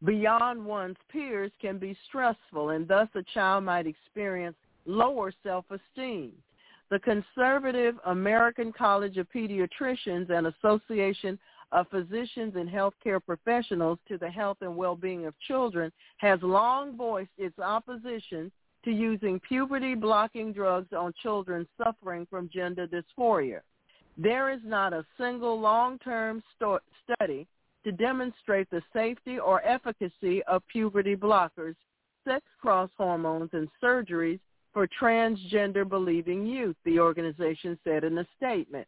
beyond one's peers can be stressful and thus a child might experience lower self-esteem. The conservative American College of Pediatricians and Association of Physicians and Healthcare Professionals to the health and well-being of children has long voiced its opposition to using puberty-blocking drugs on children suffering from gender dysphoria. There is not a single long-term study to demonstrate the safety or efficacy of puberty blockers, sex cross hormones, and surgeries for transgender believing youth, the organization said in a statement.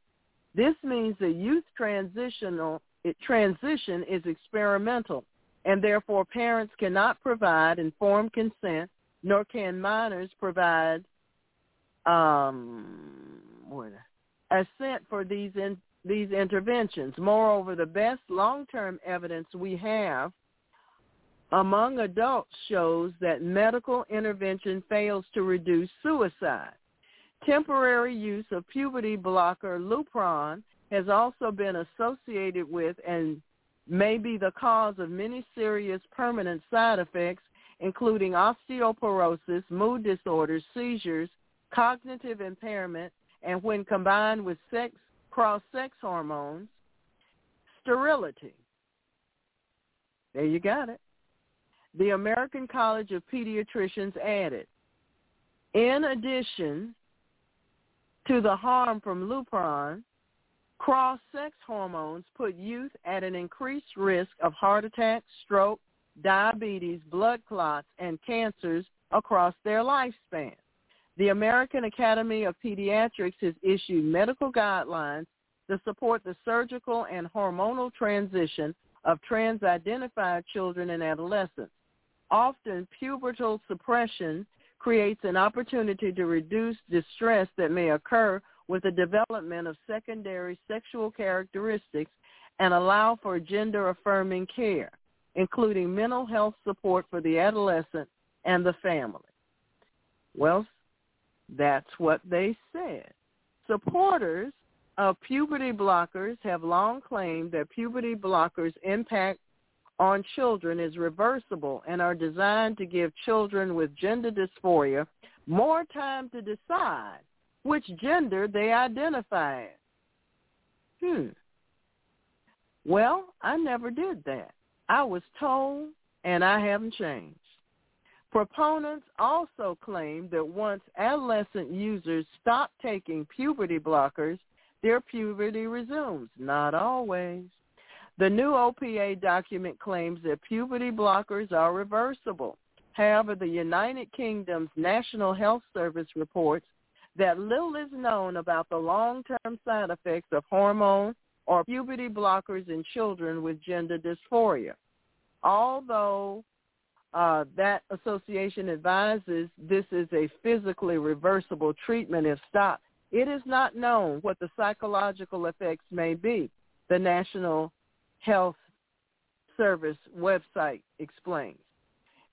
This means the youth transitional transition is experimental, and therefore parents cannot provide informed consent, nor can minors provide um, assent for these in, these interventions. Moreover, the best long-term evidence we have among adults shows that medical intervention fails to reduce suicide. Temporary use of puberty blocker Lupron has also been associated with and may be the cause of many serious permanent side effects, including osteoporosis, mood disorders, seizures, cognitive impairment, and when combined with sex cross-sex hormones, sterility. There you got it the American College of Pediatricians added, in addition to the harm from Lupron, cross-sex hormones put youth at an increased risk of heart attack, stroke, diabetes, blood clots, and cancers across their lifespan. The American Academy of Pediatrics has issued medical guidelines to support the surgical and hormonal transition of trans-identified children and adolescents often pubertal suppression creates an opportunity to reduce distress that may occur with the development of secondary sexual characteristics and allow for gender-affirming care, including mental health support for the adolescent and the family. Well, that's what they said. Supporters of puberty blockers have long claimed that puberty blockers impact on children is reversible and are designed to give children with gender dysphoria more time to decide which gender they identify as. Hmm. Well, I never did that. I was told and I haven't changed. Proponents also claim that once adolescent users stop taking puberty blockers, their puberty resumes. Not always. The new OPA document claims that puberty blockers are reversible. However, the United Kingdom's National Health Service reports that little is known about the long-term side effects of hormone or puberty blockers in children with gender dysphoria. Although uh, that association advises this is a physically reversible treatment if stopped, it is not known what the psychological effects may be, the National Health Service website explains.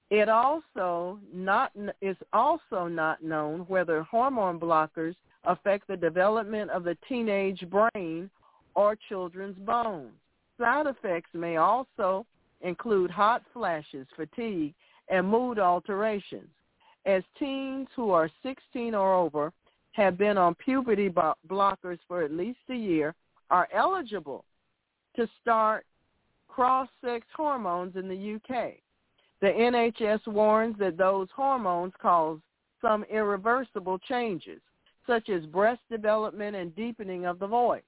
It also not is also not known whether hormone blockers affect the development of the teenage brain or children's bones. Side effects may also include hot flashes, fatigue, and mood alterations. As teens who are 16 or over have been on puberty blockers for at least a year are eligible to start cross-sex hormones in the UK. The NHS warns that those hormones cause some irreversible changes, such as breast development and deepening of the voice.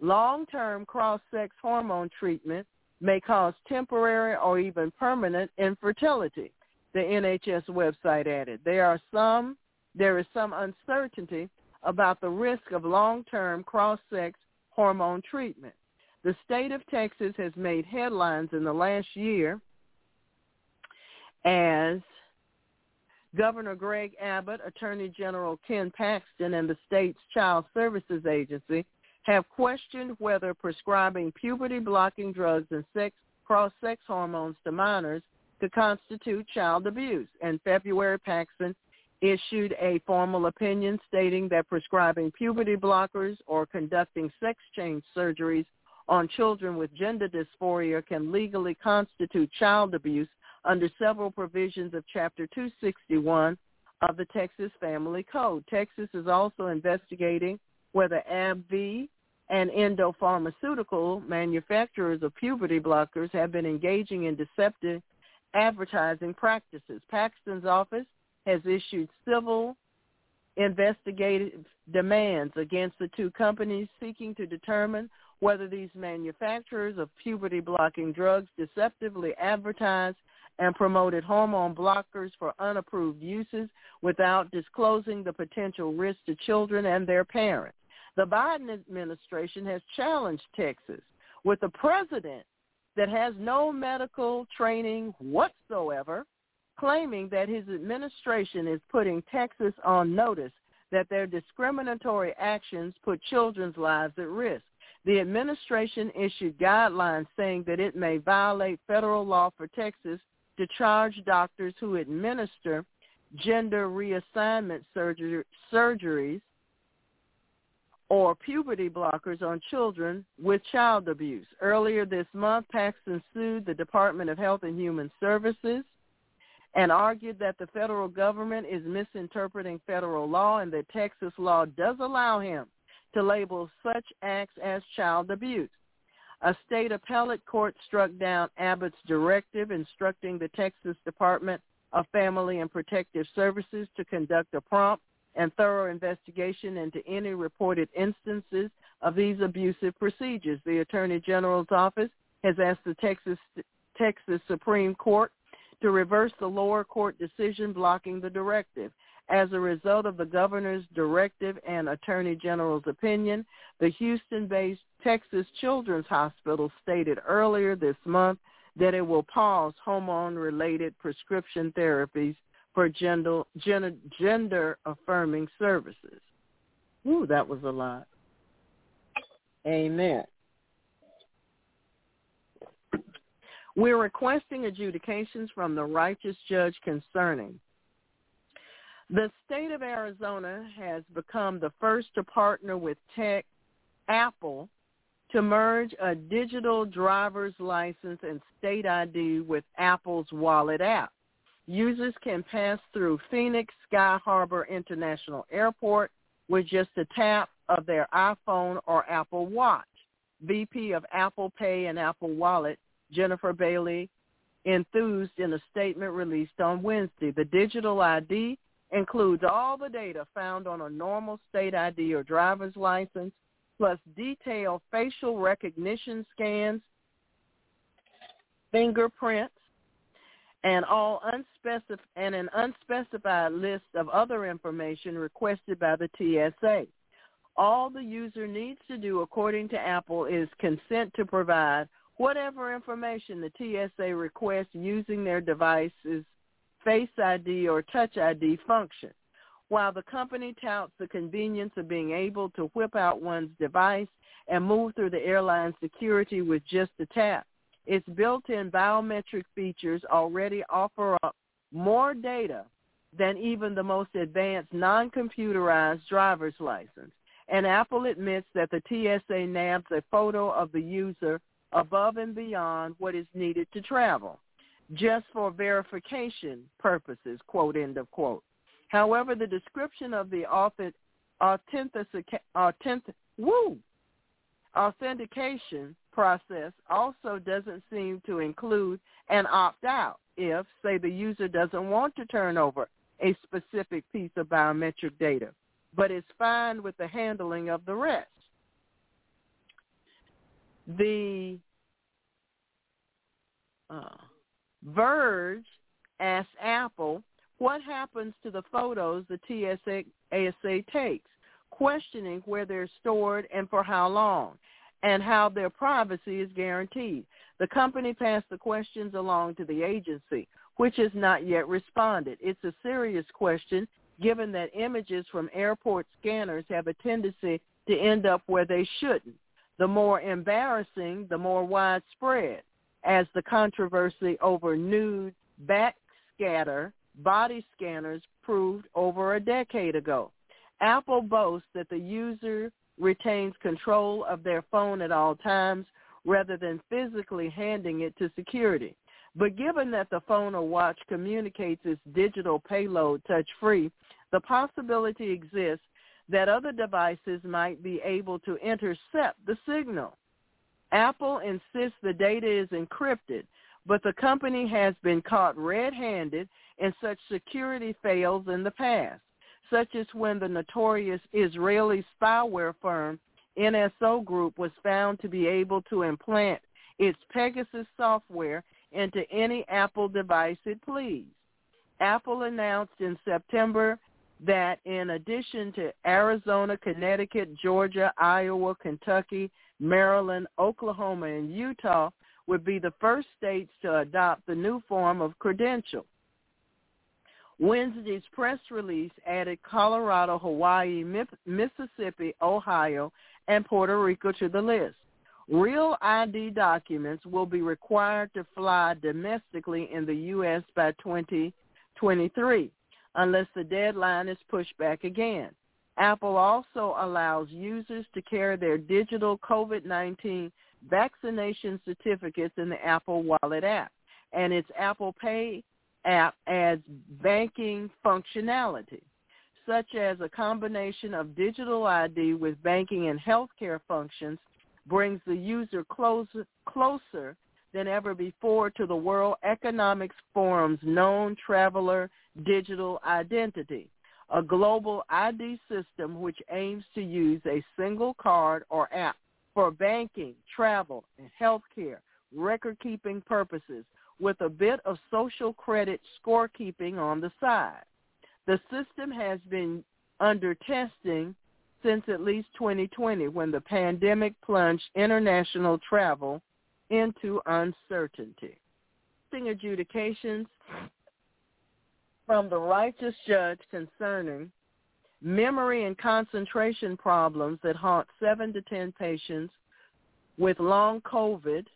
Long-term cross-sex hormone treatment may cause temporary or even permanent infertility, the NHS website added. There are some there is some uncertainty about the risk of long-term cross-sex hormone treatment. The state of Texas has made headlines in the last year as Governor Greg Abbott, Attorney General Ken Paxton, and the state's Child Services Agency have questioned whether prescribing puberty-blocking drugs and sex cross-sex hormones to minors could constitute child abuse. In February, Paxton issued a formal opinion stating that prescribing puberty blockers or conducting sex change surgeries on children with gender dysphoria can legally constitute child abuse under several provisions of Chapter 261 of the Texas Family Code. Texas is also investigating whether AbbVie and Endo pharmaceutical manufacturers of puberty blockers have been engaging in deceptive advertising practices. Paxton's office has issued civil investigative demands against the two companies seeking to determine whether these manufacturers of puberty blocking drugs deceptively advertise and promoted hormone blockers for unapproved uses without disclosing the potential risk to children and their parents. The Biden administration has challenged Texas with a president that has no medical training whatsoever, claiming that his administration is putting Texas on notice that their discriminatory actions put children's lives at risk. The administration issued guidelines saying that it may violate federal law for Texas to charge doctors who administer gender reassignment surgeries or puberty blockers on children with child abuse. Earlier this month, Paxton sued the Department of Health and Human Services and argued that the federal government is misinterpreting federal law and that Texas law does allow him to label such acts as child abuse. A state appellate court struck down Abbott's directive instructing the Texas Department of Family and Protective Services to conduct a prompt and thorough investigation into any reported instances of these abusive procedures. The Attorney General's office has asked the Texas Texas Supreme Court to reverse the lower court decision blocking the directive. As a result of the governor's directive and attorney general's opinion, the Houston-based Texas Children's Hospital stated earlier this month that it will pause hormone-related prescription therapies for gender, gender, gender-affirming services. Ooh, that was a lot. Amen. We're requesting adjudications from the righteous judge concerning the state of Arizona has become the first to partner with tech Apple to merge a digital driver's license and state ID with Apple's Wallet app. Users can pass through Phoenix Sky Harbor International Airport with just a tap of their iPhone or Apple Watch. VP of Apple Pay and Apple Wallet, Jennifer Bailey, enthused in a statement released on Wednesday. The digital ID includes all the data found on a normal state ID or driver's license, plus detailed facial recognition scans, fingerprints, and all unspecified and an unspecified list of other information requested by the TSA. All the user needs to do, according to Apple, is consent to provide whatever information the TSA requests using their device's Face ID or Touch ID function. While the company touts the convenience of being able to whip out one's device and move through the airline security with just a tap, its built-in biometric features already offer up more data than even the most advanced non-computerized driver's license. And Apple admits that the TSA nabs a photo of the user above and beyond what is needed to travel, just for verification purposes, quote, end of quote. However, the description of the authentic, authentic, authentic, woo, authentication process also doesn't seem to include an opt-out if, say, the user doesn't want to turn over a specific piece of biometric data, but is fine with the handling of the rest. The uh, Verge asked Apple what happens to the photos the TSA takes, questioning where they're stored and for how long, and how their privacy is guaranteed. The company passed the questions along to the agency, which has not yet responded. It's a serious question given that images from airport scanners have a tendency to end up where they shouldn't the more embarrassing, the more widespread, as the controversy over nude backscatter body scanners proved over a decade ago. Apple boasts that the user retains control of their phone at all times rather than physically handing it to security. But given that the phone or watch communicates its digital payload touch-free, the possibility exists that other devices might be able to intercept the signal. Apple insists the data is encrypted, but the company has been caught red-handed in such security fails in the past, such as when the notorious Israeli spyware firm NSO Group was found to be able to implant its Pegasus software into any Apple device it pleased. Apple announced in September that in addition to Arizona, Connecticut, Georgia, Iowa, Kentucky, Maryland, Oklahoma, and Utah would be the first states to adopt the new form of credential. Wednesday's press release added Colorado, Hawaii, Mississippi, Ohio, and Puerto Rico to the list. Real ID documents will be required to fly domestically in the U.S. by 2023 unless the deadline is pushed back again. Apple also allows users to carry their digital COVID-19 vaccination certificates in the Apple Wallet app, and its Apple Pay app adds banking functionality, such as a combination of digital ID with banking and healthcare functions brings the user closer, closer than ever before to the World Economics Forum's known traveler digital identity, a global ID system which aims to use a single card or app for banking, travel, and healthcare, record-keeping purposes with a bit of social credit scorekeeping on the side. The system has been under testing since at least 2020 when the pandemic plunged international travel into uncertainty. Adjudications from the righteous judge concerning memory and concentration problems that haunt 7 to 10 patients with long COVID.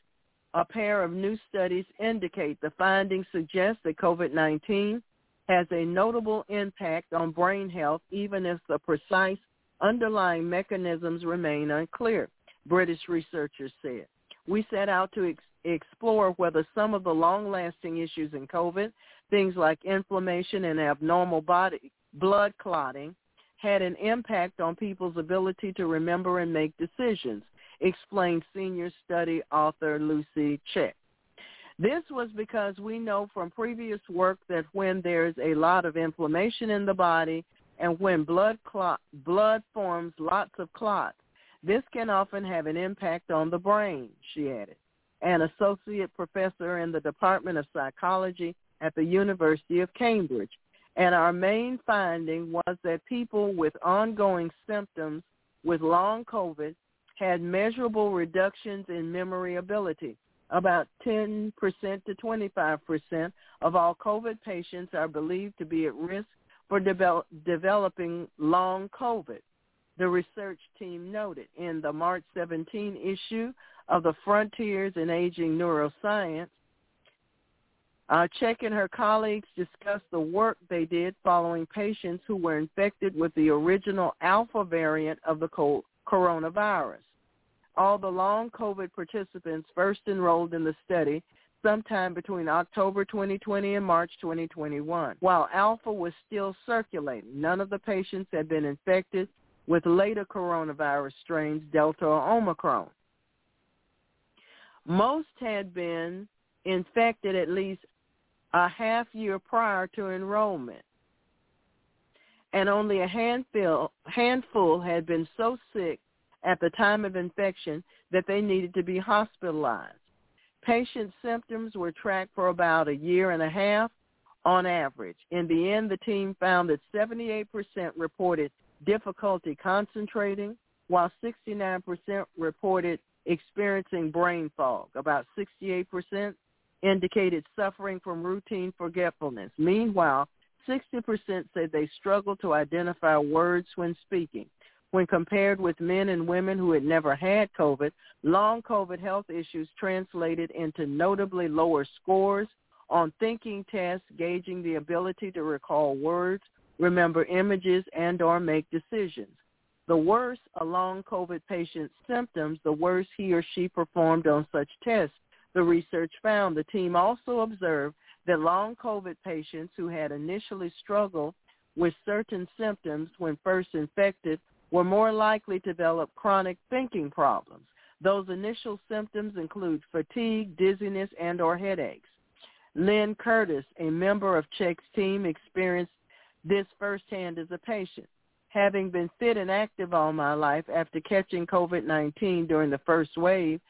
A pair of new studies indicate the findings suggest that COVID-19 has a notable impact on brain health even if the precise underlying mechanisms remain unclear, British researchers said. We set out to ex- explore whether some of the long-lasting issues in COVID things like inflammation and abnormal body blood clotting had an impact on people's ability to remember and make decisions, explained senior study author Lucy Cheke. This was because we know from previous work that when there's a lot of inflammation in the body and when blood clot, blood forms lots of clots, this can often have an impact on the brain, she added. An associate professor in the Department of Psychology at the University of Cambridge. And our main finding was that people with ongoing symptoms with long COVID had measurable reductions in memory ability. About 10% to 25% of all COVID patients are believed to be at risk for develop, developing long COVID the research team noted in the March 17 issue of the Frontiers in Aging Neuroscience. Uh, Cheke and her colleagues discussed the work they did following patients who were infected with the original alpha variant of the coronavirus. All the long COVID participants first enrolled in the study sometime between October 2020 and March 2021. While alpha was still circulating, none of the patients had been infected with later coronavirus strains, Delta or Omicron. Most had been infected at least a half year prior to enrollment. And only a handful, handful had been so sick at the time of infection that they needed to be hospitalized. Patient symptoms were tracked for about a year and a half on average. In the end, the team found that 78% reported difficulty concentrating, while 69% reported experiencing brain fog. About 68% indicated suffering from routine forgetfulness. Meanwhile, 60% said they struggled to identify words when speaking. When compared with men and women who had never had COVID, long COVID health issues translated into notably lower scores on thinking tests gauging the ability to recall words remember images, and or make decisions. The worse a long COVID patient's symptoms, the worse he or she performed on such tests, the research found. The team also observed that long COVID patients who had initially struggled with certain symptoms when first infected were more likely to develop chronic thinking problems. Those initial symptoms include fatigue, dizziness, and or headaches. Lynn Curtis, a member of Cheke's team, experienced this firsthand as a patient. Having been fit and active all my life after catching COVID-19 during the first wave,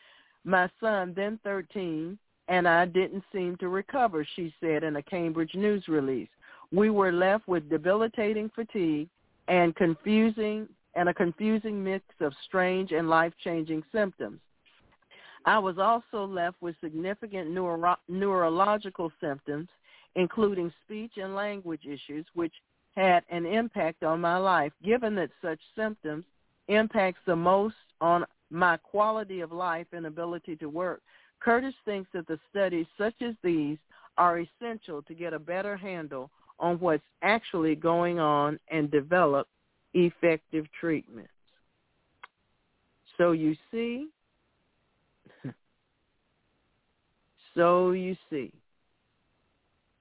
my son, then 13, and I didn't seem to recover, she said in a Cambridge news release. We were left with debilitating fatigue and confusing and a confusing mix of strange and life-changing symptoms. I was also left with significant neuro- neurological symptoms including speech and language issues, which had an impact on my life, given that such symptoms impacts the most on my quality of life and ability to work. Curtis thinks that the studies such as these are essential to get a better handle on what's actually going on and develop effective treatments. So you see, so you see,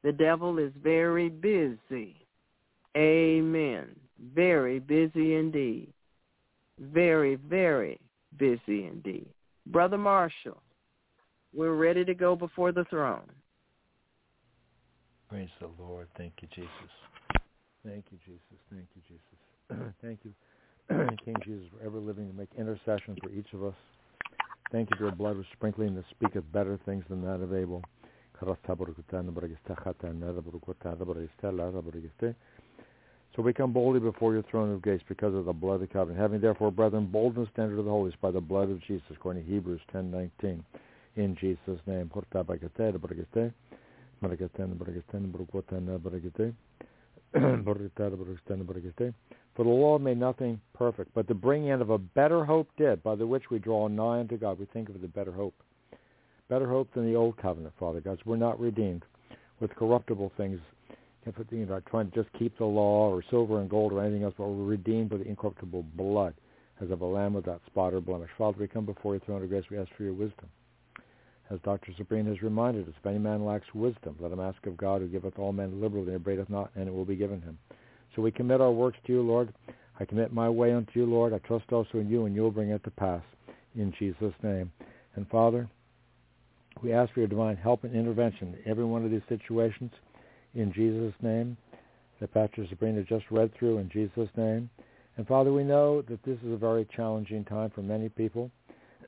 the devil is very busy. Amen. Very busy indeed. Very, very busy indeed. Brother Marshall, we're ready to go before the throne. Praise the Lord. Thank you, Jesus. Thank you, Jesus. Thank you, Jesus. Thank you, King Jesus, for ever living to make intercession for each of us. Thank you for your blood was sprinkling that speaketh better things than that of Abel. So we come boldly before your throne of grace because of the blood of the covenant. Having therefore, brethren, boldness to enter the holies by the blood of Jesus, according to Hebrews 10:19. In Jesus' name. For the law made nothing perfect, but the bringing in of a better hope did, by the which we draw nigh unto God. We think of the better hope better hope than the old covenant, Father God. We're not redeemed with corruptible things, you know, trying to just keep the law or silver and gold or anything else, but we're redeemed with the incorruptible blood as of a lamb without spot or blemish. Father, we come before your throne of grace. We ask for your wisdom. As Dr. Sabrina has reminded us, if any man lacks wisdom, let him ask of God who giveth all men liberally and abradeth not, and it will be given him. So we commit our works to you, Lord. I commit my way unto you, Lord. I trust also in you, and you will bring it to pass. In Jesus' name. And Father, We ask for your divine help and intervention in every one of these situations in Jesus' name that Pastor Sabrina just read through in Jesus' name. And Father, we know that this is a very challenging time for many people.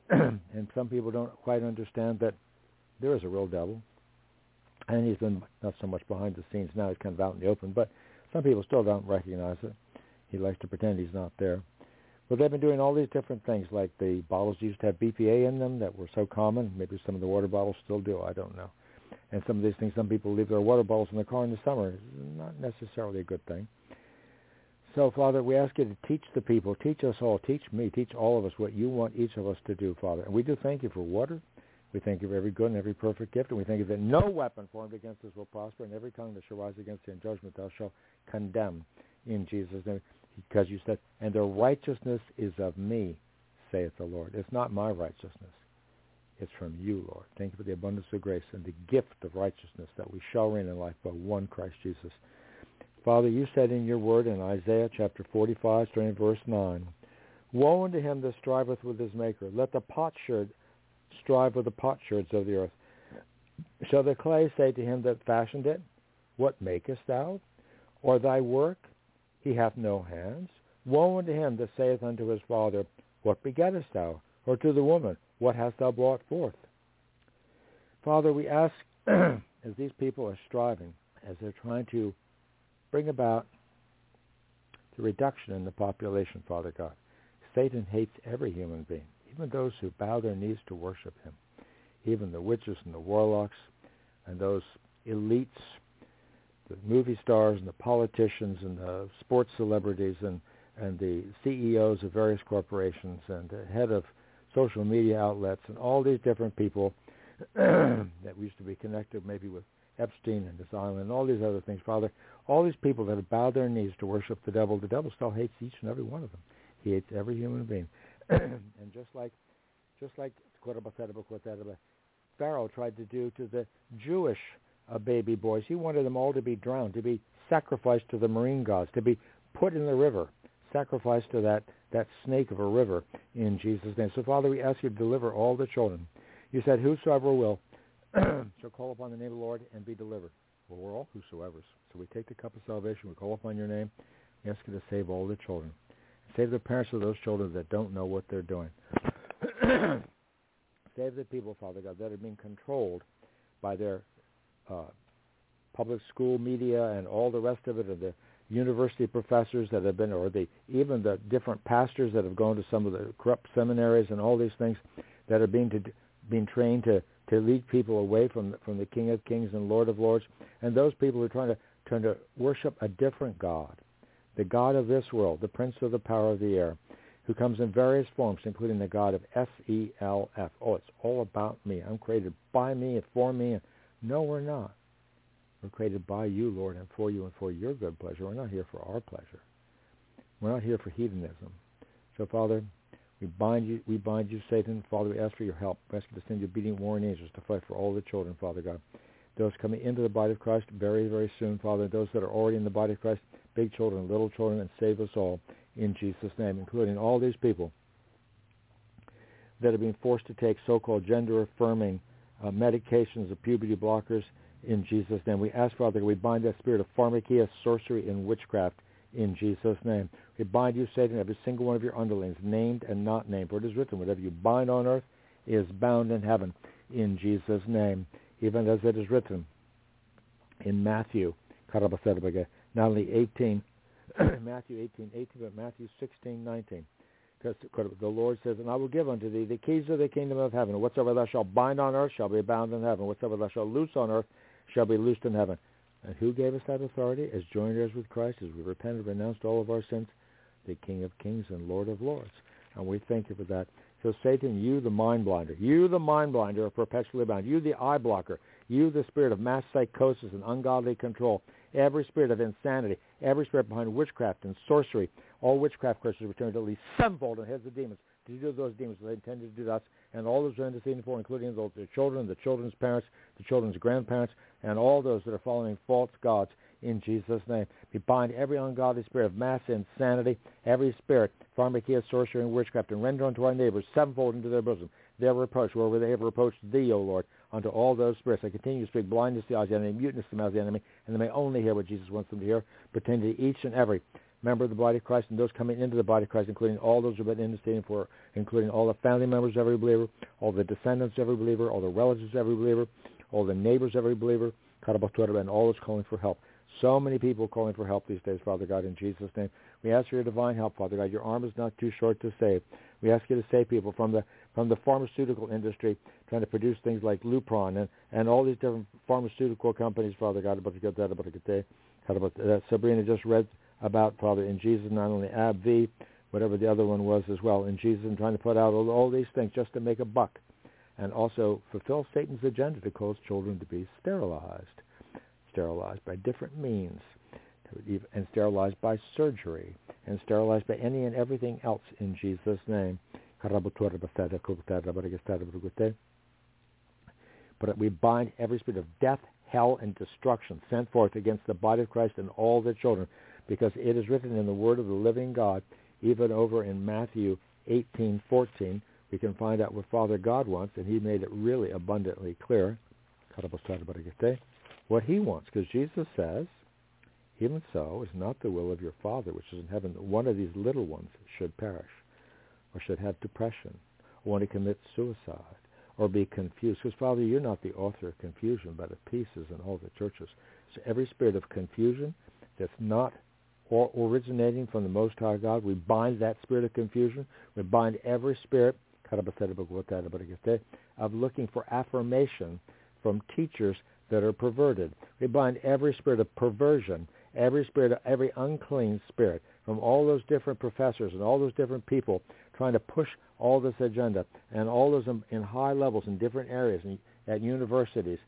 and some people don't quite understand that there is a real devil. And he's been not so much behind the scenes now, he's kind of out in the open, but some people still don't recognize it. He likes to pretend he's not there. But they've been doing all these different things, like the bottles used to have BPA in them that were so common. Maybe some of the water bottles still do. I don't know. And some of these things, some people leave their water bottles in the car in the summer. Not necessarily a good thing. So, Father, we ask you to teach the people, teach us all, teach me, teach all of us what you want each of us to do, Father. And we do thank you for water. We thank you for every good and every perfect gift. And we thank you that no weapon formed against us will prosper, and every tongue that shall rise against thee in judgment thou shalt condemn in Jesus' name because you said, and the righteousness is of me, saith the Lord. It's not my righteousness. It's from you, Lord. Thank you for the abundance of grace and the gift of righteousness that we shall reign in life by one Christ Jesus. Father, you said in your word in Isaiah chapter 45, starting verse 9, Woe unto him that striveth with his maker. Let the potsherd strive with the potsherds of the earth. Shall the clay say to him that fashioned it, What makest thou? Or thy work, he hath no hands. Woe unto him that saith unto his father, What begettest thou? Or to the woman, What hast thou brought forth? Father, we ask, as these people are striving, as they're trying to bring about the reduction in the population, Father God, Satan hates every human being, even those who bow their knees to worship him, even the witches and the warlocks and those elites the movie stars and the politicians and the sports celebrities and and the CEOs of various corporations and the head of social media outlets and all these different people that we used to be connected maybe with Epstein and this island and all these other things, Father, all these people that have bowed their knees to worship the devil, the devil still hates each and every one of them. He hates every human being. and just like just like Pharaoh tried to do to the Jewish uh, baby boys. He wanted them all to be drowned, to be sacrificed to the marine gods, to be put in the river, sacrificed to that, that snake of a river in Jesus' name. So, Father, we ask you to deliver all the children. You said, whosoever will shall call upon the name of the Lord and be delivered. Well, we're all whosoever's. So we take the cup of salvation, we call upon your name, we ask you to save all the children. Save the parents of those children that don't know what they're doing. save the people, Father God, that are being controlled by their uh, public school media and all the rest of it, or the university professors that have been, or the even the different pastors that have gone to some of the corrupt seminaries and all these things that are being to, being trained to to lead people away from from the King of Kings and Lord of Lords, and those people who are trying to trying to worship a different God, the God of this world, the Prince of the power of the air, who comes in various forms, including the God of S-E-L-F. Oh, it's all about me. I'm created by me and for me, no, we're not. We're created by you, Lord, and for you and for your good pleasure. We're not here for our pleasure. We're not here for hedonism. So, Father, we bind you, we bind you, Satan. Father, we ask for your help. We ask you to send your beating warring angels to fight for all the children, Father God. Those coming into the body of Christ very, very soon, Father. Those that are already in the body of Christ, big children, little children, and save us all in Jesus' name, including all these people that are being forced to take so-called gender-affirming uh, medications of puberty blockers in Jesus' name. We ask, Father, we bind that spirit of pharmakeia, sorcery, and witchcraft in Jesus' name. We bind you, Satan, every single one of your underlings, named and not named. For it is written, whatever you bind on earth is bound in heaven in Jesus' name, even as it is written in Matthew, not only 18, Matthew 18, 18, but Matthew 16, 19. Because the Lord says, And I will give unto thee the keys of the kingdom of heaven. Whatsoever thou shalt bind on earth shall be bound in heaven. Whatsoever thou shalt loose on earth shall be loosed in heaven. And who gave us that authority? As joint heirs with Christ, as we repented and renounced all of our sins, the King of kings and Lord of lords. And we thank you for that. So Satan, you the mind blinder, you the mind blinder are perpetually bound. You the eye blocker, you the spirit of mass psychosis and ungodly control, every spirit of insanity, every spirit behind witchcraft and sorcery, all witchcraft curses returned at least sevenfold in the heads of demons to do those demons they intended to do us, and all those who are interceding for, including those, the children, the children's parents, the children's grandparents, and all those that are following false gods in Jesus' name. We bind every ungodly spirit of mass insanity, every spirit, pharmakeia, sorcery, and witchcraft, and render unto our neighbors sevenfold into their bosom their reproach, wherever they have reproached thee, O Lord, unto all those spirits that continue to speak blindness to the eyes of the enemy, muteness to the mouth of the enemy, and they may only hear what Jesus wants them to hear, pertaining to each and every member of the body of Christ and those coming into the body of Christ, including all those who have been interceding for, including all the family members of every believer, all the descendants of every believer, all the relatives of every believer, all the neighbors of every believer, and all those calling for help. So many people calling for help these days, Father God, in Jesus' name. We ask for your divine help, Father God. Your arm is not too short to save. We ask you to save people from the from the pharmaceutical industry trying to produce things like Lupron and, and all these different pharmaceutical companies, Father God, about to get that, about to get that. Sabrina just read about, Father, in Jesus, not only AbbVie, whatever the other one was as well, in Jesus, and trying to put out all, all these things just to make a buck and also fulfill Satan's agenda to cause children to be sterilized, sterilized by different means, and sterilized by surgery, and sterilized by any and everything else in Jesus' name. But we bind every spirit of death, hell, and destruction sent forth against the body of Christ and all the children, because it is written in the word of the living God, even over in Matthew 18:14, we can find out what Father God wants, and he made it really abundantly clear what he wants, because Jesus says, even so is not the will of your Father which is in heaven that one of these little ones should perish, or should have depression, or want to commit suicide, or be confused. Because, Father, you're not the author of confusion, but of peace in all the churches. So every spirit of confusion that's not or originating from the Most High God, we bind that spirit of confusion. We bind every spirit of looking for affirmation from teachers that are perverted. We bind every spirit of perversion, every spirit every unclean spirit from all those different professors and all those different people trying to push all this agenda and all those in, high levels in different areas at universities,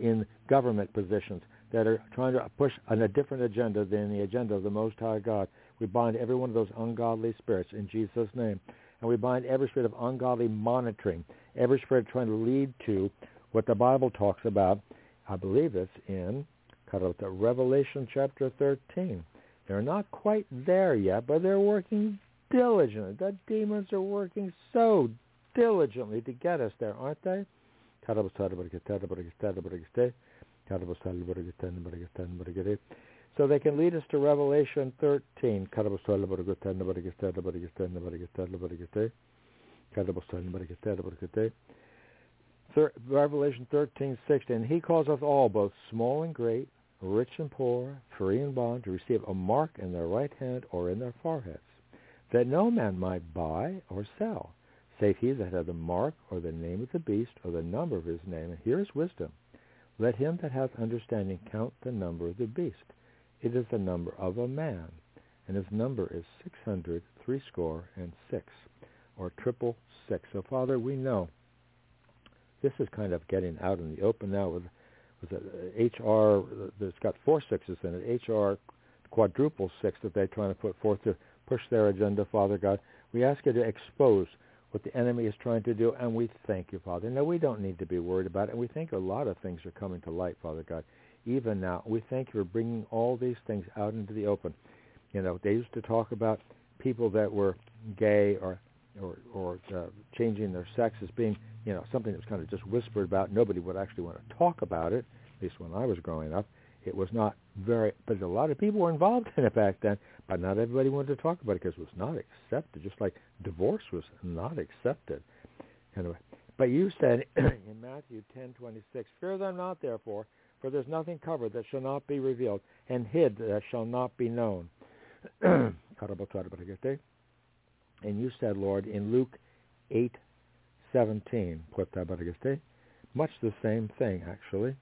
in government positions that are trying to push on a different agenda than the agenda of the Most High God. We bind every one of those ungodly spirits in Jesus' name. And we bind every spirit of ungodly monitoring, every spirit trying to lead to what the Bible talks about. I believe it's in Revelation chapter 13. They're not quite there yet, but they're working diligently. The demons are working so diligently to get us there, aren't they? So they can lead us to Revelation 13. Revelation 13, 16. He causeth all, both small and great, rich and poor, free and bond, to receive a mark in their right hand or in their foreheads, that no man might buy or sell, save he that had the mark or the name of the beast or the number of his name. And here is wisdom. Let him that hath understanding count the number of the beast it is the number of a man, and his number is six hundred threescore and six, or triple six. So, Father, we know this is kind of getting out in the open now with with HR that's got four sixes in it, HR quadruple six that they're trying to put forth to push their agenda, Father God. We ask you to expose what the enemy is trying to do, and we thank you, Father. No, we don't need to be worried about it, and we think a lot of things are coming to light, Father God even now. We thank you for bringing all these things out into the open. You know, they used to talk about people that were gay or or, or uh, changing their sex as being, you know, something that was kind of just whispered about. Nobody would actually want to talk about it. At least when I was growing up, it was not very. But a lot of people were involved in it back then. But not everybody wanted to talk about it because it was not accepted. Just like divorce was not accepted. Anyway, but you said in Matthew ten twenty six, "Fear them not, therefore." For there's nothing covered that shall not be revealed, and hid that shall not be known. and you said, Lord, in Luke 8:17, much the same thing, actually.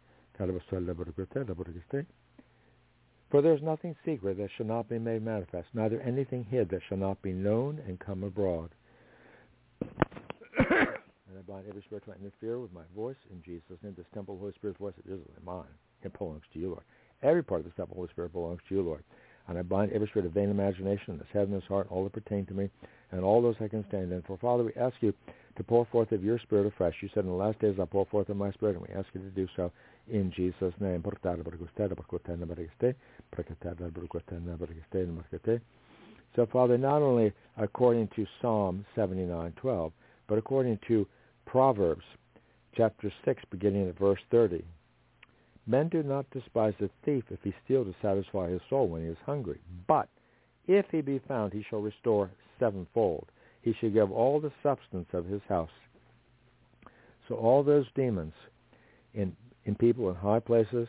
For there is nothing secret that shall not be made manifest, neither anything hid that shall not be known and come abroad. And I bind every spirit to interfere with my voice in Jesus' name. This temple of the Holy Spirit's voice isn't mine. It belongs to you, Lord. Every part of this temple of the Holy Spirit belongs to you, Lord. And I bind every spirit of vain imagination, this head and this heart, all that pertain to me, and all those I can stand in. For Father, we ask you to pour forth of your spirit afresh. You said in the last days I'll pour forth of my spirit, and we ask you to do so in Jesus' name. So, Father, not only according to Psalm 79.12, but according to Proverbs chapter 6, beginning at verse 30. Men do not despise a thief if he steal to satisfy his soul when he is hungry. But if he be found, he shall restore sevenfold. He shall give all the substance of his house. So all those demons in, in people in high places,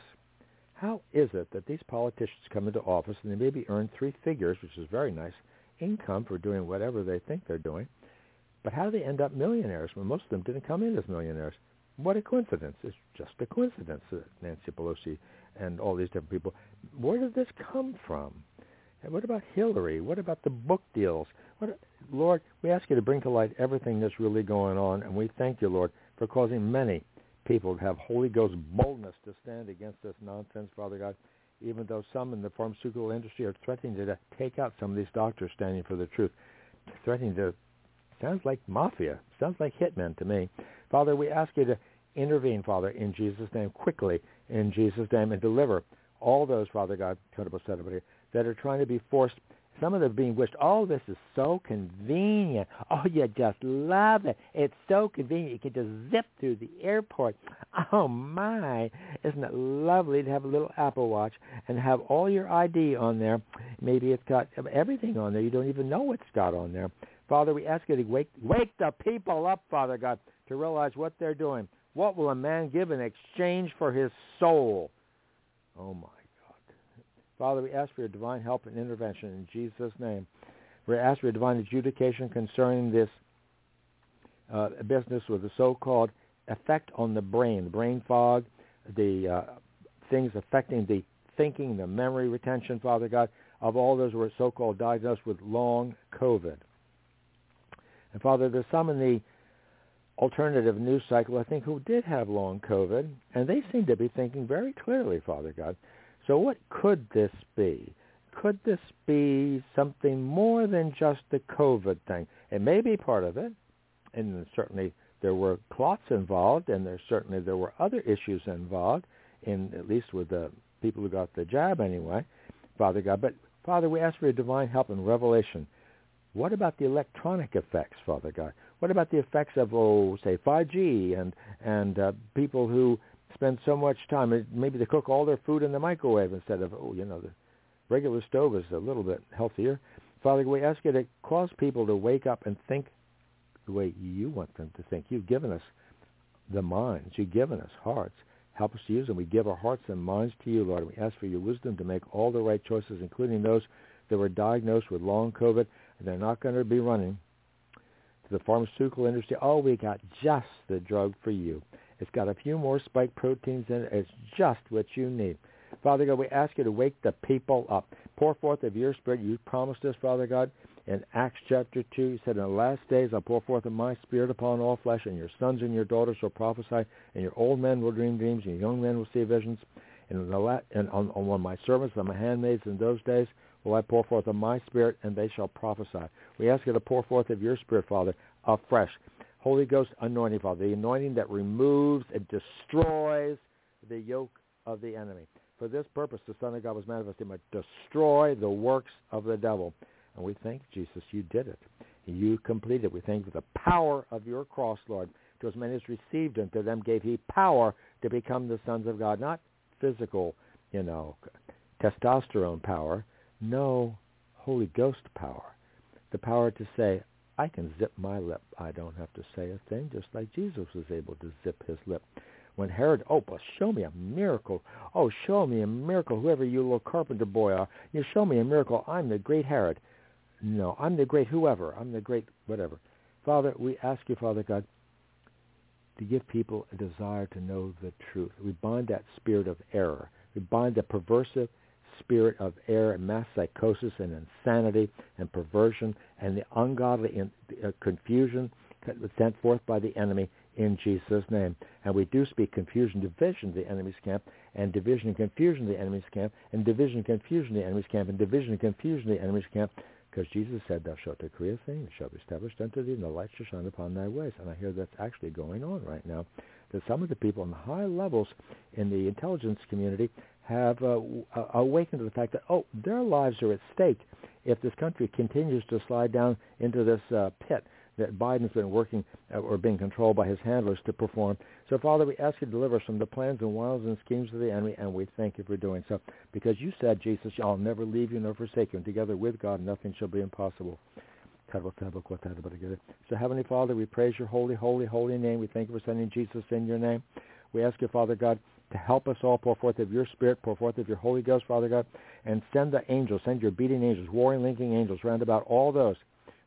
how is it that these politicians come into office and they maybe earn three figures, which is very nice, income for doing whatever they think they're doing, but how do they end up millionaires when most of them didn't come in as millionaires? What a coincidence. It's just a coincidence that Nancy Pelosi and all these different people. Where did this come from? And what about Hillary? What about the book deals? What, Lord, we ask you to bring to light everything that's really going on, and we thank you, Lord, for causing many people have Holy Ghost boldness to stand against this nonsense, Father God, even though some in the pharmaceutical industry are threatening to take out some of these doctors standing for the truth, threatening to, sounds like mafia, sounds like hitmen to me. Father, we ask you to intervene, Father, in Jesus' name, quickly, in Jesus' name, and deliver all those, Father God, that are trying to be forced some of them being wished, oh, this is so convenient. Oh, you just love it. It's so convenient. You can just zip through the airport. Oh, my. Isn't it lovely to have a little Apple Watch and have all your ID on there? Maybe it's got everything on there. You don't even know what's got on there. Father, we ask you to wake, wake the people up, Father God, to realize what they're doing. What will a man give in exchange for his soul? Oh, my. Father, we ask for your divine help and intervention in Jesus' name. We ask for your divine adjudication concerning this uh, business with the so-called effect on the brain, the brain fog, the uh, things affecting the thinking, the memory retention, Father God, of all those who are so-called diagnosed with long COVID. And Father, there's some in the alternative news cycle, I think, who did have long COVID, and they seem to be thinking very clearly, Father God. So what could this be? Could this be something more than just the COVID thing? It may be part of it, and certainly there were clots involved, and there certainly there were other issues involved, in at least with the people who got the jab anyway, Father God. But Father, we ask for your divine help and revelation. What about the electronic effects, Father God? What about the effects of, oh, say, 5G and and uh, people who spend so much time. Maybe they cook all their food in the microwave instead of, oh, you know, the regular stove is a little bit healthier. Father, we ask you to cause people to wake up and think the way you want them to think. You've given us the minds. You've given us hearts. Help us to use them. We give our hearts and minds to you, Lord. We ask for your wisdom to make all the right choices, including those that were diagnosed with long COVID, and they're not going to be running to the pharmaceutical industry. Oh, we got just the drug for you. It's got a few more spike proteins in it. It's just what you need. Father God, we ask you to wake the people up. Pour forth of your spirit. You promised us, Father God, in Acts chapter 2. You said, in the last days I'll pour forth of my spirit upon all flesh, and your sons and your daughters shall prophesy, and your old men will dream dreams, and your young men will see visions. And, la- and on, on my servants and my handmaids in those days will I pour forth of my spirit, and they shall prophesy. We ask you to pour forth of your spirit, Father, afresh. Holy Ghost anointing, Father, the anointing that removes and destroys the yoke of the enemy. For this purpose, the Son of God was manifested, to destroy the works of the devil. And we thank Jesus, you did it. You completed it. We thank for the power of your cross, Lord. To as many as received him, to them gave he power to become the sons of God. Not physical, you know, testosterone power. No, Holy Ghost power. The power to say, I can zip my lip. I don't have to say a thing, just like Jesus was able to zip his lip. When Herod, oh, but show me a miracle. Oh, show me a miracle, whoever you little carpenter boy are. You show me a miracle. I'm the great Herod. No, I'm the great whoever. I'm the great whatever. Father, we ask you, Father God, to give people a desire to know the truth. We bind that spirit of error. We bind the perversive spirit of error and mass psychosis and insanity and perversion and the ungodly in, uh, confusion sent forth by the enemy in Jesus' name. And we do speak confusion, division the enemy's camp, and division and confusion the enemy's camp, and division and confusion the enemy's camp, and division and confusion the enemy's camp, because Jesus said, thou shalt decree a thing, it shall be established unto thee, and the light shall shine upon thy ways. And I hear that's actually going on right now, that some of the people on the high levels in the intelligence community have uh, awakened to the fact that, oh, their lives are at stake if this country continues to slide down into this uh, pit. that Biden's been working uh, or being controlled by his handlers to perform. So, Father, we ask you to deliver us from the plans and wiles and schemes of the enemy, and we thank you for doing so. Because you said, Jesus, I'll never leave you nor forsake you, and together with God nothing shall be impossible. So, Heavenly Father, we praise your holy, holy, holy name. We thank you for sending Jesus in your name. We ask you, Father God, to help us all pour forth of your Spirit, pour forth of your Holy Ghost, Father God, and send the angels, send your beating angels, warring, linking angels round about all those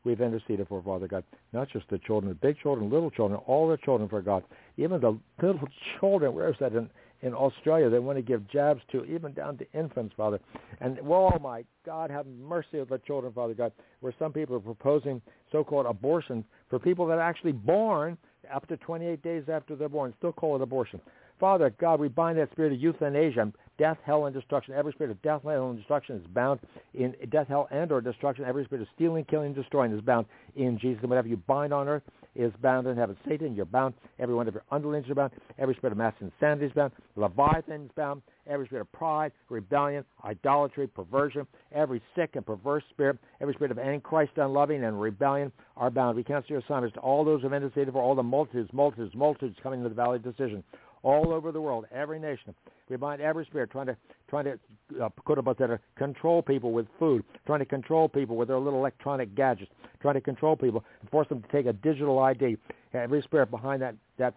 we've interceded for, Father God. Not just the children, the big children, little children, all the children, for God. Even the little children, where is that in, in Australia, they want to give jabs to, even down to infants, Father. And, well, oh my God, have mercy of the children, Father God, where some people are proposing so-called abortion for people that are actually born up to 28 days after they're born, still call it abortion. Father God, we bind that spirit of euthanasia, death, hell, and destruction. Every spirit of death, hell, and destruction is bound in death, hell, and or destruction. Every spirit of stealing, killing, destroying is bound in Jesus. And whatever you bind on earth is bound in heaven. Satan, you're bound. Every one of your underlings are bound. Every spirit of mass insanity is bound. Leviathan is bound. Every spirit of pride, rebellion, idolatry, perversion, every sick and perverse spirit, every spirit of antichrist, unloving, and rebellion are bound. We cancel your assignments to all those who have interceded for all the multitudes, multitudes, multitudes coming into the valley of decision all over the world, every nation. We bind every spirit trying to trying to uh, that control people with food, trying to control people with their little electronic gadgets, trying to control people and force them to take a digital ID. Every spirit behind that that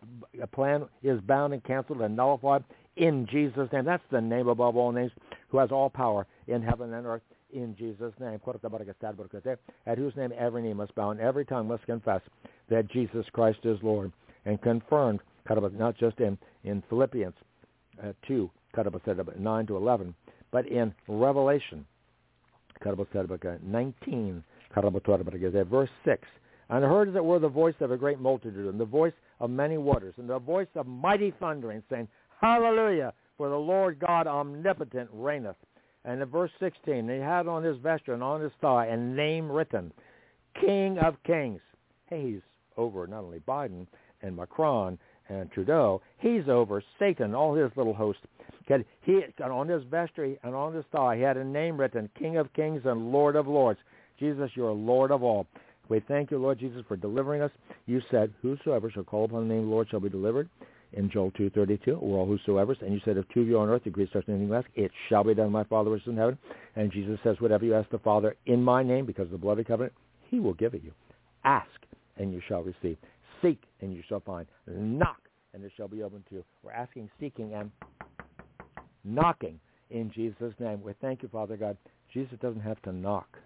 plan is bound and canceled and nullified in Jesus' name. That's the name above all names, who has all power in heaven and earth. In Jesus' name, at whose name every knee must bow and every tongue must confess that Jesus Christ is Lord, and confirmed not just in, in Philippians uh, 2, 9 to 11, but in Revelation 19, verse 6. And I heard as it were the voice of a great multitude, and the voice of many waters, and the voice of mighty thundering, saying, Hallelujah, for the Lord God omnipotent reigneth. And in verse 16, he had on his vesture and on his thigh a name written, King of Kings. Hey, he's over not only Biden and Macron and Trudeau, he's over Satan, all his little host. He on his vestry and on his thigh, he had a name written, King of Kings and Lord of Lords. Jesus, you are Lord of all. We thank you, Lord Jesus, for delivering us. You said, whosoever shall call upon the name of the Lord shall be delivered. In Joel 2.32, we're all whosoever. And you said, if two of you on earth agree to such anything less, it shall be done my Father which is in heaven. And Jesus says, whatever you ask the Father in my name, because of the blood of the covenant, he will give it you. Ask, and you shall receive. Seek, and you shall find. Knock, and it shall be opened to you. We're asking, seeking, and knocking in Jesus' name. We thank you, Father God. Jesus doesn't have to knock.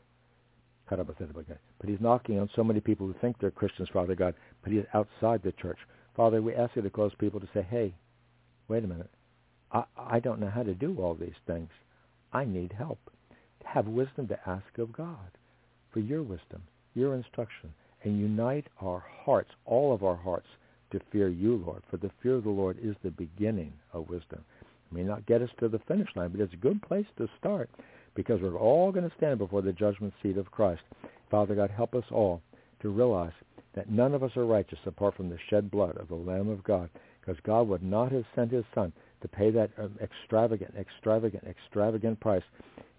But he's knocking on so many people who think they're Christians, Father God, but he's outside the church. Father, we ask you to cause people to say, hey, wait a minute. I, I don't know how to do all these things. I need help. Have wisdom to ask of God for your wisdom, your instruction, and unite our hearts, all of our hearts, to fear you, Lord. For the fear of the Lord is the beginning of wisdom. It may not get us to the finish line, but it's a good place to start because we're all going to stand before the judgment seat of Christ. Father God, help us all to realize that none of us are righteous apart from the shed blood of the Lamb of God because God would not have sent his son to pay that um, extravagant, extravagant, extravagant price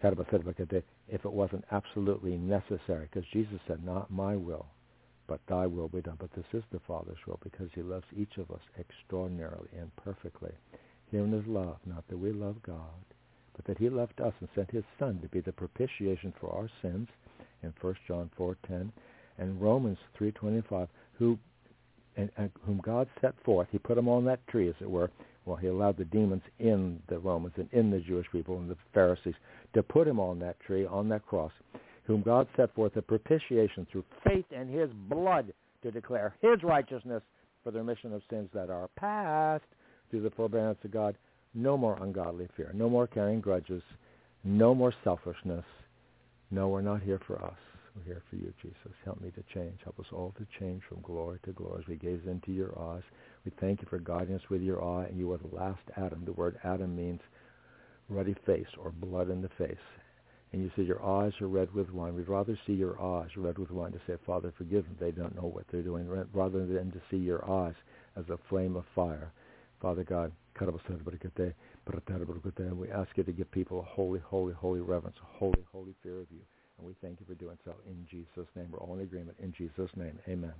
if it wasn't absolutely necessary because Jesus said, not my will, but thy will be done. But this is the Father's will because he loves each of us extraordinarily and perfectly. Herein is love, not that we love God, but that he loved us and sent his Son to be the propitiation for our sins in 1 John 4.10 and Romans 3.25, who and, and whom God set forth. He put them on that tree, as it were. Well, he allowed the demons in the Romans and in the Jewish people and the Pharisees to put him on that tree, on that cross whom God set forth a propitiation through faith in his blood to declare his righteousness for the remission of sins that are past through the forbearance of God. No more ungodly fear. No more carrying grudges. No more selfishness. No, we're not here for us. We're here for you, Jesus. Help me to change. Help us all to change from glory to glory as we gaze into your eyes. We thank you for guiding us with your eye, and you are the last Adam. The word Adam means ruddy face or blood in the face and you say your eyes are red with wine. We'd rather see your eyes red with wine to say, Father, forgive them. They don't know what they're doing, rather than to see your eyes as a flame of fire. Father God, we ask you to give people a holy, holy, holy reverence, a holy, holy fear of you. And we thank you for doing so in Jesus' name. We're all in agreement in Jesus' name. Amen.